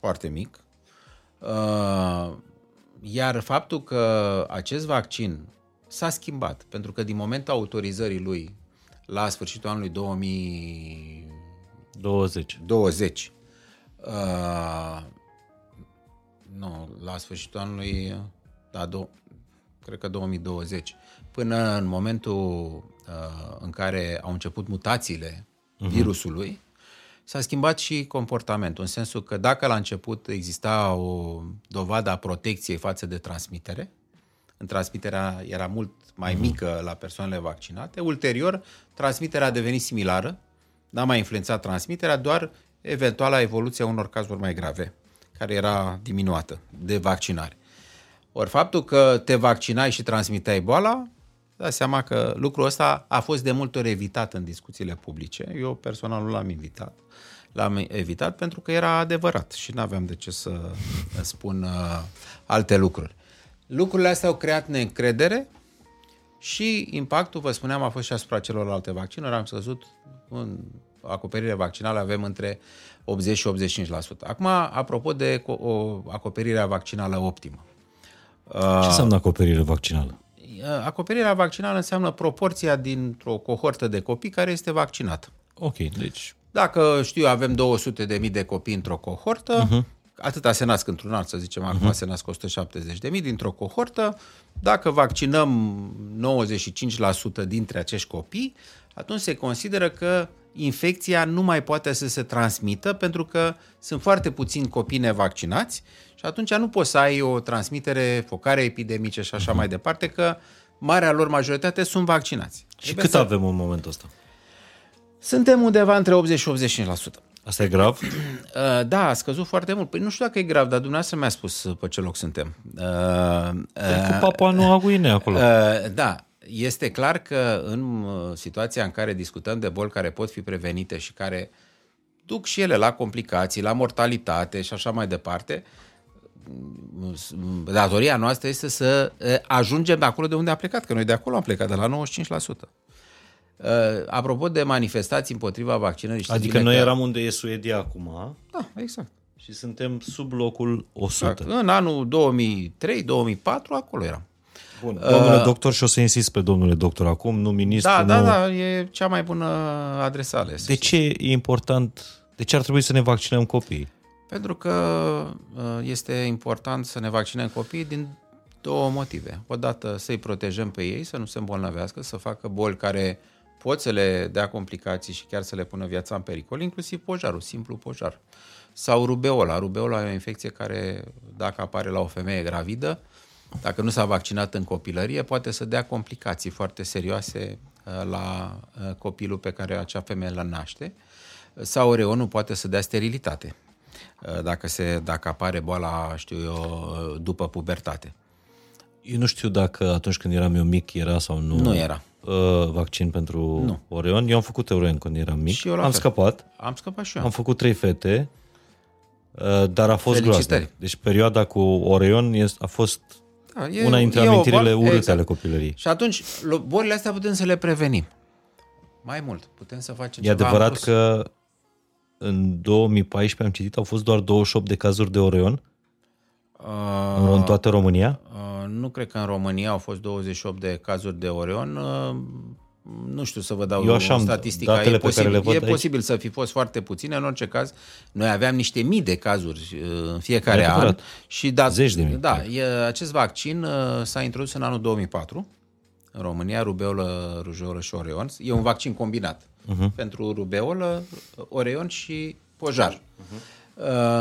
Speaker 2: foarte mic, uh, iar faptul că acest vaccin s-a schimbat, pentru că din momentul autorizării lui la sfârșitul anului 2020, 20, uh, nu, la sfârșitul anului, da, do- cred că 2020, până în momentul uh, în care au început mutațiile uh-huh. virusului, s-a schimbat și comportamentul, în sensul că dacă la început exista o dovadă a protecției față de transmitere, în transmiterea era mult mai uh-huh. mică la persoanele vaccinate, ulterior transmiterea a devenit similară, n-a mai influențat transmiterea, doar eventuala evoluția unor cazuri mai grave, care era diminuată de vaccinare. Ori faptul că te vaccinai și transmiteai boala, da seama că lucrul ăsta a fost de multe ori evitat în discuțiile publice. Eu personal nu l-am invitat. L-am evitat pentru că era adevărat și nu aveam de ce să spun uh, alte lucruri. Lucrurile astea au creat neîncredere și impactul, vă spuneam, a fost și asupra celorlalte vaccinuri. Am scăzut în acoperire vaccinală avem între 80 și 85%. Acum, apropo de o acoperire vaccinală optimă.
Speaker 1: Ce înseamnă acoperire vaccinală?
Speaker 2: Uh, acoperirea vaccinală înseamnă proporția dintr-o cohortă de copii care este vaccinată.
Speaker 1: Ok, deci...
Speaker 2: Dacă știu, avem 200 de mii de copii într-o cohortă, uh-huh. atâta se nasc într-un an, să zicem, acum uh-huh. se nasc 170 de mii dintr-o cohortă, dacă vaccinăm 95% dintre acești copii, atunci se consideră că infecția nu mai poate să se transmită pentru că sunt foarte puțini copii nevaccinați și atunci nu poți să ai o transmitere, focare epidemice și așa uh-huh. mai departe, că marea lor majoritate sunt vaccinați.
Speaker 1: Și Trebuie cât să... avem în momentul ăsta?
Speaker 2: Suntem undeva între 80 și 85%.
Speaker 1: Asta e grav? (clears throat)
Speaker 2: Uh, da, a scăzut foarte mult. Păi nu știu dacă e grav, dar dumneavoastră mi-a spus pe ce loc suntem. Uh,
Speaker 1: uh, cu Papua Noua Guinee acolo. Uh,
Speaker 2: da, este clar că în situația în care discutăm de boli care pot fi prevenite și care duc și ele la complicații, la mortalitate și așa mai departe, datoria noastră este să ajungem de acolo de unde a plecat, că noi de acolo am plecat, de la 95%. Apropo de manifestații împotriva vaccinării...
Speaker 1: Adică noi că... eram unde e Suedia acum.
Speaker 2: Da, exact.
Speaker 1: Și suntem sub locul 100.
Speaker 2: Exact. În anul 2003-2004, acolo eram.
Speaker 1: Bun, domnule uh, doctor, și o să insist pe domnule doctor acum, nu ministru.
Speaker 2: Da,
Speaker 1: nu...
Speaker 2: da, da, e cea mai bună adresă ales.
Speaker 1: De ce e important, de ce ar trebui să ne vaccinăm copiii?
Speaker 2: Pentru că uh, este important să ne vaccinăm copiii din două motive. Odată să-i protejăm pe ei, să nu se îmbolnăvească, să facă boli care pot să le dea complicații și chiar să le pună viața în pericol, inclusiv pojarul, simplu pojar. Sau rubeola. Rubeola e o infecție care, dacă apare la o femeie gravidă, dacă nu s-a vaccinat în copilărie, poate să dea complicații foarte serioase uh, la uh, copilul pe care acea femeie îl naște. Sau reonul poate să dea sterilitate, uh, dacă, se, dacă apare boala, știu eu, după pubertate.
Speaker 1: Eu nu știu dacă atunci când eram eu mic era sau nu.
Speaker 2: Nu era.
Speaker 1: vaccin pentru nu. Orion. Eu am făcut Orion când eram mic.
Speaker 2: Și eu
Speaker 1: am
Speaker 2: fel.
Speaker 1: scăpat.
Speaker 2: Am scăpat și eu.
Speaker 1: Am făcut trei fete, dar a fost groaznic. Deci perioada cu Orion a fost da, e, Una dintre amintirile urâte exact. ale copilăriei.
Speaker 2: Și atunci, bolile astea putem să le prevenim. Mai mult, putem să facem
Speaker 1: E adevărat că în 2014 am citit, au fost doar 28 de cazuri de Orion uh, în toată România?
Speaker 2: Uh, nu cred că în România au fost 28 de cazuri de Orion. Uh, nu știu să vă dau
Speaker 1: Eu așa
Speaker 2: statistica.
Speaker 1: Datele
Speaker 2: e posibil,
Speaker 1: pe care le văd
Speaker 2: e posibil să fi fost foarte puține. În orice caz, noi aveam niște mii de cazuri uh, în fiecare an. Și dat,
Speaker 1: Zeci de mii.
Speaker 2: Da, e, acest vaccin uh, s-a introdus în anul 2004 în România, rubeolă, rujeolă și oreon. E un vaccin combinat uh-huh. pentru rubeolă, oreon și pojar. Uh-huh.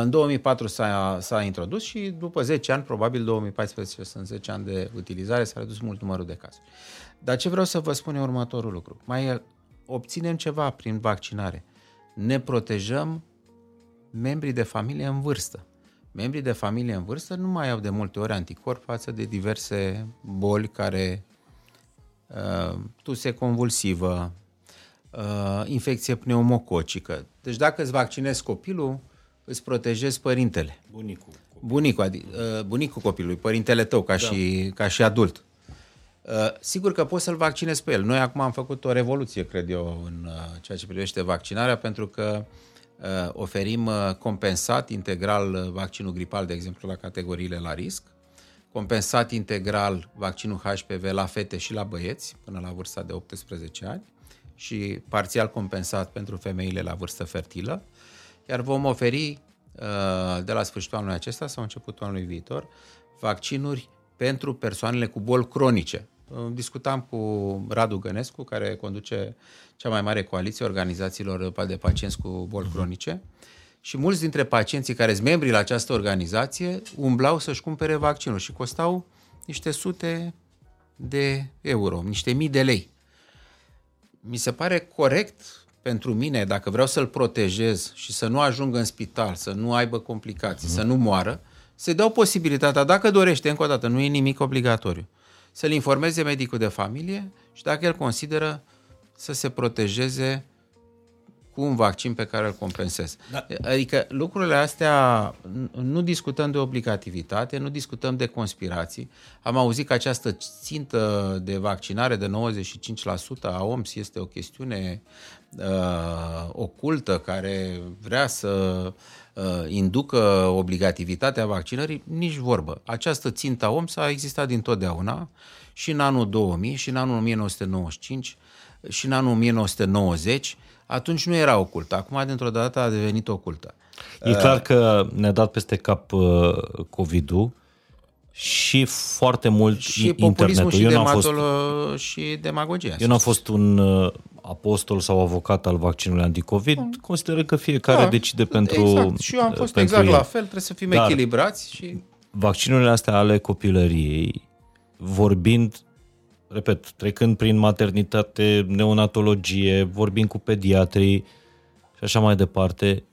Speaker 2: În 2004 s-a, s-a introdus și după 10 ani, probabil 2014 sunt 10 ani de utilizare, s-a redus mult numărul de cazuri. Dar ce vreau să vă spun e următorul lucru. Mai obținem ceva prin vaccinare. Ne protejăm membrii de familie în vârstă. Membrii de familie în vârstă nu mai au de multe ori anticorp față de diverse boli care uh, tuse convulsivă, uh, infecție pneumococică. Deci dacă îți vaccinezi copilul, îți protejezi părintele.
Speaker 1: Bunicul.
Speaker 2: Bunicul, adică, uh, bunicul copilului, părintele tău ca, da. și, ca și adult. Uh, sigur că poți să-l vaccinezi pe el. Noi acum am făcut o revoluție, cred eu, în uh, ceea ce privește vaccinarea, pentru că uh, oferim compensat integral vaccinul gripal, de exemplu, la categoriile la risc, compensat integral vaccinul HPV la fete și la băieți până la vârsta de 18 ani și parțial compensat pentru femeile la vârstă fertilă, iar vom oferi de la sfârșitul anului acesta sau începutul anului viitor vaccinuri pentru persoanele cu boli cronice. Discutam cu Radu Gănescu, care conduce cea mai mare coaliție organizațiilor de pacienți cu boli mhm. cronice și mulți dintre pacienții care sunt membri la această organizație umblau să-și cumpere vaccinul și costau niște sute de euro, niște mii de lei. Mi se pare corect pentru mine, dacă vreau să-l protejez și să nu ajungă în spital, să nu aibă complicații, mm. să nu moară, să-i dau posibilitatea, dacă dorește, încă o dată, nu e nimic obligatoriu, să-l informeze medicul de familie și dacă el consideră să se protejeze cu un vaccin pe care îl compensez. Da. Adică lucrurile astea, nu discutăm de obligativitate, nu discutăm de conspirații. Am auzit că această țintă de vaccinare de 95% a OMS este o chestiune uh, ocultă care vrea să uh, inducă obligativitatea vaccinării, nici vorbă. Această țintă a OMS a existat dintotdeauna și în anul 2000 și în anul 1995 și în anul 1990 atunci nu era ocultă. Acum, dintr-o dată, a devenit ocultă.
Speaker 1: E clar că ne-a dat peste cap uh, COVID-ul și foarte mult
Speaker 2: și
Speaker 1: internetul.
Speaker 2: Și, eu fost, și demagogia.
Speaker 1: Eu n-am fost un uh, apostol sau avocat al vaccinului anticovid. Mm. Consider că fiecare da, decide pentru
Speaker 2: Exact. Și eu am fost exact el. la fel. Trebuie să fim Dar echilibrați. și
Speaker 1: Vaccinurile astea ale copilăriei, vorbind repet, trecând prin maternitate, neonatologie, vorbind cu pediatrii și așa mai departe,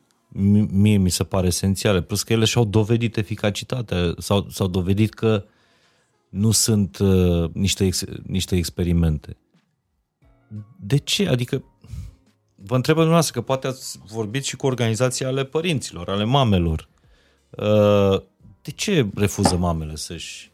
Speaker 1: mie mi se pare esențiale. Plus că ele și-au dovedit eficacitatea, s-au, s-au dovedit că nu sunt uh, niște, ex, niște experimente. De ce? Adică vă întreb dumneavoastră că poate ați vorbit și cu organizații ale părinților, ale mamelor. Uh, de ce refuză mamele să-și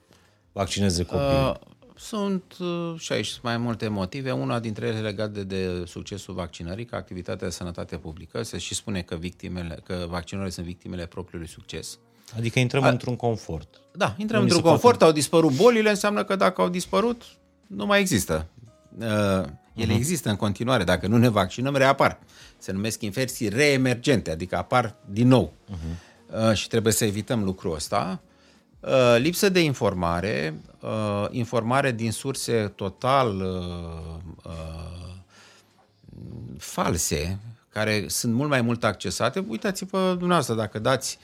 Speaker 1: vaccineze copiii? Uh,
Speaker 2: sunt uh, și aici mai multe motive. Una dintre ele legat de, de succesul vaccinării, ca activitatea de sănătate publică. Se și spune că, victimele, că vaccinurile sunt victimele propriului succes.
Speaker 1: Adică intrăm A... într-un confort.
Speaker 2: Da, intrăm într-un confort, poate... au dispărut bolile, înseamnă că dacă au dispărut, nu mai există. Uh, ele uh-huh. există în continuare, dacă nu ne vaccinăm, reapar. Se numesc infecții reemergente, adică apar din nou. Uh-huh. Uh, și trebuie să evităm lucrul ăsta. Uh, lipsă de informare, uh, informare din surse total uh, uh, false, care sunt mult mai mult accesate. Uitați-vă dumneavoastră, dacă dați,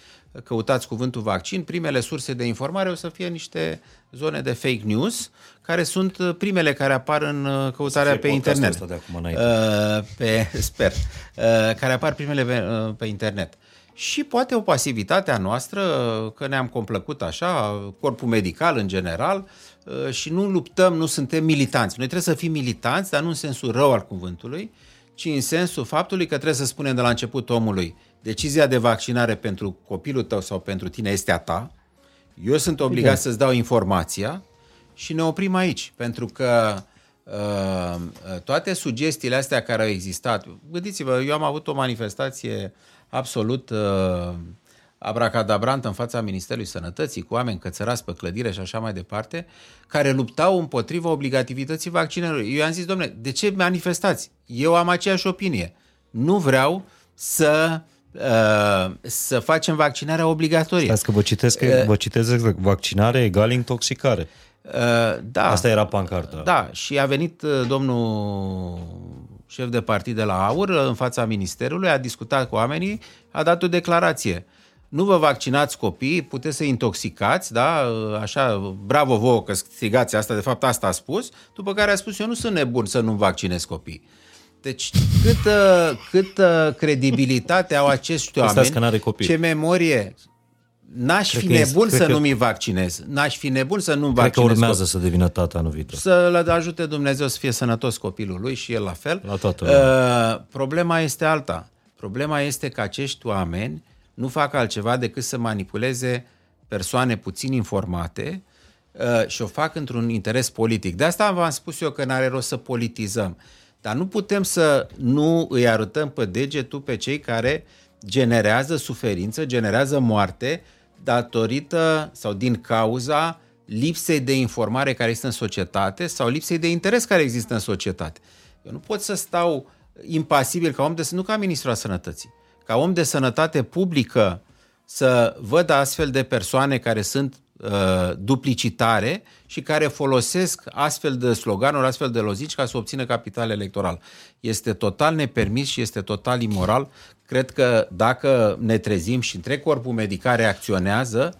Speaker 2: căutați cuvântul vaccin, primele surse de informare o să fie niște zone de fake news, care sunt primele care apar în uh, căutarea pe internet.
Speaker 1: de acum uh,
Speaker 2: pe, (laughs) sper. Uh, care apar primele pe, uh, pe internet. Și poate o pasivitate a noastră, că ne-am complăcut așa, corpul medical în general, uh, și nu luptăm, nu suntem militanți. Noi trebuie să fim militanți, dar nu în sensul rău al cuvântului, ci în sensul faptului că trebuie să spunem de la început omului, decizia de vaccinare pentru copilul tău sau pentru tine este a ta, eu sunt obligat okay. să-ți dau informația și ne oprim aici, pentru că uh, toate sugestiile astea care au existat, gândiți-vă, eu am avut o manifestație absolut uh, abracadabrantă în fața Ministerului Sănătății, cu oameni cățărați pe clădire și așa mai departe, care luptau împotriva obligativității vaccinării. Eu i-am zis, domnule, de ce manifestați? Eu am aceeași opinie. Nu vreau să uh, să facem vaccinarea obligatorie.
Speaker 1: Stați că vă citesc, uh, vă citesc exact. Vaccinare egal intoxicare. Uh,
Speaker 2: da.
Speaker 1: Asta era pancarta.
Speaker 2: Da, și a venit uh, domnul șef de partid de la AUR în fața ministerului, a discutat cu oamenii, a dat o declarație. Uh, nu vă vaccinați copiii, puteți să intoxicați, da? Așa, bravo vouă că strigați asta, de fapt asta a spus, după care a spus eu nu sunt nebun să nu vaccinez copii. Deci cât, cât credibilitate au acești oameni,
Speaker 1: că n-are copii.
Speaker 2: ce memorie, N-aș cred fi nebun să că, nu-mi vaccinez. N-aș fi nebun să nu cred vaccinez.
Speaker 1: Cred că urmează copil. să devină tata anul viitor.
Speaker 2: Să-l ajute Dumnezeu să fie sănătos copilul lui și el la fel.
Speaker 1: La toată
Speaker 2: uh, problema este alta. Problema este că acești oameni nu fac altceva decât să manipuleze persoane puțin informate uh, și o fac într-un interes politic. De asta v-am spus eu că n-are rost să politizăm. Dar nu putem să nu îi arătăm pe degetul pe cei care generează suferință, generează moarte datorită sau din cauza lipsei de informare care există în societate sau lipsei de interes care există în societate. Eu nu pot să stau impasibil ca om de nu ca ministrul al sănătății ca om de sănătate publică să văd astfel de persoane care sunt uh, duplicitare și care folosesc astfel de sloganuri, astfel de lozici ca să obțină capital electoral. Este total nepermis și este total imoral. Cred că dacă ne trezim și întreg corpul medical reacționează,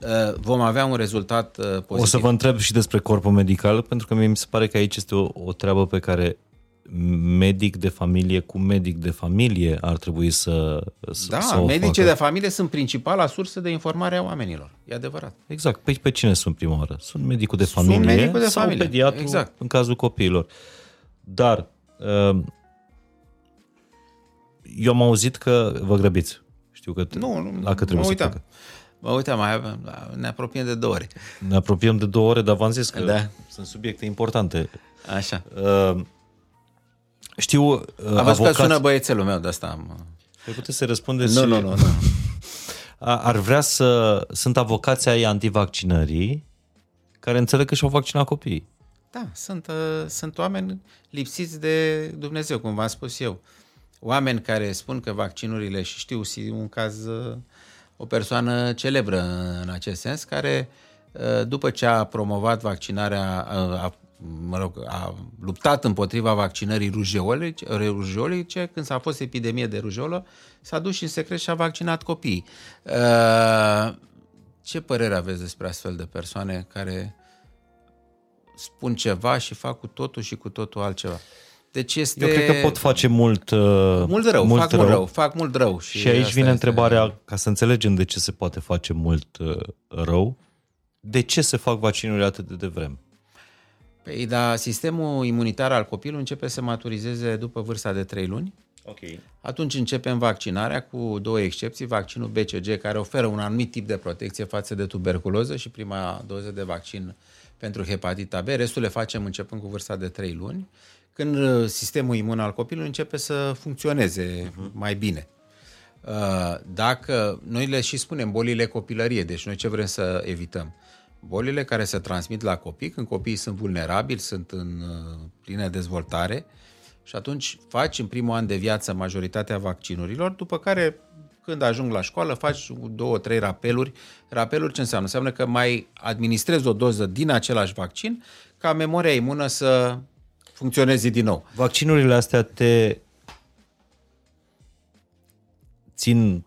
Speaker 2: uh, vom avea un rezultat uh, pozitiv.
Speaker 1: O să vă întreb și despre corpul medical, pentru că mi se pare că aici este o, o treabă pe care medic de familie cu medic de familie ar trebui să,
Speaker 2: da,
Speaker 1: să
Speaker 2: o medicii facă. de familie sunt principala sursă de informare a oamenilor. E adevărat.
Speaker 1: Exact. Pe, pe cine sunt prima oară? Sunt medicul de familie sunt medicul de sau familie. pediatru exact. în cazul copiilor. Dar uh, eu am auzit că vă grăbiți. Știu că
Speaker 2: nu, nu, la că trebuie mă uitam. să Mă uitam, mai avem, ne apropiem de două ore.
Speaker 1: Ne apropiem de două ore, dar v-am zis că da. sunt subiecte importante.
Speaker 2: Așa. Uh,
Speaker 1: știu uh,
Speaker 2: Am avocați... că sună băiețelul meu, de asta am...
Speaker 1: Păi puteți să răspundeți
Speaker 2: Nu, și... nu, nu, nu.
Speaker 1: Ar vrea să... Sunt avocații ai antivaccinării care înțeleg că și-au vaccinat copiii.
Speaker 2: Da, sunt, uh, sunt oameni lipsiți de Dumnezeu, cum v-am spus eu. Oameni care spun că vaccinurile, și știu un caz, uh, o persoană celebră în acest sens, care uh, după ce a promovat vaccinarea, a mă rog, a luptat împotriva vaccinării rujeolice, când s-a fost epidemie de rujolă, s-a dus și în secret și a vaccinat copiii. Uh, ce părere aveți despre astfel de persoane care spun ceva și fac cu totul și cu totul altceva?
Speaker 1: Deci este... Eu cred că pot face mult, uh,
Speaker 2: mult rău, mult fac rău. mult rău, fac mult rău.
Speaker 1: Și, și aici vine întrebarea, este... ca să înțelegem de ce se poate face mult uh, rău, de ce se fac vaccinurile atât de devreme?
Speaker 2: Păi, da, sistemul imunitar al copilului începe să maturizeze după vârsta de 3 luni.
Speaker 1: Okay.
Speaker 2: Atunci începem vaccinarea cu două excepții, vaccinul BCG care oferă un anumit tip de protecție față de tuberculoză și prima doză de vaccin pentru hepatita B, restul le facem începând cu vârsta de 3 luni, când uh, sistemul imun al copilului începe să funcționeze uh-huh. mai bine. Uh, dacă noi le și spunem bolile copilărie, deci noi ce vrem să evităm? Bolile care se transmit la copii, când copiii sunt vulnerabili, sunt în uh, plină dezvoltare și atunci faci în primul an de viață majoritatea vaccinurilor, după care când ajung la școală faci două, trei rapeluri. Rapeluri ce înseamnă? Înseamnă că mai administrezi o doză din același vaccin ca memoria imună să funcționeze din nou.
Speaker 1: Vaccinurile astea te țin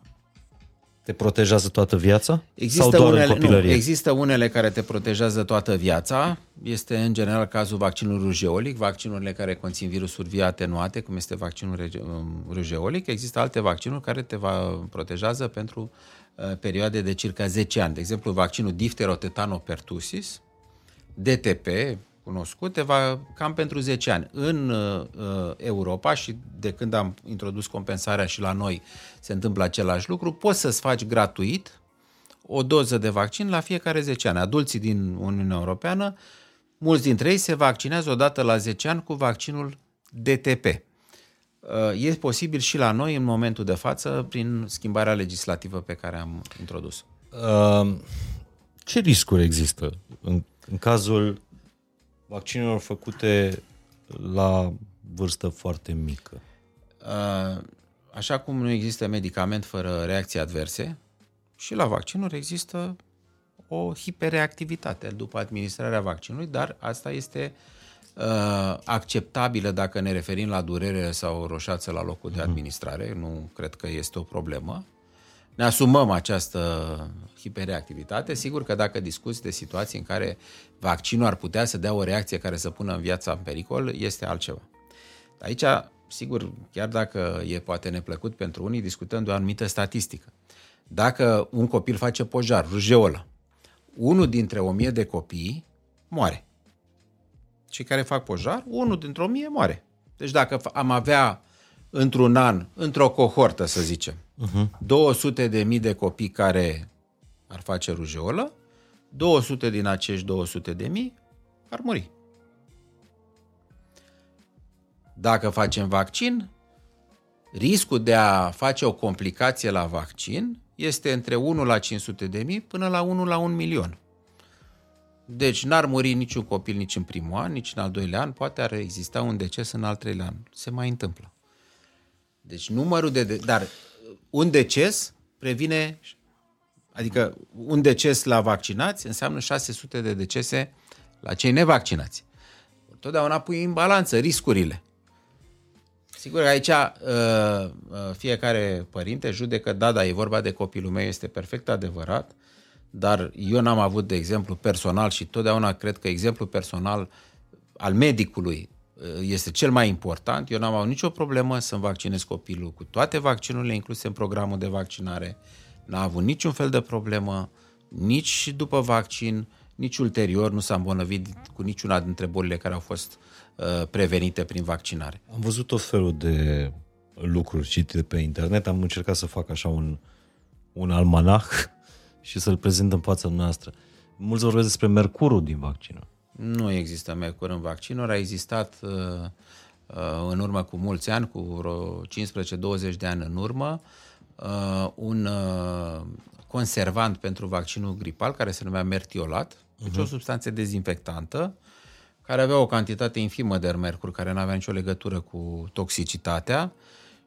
Speaker 1: te protejează toată viața?
Speaker 2: Există
Speaker 1: sau doar
Speaker 2: unele,
Speaker 1: în copilărie?
Speaker 2: Nu, există unele care te protejează toată viața. Este în general cazul vaccinului rujeolic, vaccinurile care conțin virusuri vii atenuate, cum este vaccinul um, rujeolic. Există alte vaccinuri care te va protejează pentru uh, perioade de circa 10 ani. De exemplu, vaccinul difterotetanopertussis, DTP, cunoscute, va cam pentru 10 ani. În uh, Europa și de când am introdus compensarea și la noi se întâmplă același lucru, poți să-ți faci gratuit o doză de vaccin la fiecare 10 ani. Adulții din Uniunea Europeană, mulți dintre ei se vaccinează odată la 10 ani cu vaccinul DTP. Uh, e posibil și la noi în momentul de față prin schimbarea legislativă pe care am introdus. Uh,
Speaker 1: ce riscuri există în, în cazul vaccinurilor făcute la vârstă foarte mică?
Speaker 2: Uh, așa cum nu există medicament fără reacții adverse, și la vaccinuri există o hiperreactivitate după administrarea vaccinului, dar asta este uh, acceptabilă dacă ne referim la durere sau roșață la locul de mhm. administrare. Nu cred că este o problemă. Ne asumăm această hiperreactivitate. Sigur că dacă discuți de situații în care vaccinul ar putea să dea o reacție care să pună în viața în pericol, este altceva. Aici, sigur, chiar dacă e poate neplăcut pentru unii, discutăm de o anumită statistică. Dacă un copil face pojar, rujeolă, unul dintre o mie de copii moare. Cei care fac pojar, unul dintre o mie moare. Deci dacă am avea într-un an, într-o cohortă, să zicem, uh-huh. 200 de mii de copii care ar face rujeolă, 200 din acești 200 de mii ar muri. Dacă facem vaccin, riscul de a face o complicație la vaccin este între 1 la 500 de mii până la 1 la 1 milion. Deci n-ar muri niciun copil nici în primul an, nici în al doilea an, poate ar exista un deces în al treilea an. Se mai întâmplă. Deci numărul de... de dar un deces previne... Adică un deces la vaccinați înseamnă 600 de decese la cei nevaccinați. Totdeauna pui în balanță riscurile. Sigur că aici uh, uh, fiecare părinte judecă, da, da, e vorba de copilul meu, este perfect adevărat, dar eu n-am avut, de exemplu, personal și totdeauna cred că exemplu personal al medicului uh, este cel mai important. Eu n-am avut nicio problemă să-mi vaccinez copilul cu toate vaccinurile incluse în programul de vaccinare. N-a avut niciun fel de problemă, nici după vaccin, nici ulterior nu s-a îmbolnăvit cu niciuna dintre bolile care au fost uh, Uh, prevenite prin vaccinare.
Speaker 1: Am văzut tot felul de lucruri citite pe internet, am încercat să fac așa un, un almanah (laughs) și să-l prezint în fața noastră. Mulți vorbesc despre mercurul din vaccinuri.
Speaker 2: Nu există mercur în vaccinuri, a existat uh, uh, în urmă cu mulți ani, cu vreo 15-20 de ani în urmă, uh, un uh, conservant pentru vaccinul gripal care se numea mertiolat, uh-huh. deci o mhm. substanță dezinfectantă, care avea o cantitate infimă de mercur, care nu avea nicio legătură cu toxicitatea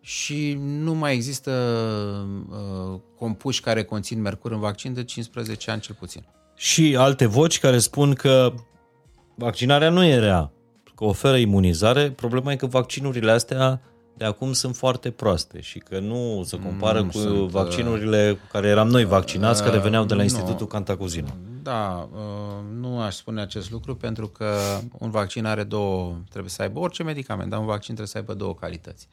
Speaker 2: și nu mai există uh, compuși care conțin mercur în vaccin de 15 ani cel puțin.
Speaker 1: Și alte voci care spun că vaccinarea nu e rea, că oferă imunizare. Problema e că vaccinurile astea de acum sunt foarte proaste și că nu se compară mm, cu sunt, uh, vaccinurile cu care eram noi vaccinați, uh, care veneau de la Institutul no, Cantacuzino.
Speaker 2: Da, uh, nu aș spune acest lucru pentru că un vaccin are două, trebuie să aibă orice medicament, dar un vaccin trebuie să aibă două calități.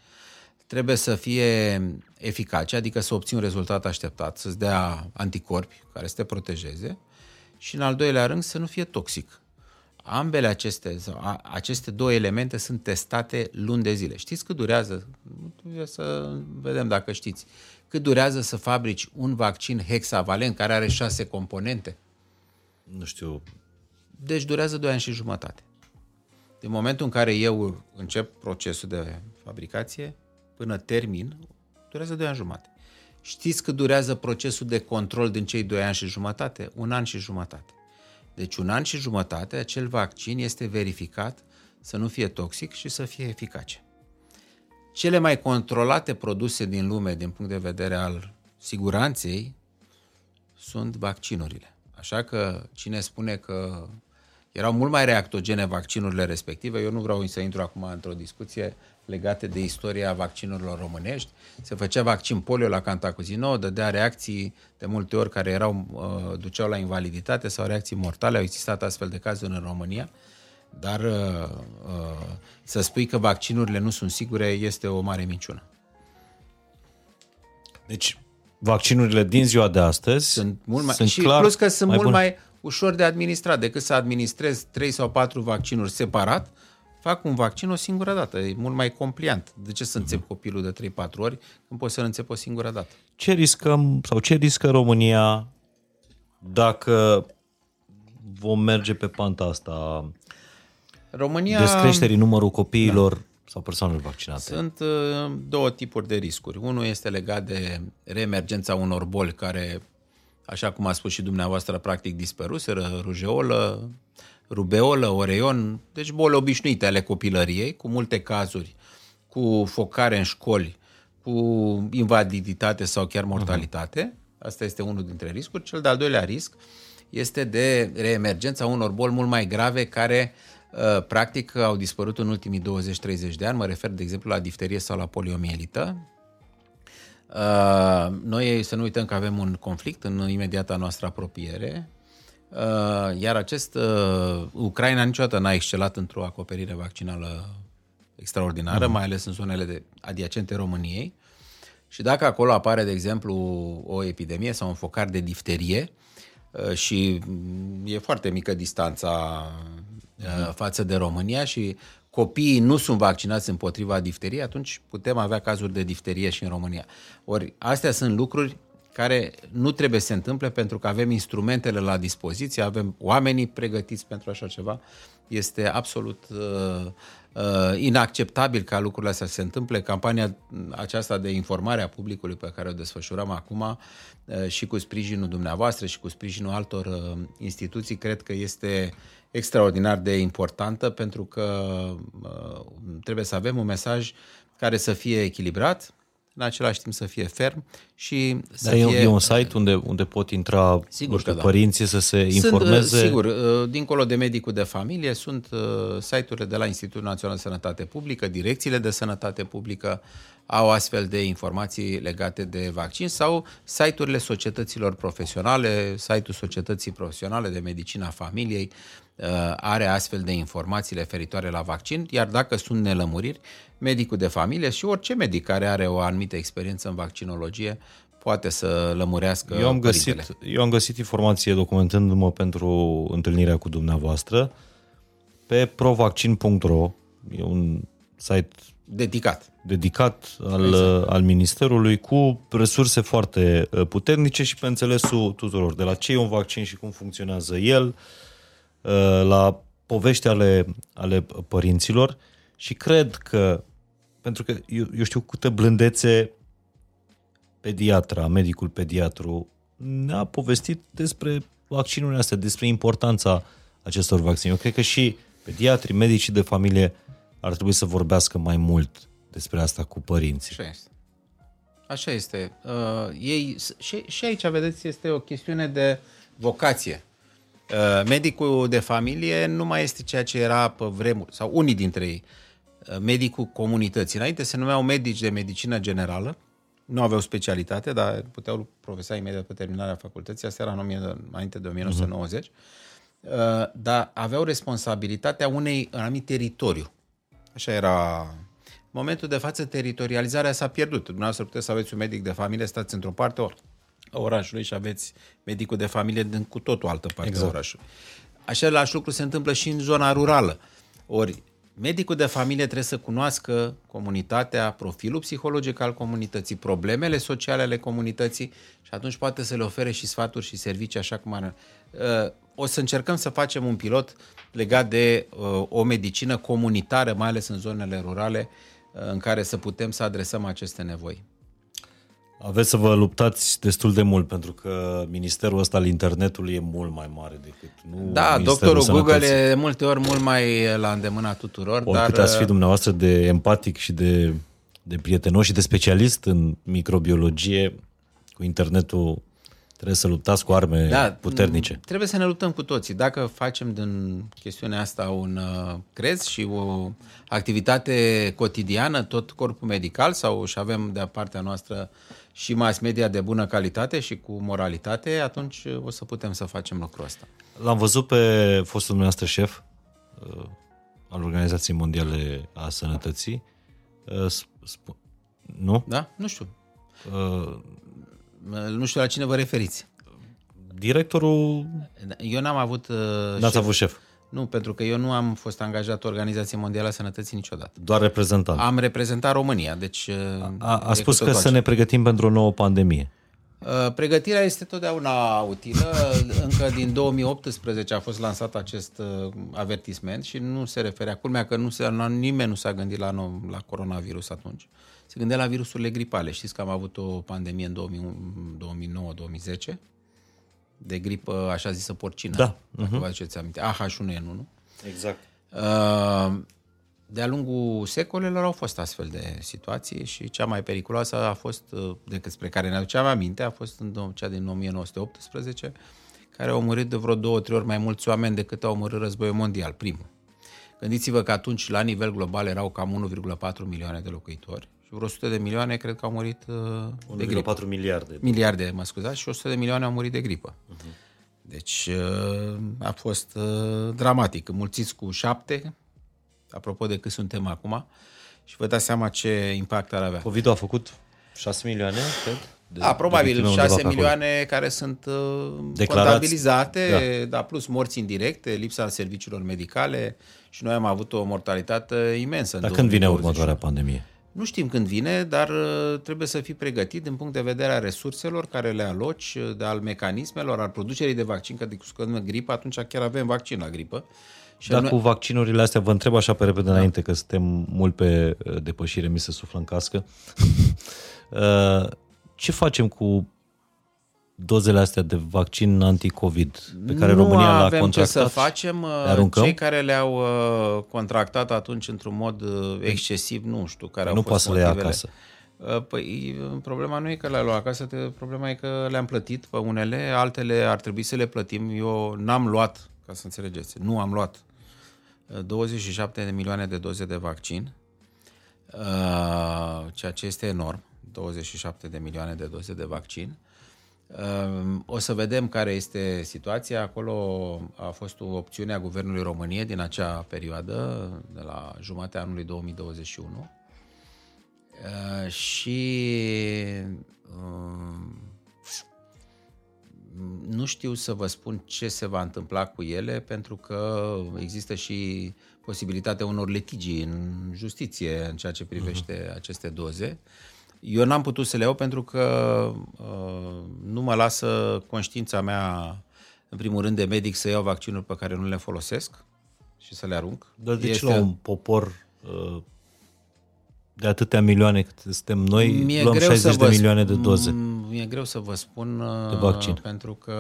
Speaker 2: Trebuie să fie eficace, adică să obții un rezultat așteptat, să-ți dea anticorpi care să te protejeze și în al doilea rând să nu fie toxic. Ambele aceste, aceste două elemente sunt testate luni de zile. Știți cât durează? Să vedem dacă știți. Cât durează să fabrici un vaccin hexavalent care are șase componente?
Speaker 1: Nu știu.
Speaker 2: Deci durează 2 ani și jumătate. Din momentul în care eu încep procesul de fabricație, până termin, durează 2 ani jumate. Știți cât durează procesul de control din cei doi ani și jumătate? Un an și jumătate. Deci un an și jumătate acel vaccin este verificat să nu fie toxic și să fie eficace. Cele mai controlate produse din lume din punct de vedere al siguranței sunt vaccinurile. Așa că cine spune că erau mult mai reactogene vaccinurile respective, eu nu vreau să intru acum într-o discuție legate de istoria vaccinurilor românești. Se făcea vaccin polio la Cantacuzino, dădea reacții de multe ori care erau, uh, duceau la invaliditate sau reacții mortale. Au existat astfel de cazuri în România. Dar uh, uh, să spui că vaccinurile nu sunt sigure este o mare minciună.
Speaker 1: Deci, vaccinurile din ziua de astăzi
Speaker 2: sunt mult mai
Speaker 1: sunt
Speaker 2: și
Speaker 1: clar
Speaker 2: plus că sunt
Speaker 1: mai
Speaker 2: mult
Speaker 1: bune.
Speaker 2: mai ușor de administrat decât să administrezi 3 sau 4 vaccinuri separat. Fac un vaccin o singură dată, e mult mai compliant. De ce să
Speaker 1: Mhm.
Speaker 2: înțep copilul de 3-4 ori când poți să-l înțep o singură dată?
Speaker 1: Ce riscăm sau ce riscă România dacă vom merge pe panta asta
Speaker 2: România
Speaker 1: descreșterii numărul copiilor sau persoanelor vaccinate?
Speaker 2: Sunt uh, două tipuri de riscuri. Unul este legat de reemergența unor boli care, așa cum a spus și dumneavoastră, practic dispăruseră, rujeolă, rubeolă, oreion, deci boli obișnuite ale copilăriei, cu multe cazuri, cu focare în școli, cu invaliditate sau chiar mortalitate. Asta este unul dintre riscuri. Cel de-al doilea risc este de reemergența unor boli mult mai grave care uh, practic au dispărut în ultimii 20-30 de ani. Mă refer, de exemplu, la difterie sau la poliomielită. Uh, Noi să nu uităm că avem un conflict în imediata noastră apropiere, uh, iar acest uh, Ucraina niciodată n-a excelat într-o acoperire vaccinală extraordinară, mai ales în zonele de adiacente României. Și dacă acolo apare, de exemplu, o epidemie sau un focar de difterie uh, și mm, e foarte mică distanța uh, față de România și copiii nu sunt vaccinați împotriva difteriei, atunci putem avea cazuri de difterie și în România. Ori astea sunt lucruri care nu trebuie să se întâmple pentru că avem instrumentele la dispoziție, avem oamenii pregătiți pentru așa ceva. Este absolut uh, uh, inacceptabil ca lucrurile astea să se întâmple. Campania aceasta de informare a publicului pe care o desfășurăm acum uh, și cu sprijinul dumneavoastră și cu sprijinul altor uh, instituții, cred că este extraordinar de importantă pentru că uh, trebuie să avem un mesaj care să fie echilibrat, în același timp să fie ferm și să
Speaker 1: Dar e,
Speaker 2: fie...
Speaker 1: e un site unde, unde pot intra
Speaker 2: Sigur
Speaker 1: nu știu,
Speaker 2: că da.
Speaker 1: părinții să se
Speaker 2: Sunt,
Speaker 1: informeze?
Speaker 2: uh, sigur, uh, dincolo de medicul de familie, sunt uh, site-urile de la Institutul Național de Sănătate Publică, direcțiile de sănătate publică au astfel de informații legate de vaccin sau site-urile societăților profesionale, site-ul Societății Profesionale de Medicina Familiei uh, are astfel de informații referitoare la vaccin, iar dacă sunt nelămuriri, medicul de familie și orice medic care are o anumită experiență în vaccinologie poate să lămurească
Speaker 1: Eu am,
Speaker 2: părintele.
Speaker 1: găsit, eu am găsit informație documentându-mă pentru întâlnirea cu dumneavoastră pe provaccin.ro, e un site
Speaker 2: Dedicat.
Speaker 1: dedicat al, exact. al Ministerului cu resurse foarte uh, puternice și pe înțelesul tuturor, de la ce e un vaccin și cum funcționează el, uh, la povești ale, ale părinților și cred că, pentru că eu, eu știu câtă blândețe pediatra, medicul pediatru ne-a povestit despre vaccinurile astea, despre importanța acestor vaccine. Eu cred că și pediatrii, medicii de familie ar trebui să vorbească mai mult despre asta cu părinții.
Speaker 2: Așa este. Așa este. Uh, ei, și, și aici, vedeți, este o chestiune de vocație. Uh, medicul de familie nu mai este ceea ce era pe vremuri, sau unii dintre ei, uh, medicul comunității. Înainte se numeau medici de medicină generală, nu aveau specialitate, dar puteau profesa imediat pe terminarea facultății, asta era în 1000, înainte de 1990, uh-huh. uh, dar aveau responsabilitatea unei anumit teritoriu. Așa era în momentul de față, teritorializarea s-a pierdut. Dumneavoastră puteți să aveți un medic de familie, stați într-o parte ori a orașului și aveți medicul de familie din cu totul altă parte exact. a orașului. Același lucru se întâmplă și în zona rurală. Ori medicul de familie trebuie să cunoască comunitatea, profilul psihologic al comunității, problemele sociale ale comunității și atunci poate să le ofere și sfaturi și servicii așa cum are. O să încercăm să facem un pilot legat de o medicină comunitară, mai ales în zonele rurale, în care să putem să adresăm aceste nevoi.
Speaker 1: Aveți să vă luptați destul de mult, pentru că ministerul ăsta al internetului e mult mai mare decât... Nu
Speaker 2: Da,
Speaker 1: Ministerul
Speaker 2: doctorul Google
Speaker 1: Sănătății.
Speaker 2: e multe ori mult mai la îndemâna tuturor,
Speaker 1: Oricât
Speaker 2: dar
Speaker 1: ați fi dumneavoastră de empatic și de, de prietenos și de specialist în microbiologie, cu internetul trebuie să luptați cu arme
Speaker 2: da,
Speaker 1: puternice.
Speaker 2: Trebuie să ne luptăm cu toții. Dacă facem din chestiunea asta un uh, crez și o activitate cotidiană, tot corpul medical sau și avem de partea noastră și mass media de bună calitate și cu moralitate, atunci uh, o să putem să facem lucrul ăsta.
Speaker 1: L-am văzut pe fostul dumneavoastră șef uh, al Organizației Mondiale a Sănătății. Uh, sp- sp- nu?
Speaker 2: Da? Nu știu.
Speaker 1: Uh,
Speaker 2: Nu știu la cine vă referiți.
Speaker 1: directorul...
Speaker 2: Eu n-am avut... uh,
Speaker 1: N-ați
Speaker 2: șef.
Speaker 1: avut șef,
Speaker 2: Nu, pentru că eu nu am fost angajat Organizației Mondiale a Sănătății niciodată.
Speaker 1: doar reprezentant.
Speaker 2: Am reprezentat România, deci...
Speaker 1: A, a spus că să ne pregătim pentru o nouă pandemie.
Speaker 2: Uh, Pregătirea este totdeauna utilă. (laughs) Încă din 2018 a fost lansat acest uh, avertisment și nu se referea. Culmea că nu se, nimeni nu s-a gândit la, nou, la coronavirus atunci. Se gândea la virusurile gripale. Știți că am avut o pandemie în 2009-2010 de gripă, așa zisă, porcină.
Speaker 1: Da.
Speaker 2: Dacă vă aduceți aminte. AH1N1, nu?
Speaker 1: Exact.
Speaker 2: Uh, De-a lungul secolelor au fost astfel de situații și cea mai periculoasă a fost, uh, decât spre care ne aduceam aminte, a fost în dou- cea din 1918, care au murit de vreo două, trei ori mai mulți oameni decât au murit războiul mondial, primul. Gândiți-vă că atunci, la nivel global, erau cam 1,4 milioane de locuitori și vreo 100 de milioane cred că au murit uh, de gripă.
Speaker 1: 1,4 miliarde.
Speaker 2: Miliarde, mă scuzați, și 100 de milioane au murit de gripă. Deci uh, a fost uh, dramatic. Înmulțiți cu șapte, apropo de cât suntem acum, și vă dați seama ce impact ar avea.
Speaker 1: covid a făcut 6 milioane, cred. De,
Speaker 2: Da, probabil
Speaker 1: victime undeva
Speaker 2: 6
Speaker 1: pe acolo.
Speaker 2: milioane care sunt uh,
Speaker 1: Declarați.
Speaker 2: contabilizate, da. da, plus morți indirecte, lipsa serviciilor medicale și noi am avut o mortalitate imensă. în
Speaker 1: Dar când vine
Speaker 2: 2021.
Speaker 1: următoarea pandemie?
Speaker 2: Nu știm când vine, dar uh, trebuie să fii pregătit din punct de vedere a resurselor care le aloci, uh, de al mecanismelor, al producerii de vaccin, că discutăm gripă, atunci chiar avem vaccin la gripă. Și
Speaker 1: Dar
Speaker 2: anume-
Speaker 1: cu vaccinurile astea, vă întreb așa pe repede da. înainte, că suntem mult pe uh, depășire, mi se suflă în cască. (laughs) Uh, Ce facem cu dozele astea de vaccin anti-COVID pe care
Speaker 2: nu
Speaker 1: România le-a
Speaker 2: avem
Speaker 1: contractat?
Speaker 2: ce să facem. uh,
Speaker 1: Le aruncăm?
Speaker 2: Cei care le-au uh, contractat atunci într-un mod uh, excesiv, nu știu care au
Speaker 1: Nu
Speaker 2: fost
Speaker 1: poate să le ia
Speaker 2: motivele.
Speaker 1: acasă.
Speaker 2: Uh, Păi, uh, problema nu e că le-a luat acasă, te- problema e că le-am plătit pe unele, altele ar trebui să le plătim. Eu n-am luat, ca să înțelegeți, nu am luat uh, 27 de milioane de doze de vaccin, uh, ceea ce este enorm, 27 de milioane de doze de vaccin. Uh, O să vedem care este situația. Acolo a fost o opțiune a Guvernului României din acea perioadă, de la jumatea anului 2021. Uh, și uh, nu știu să vă spun ce se va întâmpla cu ele, pentru că există și posibilitatea unor litigii în justiție în ceea ce privește uh-huh. aceste doze. Eu n-am putut să le iau pentru că uh, nu mă lasă conștiința mea, în primul rând de medic, să iau vaccinuri pe care nu le folosesc și să le arunc.
Speaker 1: Dar de ce la un popor uh, de atâtea milioane cât suntem noi,
Speaker 2: Mi-e
Speaker 1: luăm
Speaker 2: greu
Speaker 1: 60
Speaker 2: să
Speaker 1: de
Speaker 2: vă
Speaker 1: milioane de
Speaker 2: sp-
Speaker 1: doze?
Speaker 2: Mi-e greu să vă spun
Speaker 1: De
Speaker 2: uh,
Speaker 1: vaccin.
Speaker 2: pentru că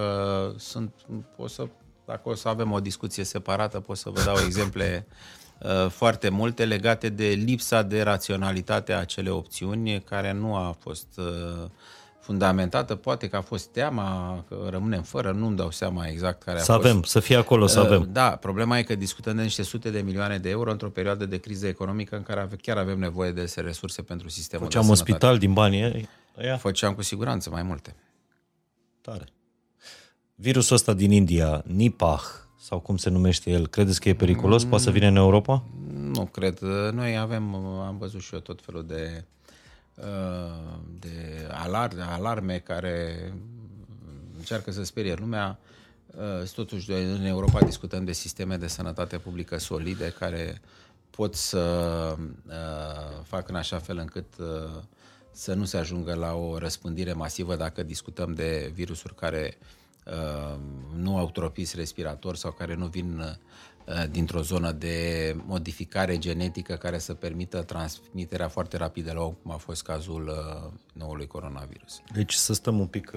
Speaker 2: sunt o să dacă o să avem o discuție separată, pot să vă dau exemple uh, (laughs) foarte multe legate de lipsa de raționalitate a acelei opțiuni care nu a fost uh, fundamentată. Poate că a fost teama că rămânem fără, nu-mi dau seama exact care a
Speaker 1: Să
Speaker 2: fost.
Speaker 1: avem, să fie acolo, să
Speaker 2: Uh,
Speaker 1: avem.
Speaker 2: Da, problema e că discutăm de niște sute de milioane de euro într-o perioadă de criză economică în care ave- chiar avem nevoie de resurse pentru sistemul
Speaker 1: Făceam
Speaker 2: de
Speaker 1: un
Speaker 2: sănătate.
Speaker 1: spital din banii ăia.
Speaker 2: Făceam cu siguranță mai multe.
Speaker 1: Tare. Virusul ăsta din India, Nipah, sau cum se numește el, credeți că e periculos? Poate să vină în Europa?
Speaker 2: Nu cred. Noi avem, am văzut și eu tot felul de, uh, de alarme, alarme care încearcă să sperie lumea. Uh, Totuși, noi în Europa discutăm de sisteme de sănătate publică solide care pot să uh, facă în așa fel încât uh, să nu se ajungă la o răspândire masivă dacă discutăm de virusuri care uh, nu au tropism respirator sau care nu vin uh, dintr-o zonă de modificare genetică care să permită transmiterea foarte rapidă, la cum a fost cazul uh, noului coronavirus.
Speaker 1: Deci să stăm un pic,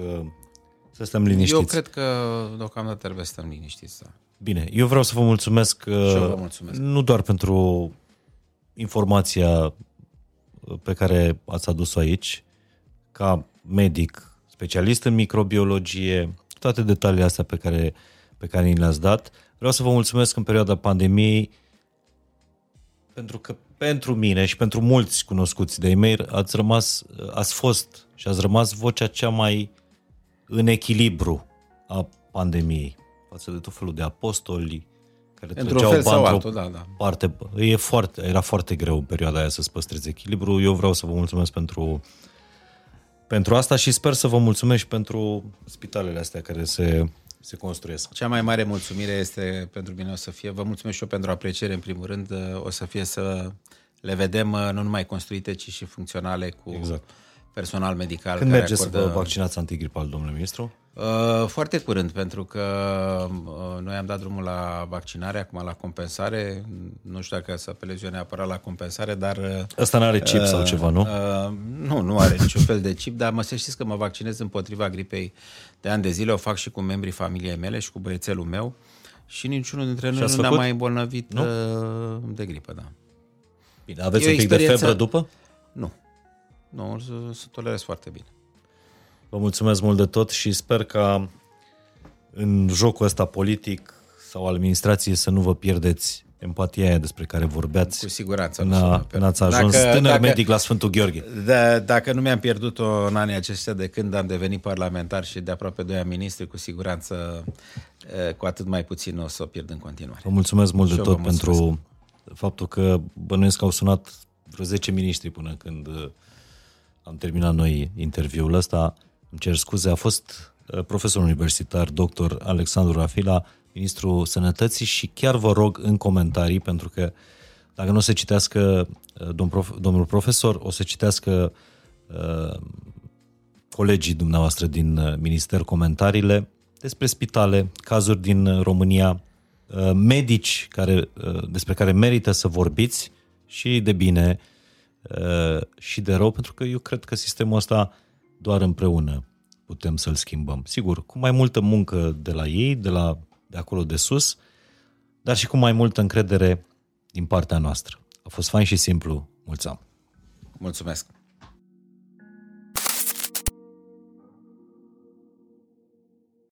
Speaker 1: să stăm liniștiți.
Speaker 2: Eu cred că deocamdată trebuie să stăm liniștiți. Da.
Speaker 1: Bine, eu vreau să vă mulțumesc,
Speaker 2: vă mulțumesc.
Speaker 1: nu doar pentru informația pe care ați adus-o aici, ca medic specialist în microbiologie, toate detaliile astea pe care, pe care ni le-ați dat. Vreau să vă mulțumesc în perioada pandemiei pentru că pentru mine și pentru mulți cunoscuți de e ați rămas, ați fost și ați rămas vocea cea mai în echilibru a pandemiei față de tot felul de apostoli care
Speaker 2: Într-un treceau fel sau altul, da, da.
Speaker 1: parte. E foarte, era foarte greu în perioada aia să-ți păstrezi echilibru. Eu vreau să vă mulțumesc pentru pentru asta și sper să vă mulțumesc și pentru spitalele astea care se, se construiesc.
Speaker 2: Cea mai mare mulțumire este pentru mine o să fie, vă mulțumesc și eu pentru apreciere în primul rând, o să fie să le vedem nu numai construite, ci și funcționale cu exact. personal medical.
Speaker 1: Când care mergeți acordă... să vă vaccinați antigripal, domnule ministru?
Speaker 2: Uh, foarte curând, pentru că uh, noi am dat drumul la vaccinare, acum la compensare. Nu știu dacă să apelez eu neapărat la compensare, dar... Uh,
Speaker 1: Ăsta nu are chip uh, sau ceva, nu?
Speaker 2: Uh, nu, nu are niciun fel de chip, dar mă să știți că mă vaccinez împotriva gripei de ani de zile. O fac și cu membrii familiei mele și cu băiețelul meu. Și niciunul dintre noi nu ne-a mai îmbolnăvit nu? de gripă, da.
Speaker 1: Bine, aveți e un pic experiență... de febră după?
Speaker 2: Nu. Nu, să tolerez foarte bine.
Speaker 1: Vă mulțumesc mult de tot și sper ca în jocul ăsta politic sau al administrației să nu vă pierdeți empatia aia despre care vorbeați.
Speaker 2: Cu siguranță.
Speaker 1: N-a, n-ați ajuns dacă, tânăr dacă, medic la Sfântul Gheorghe.
Speaker 2: Da, dacă nu mi-am pierdut-o în anii aceștia de când am devenit parlamentar și de aproape doi ani ministru, cu siguranță cu atât mai puțin o să o pierd în continuare.
Speaker 1: Vă mulțumesc mult și de tot pentru faptul că bănuiesc că au sunat vreo 10 miniștri până când am terminat noi interviul ăsta îmi cer scuze, a fost uh, profesor universitar, doctor Alexandru Rafila, ministrul sănătății și chiar vă rog în comentarii, pentru că dacă nu o să citească uh, domn prof, domnul profesor, o să citească uh, colegii dumneavoastră din uh, minister comentariile despre spitale, cazuri din România, uh, medici care, uh, despre care merită să vorbiți și de bine uh, și de rău, pentru că eu cred că sistemul ăsta doar împreună putem să-l schimbăm. Sigur, cu mai multă muncă de la ei, de, la, de acolo de sus, dar și cu mai multă încredere din partea noastră. A fost fain și simplu. Mulțumesc!
Speaker 2: Mulțumesc!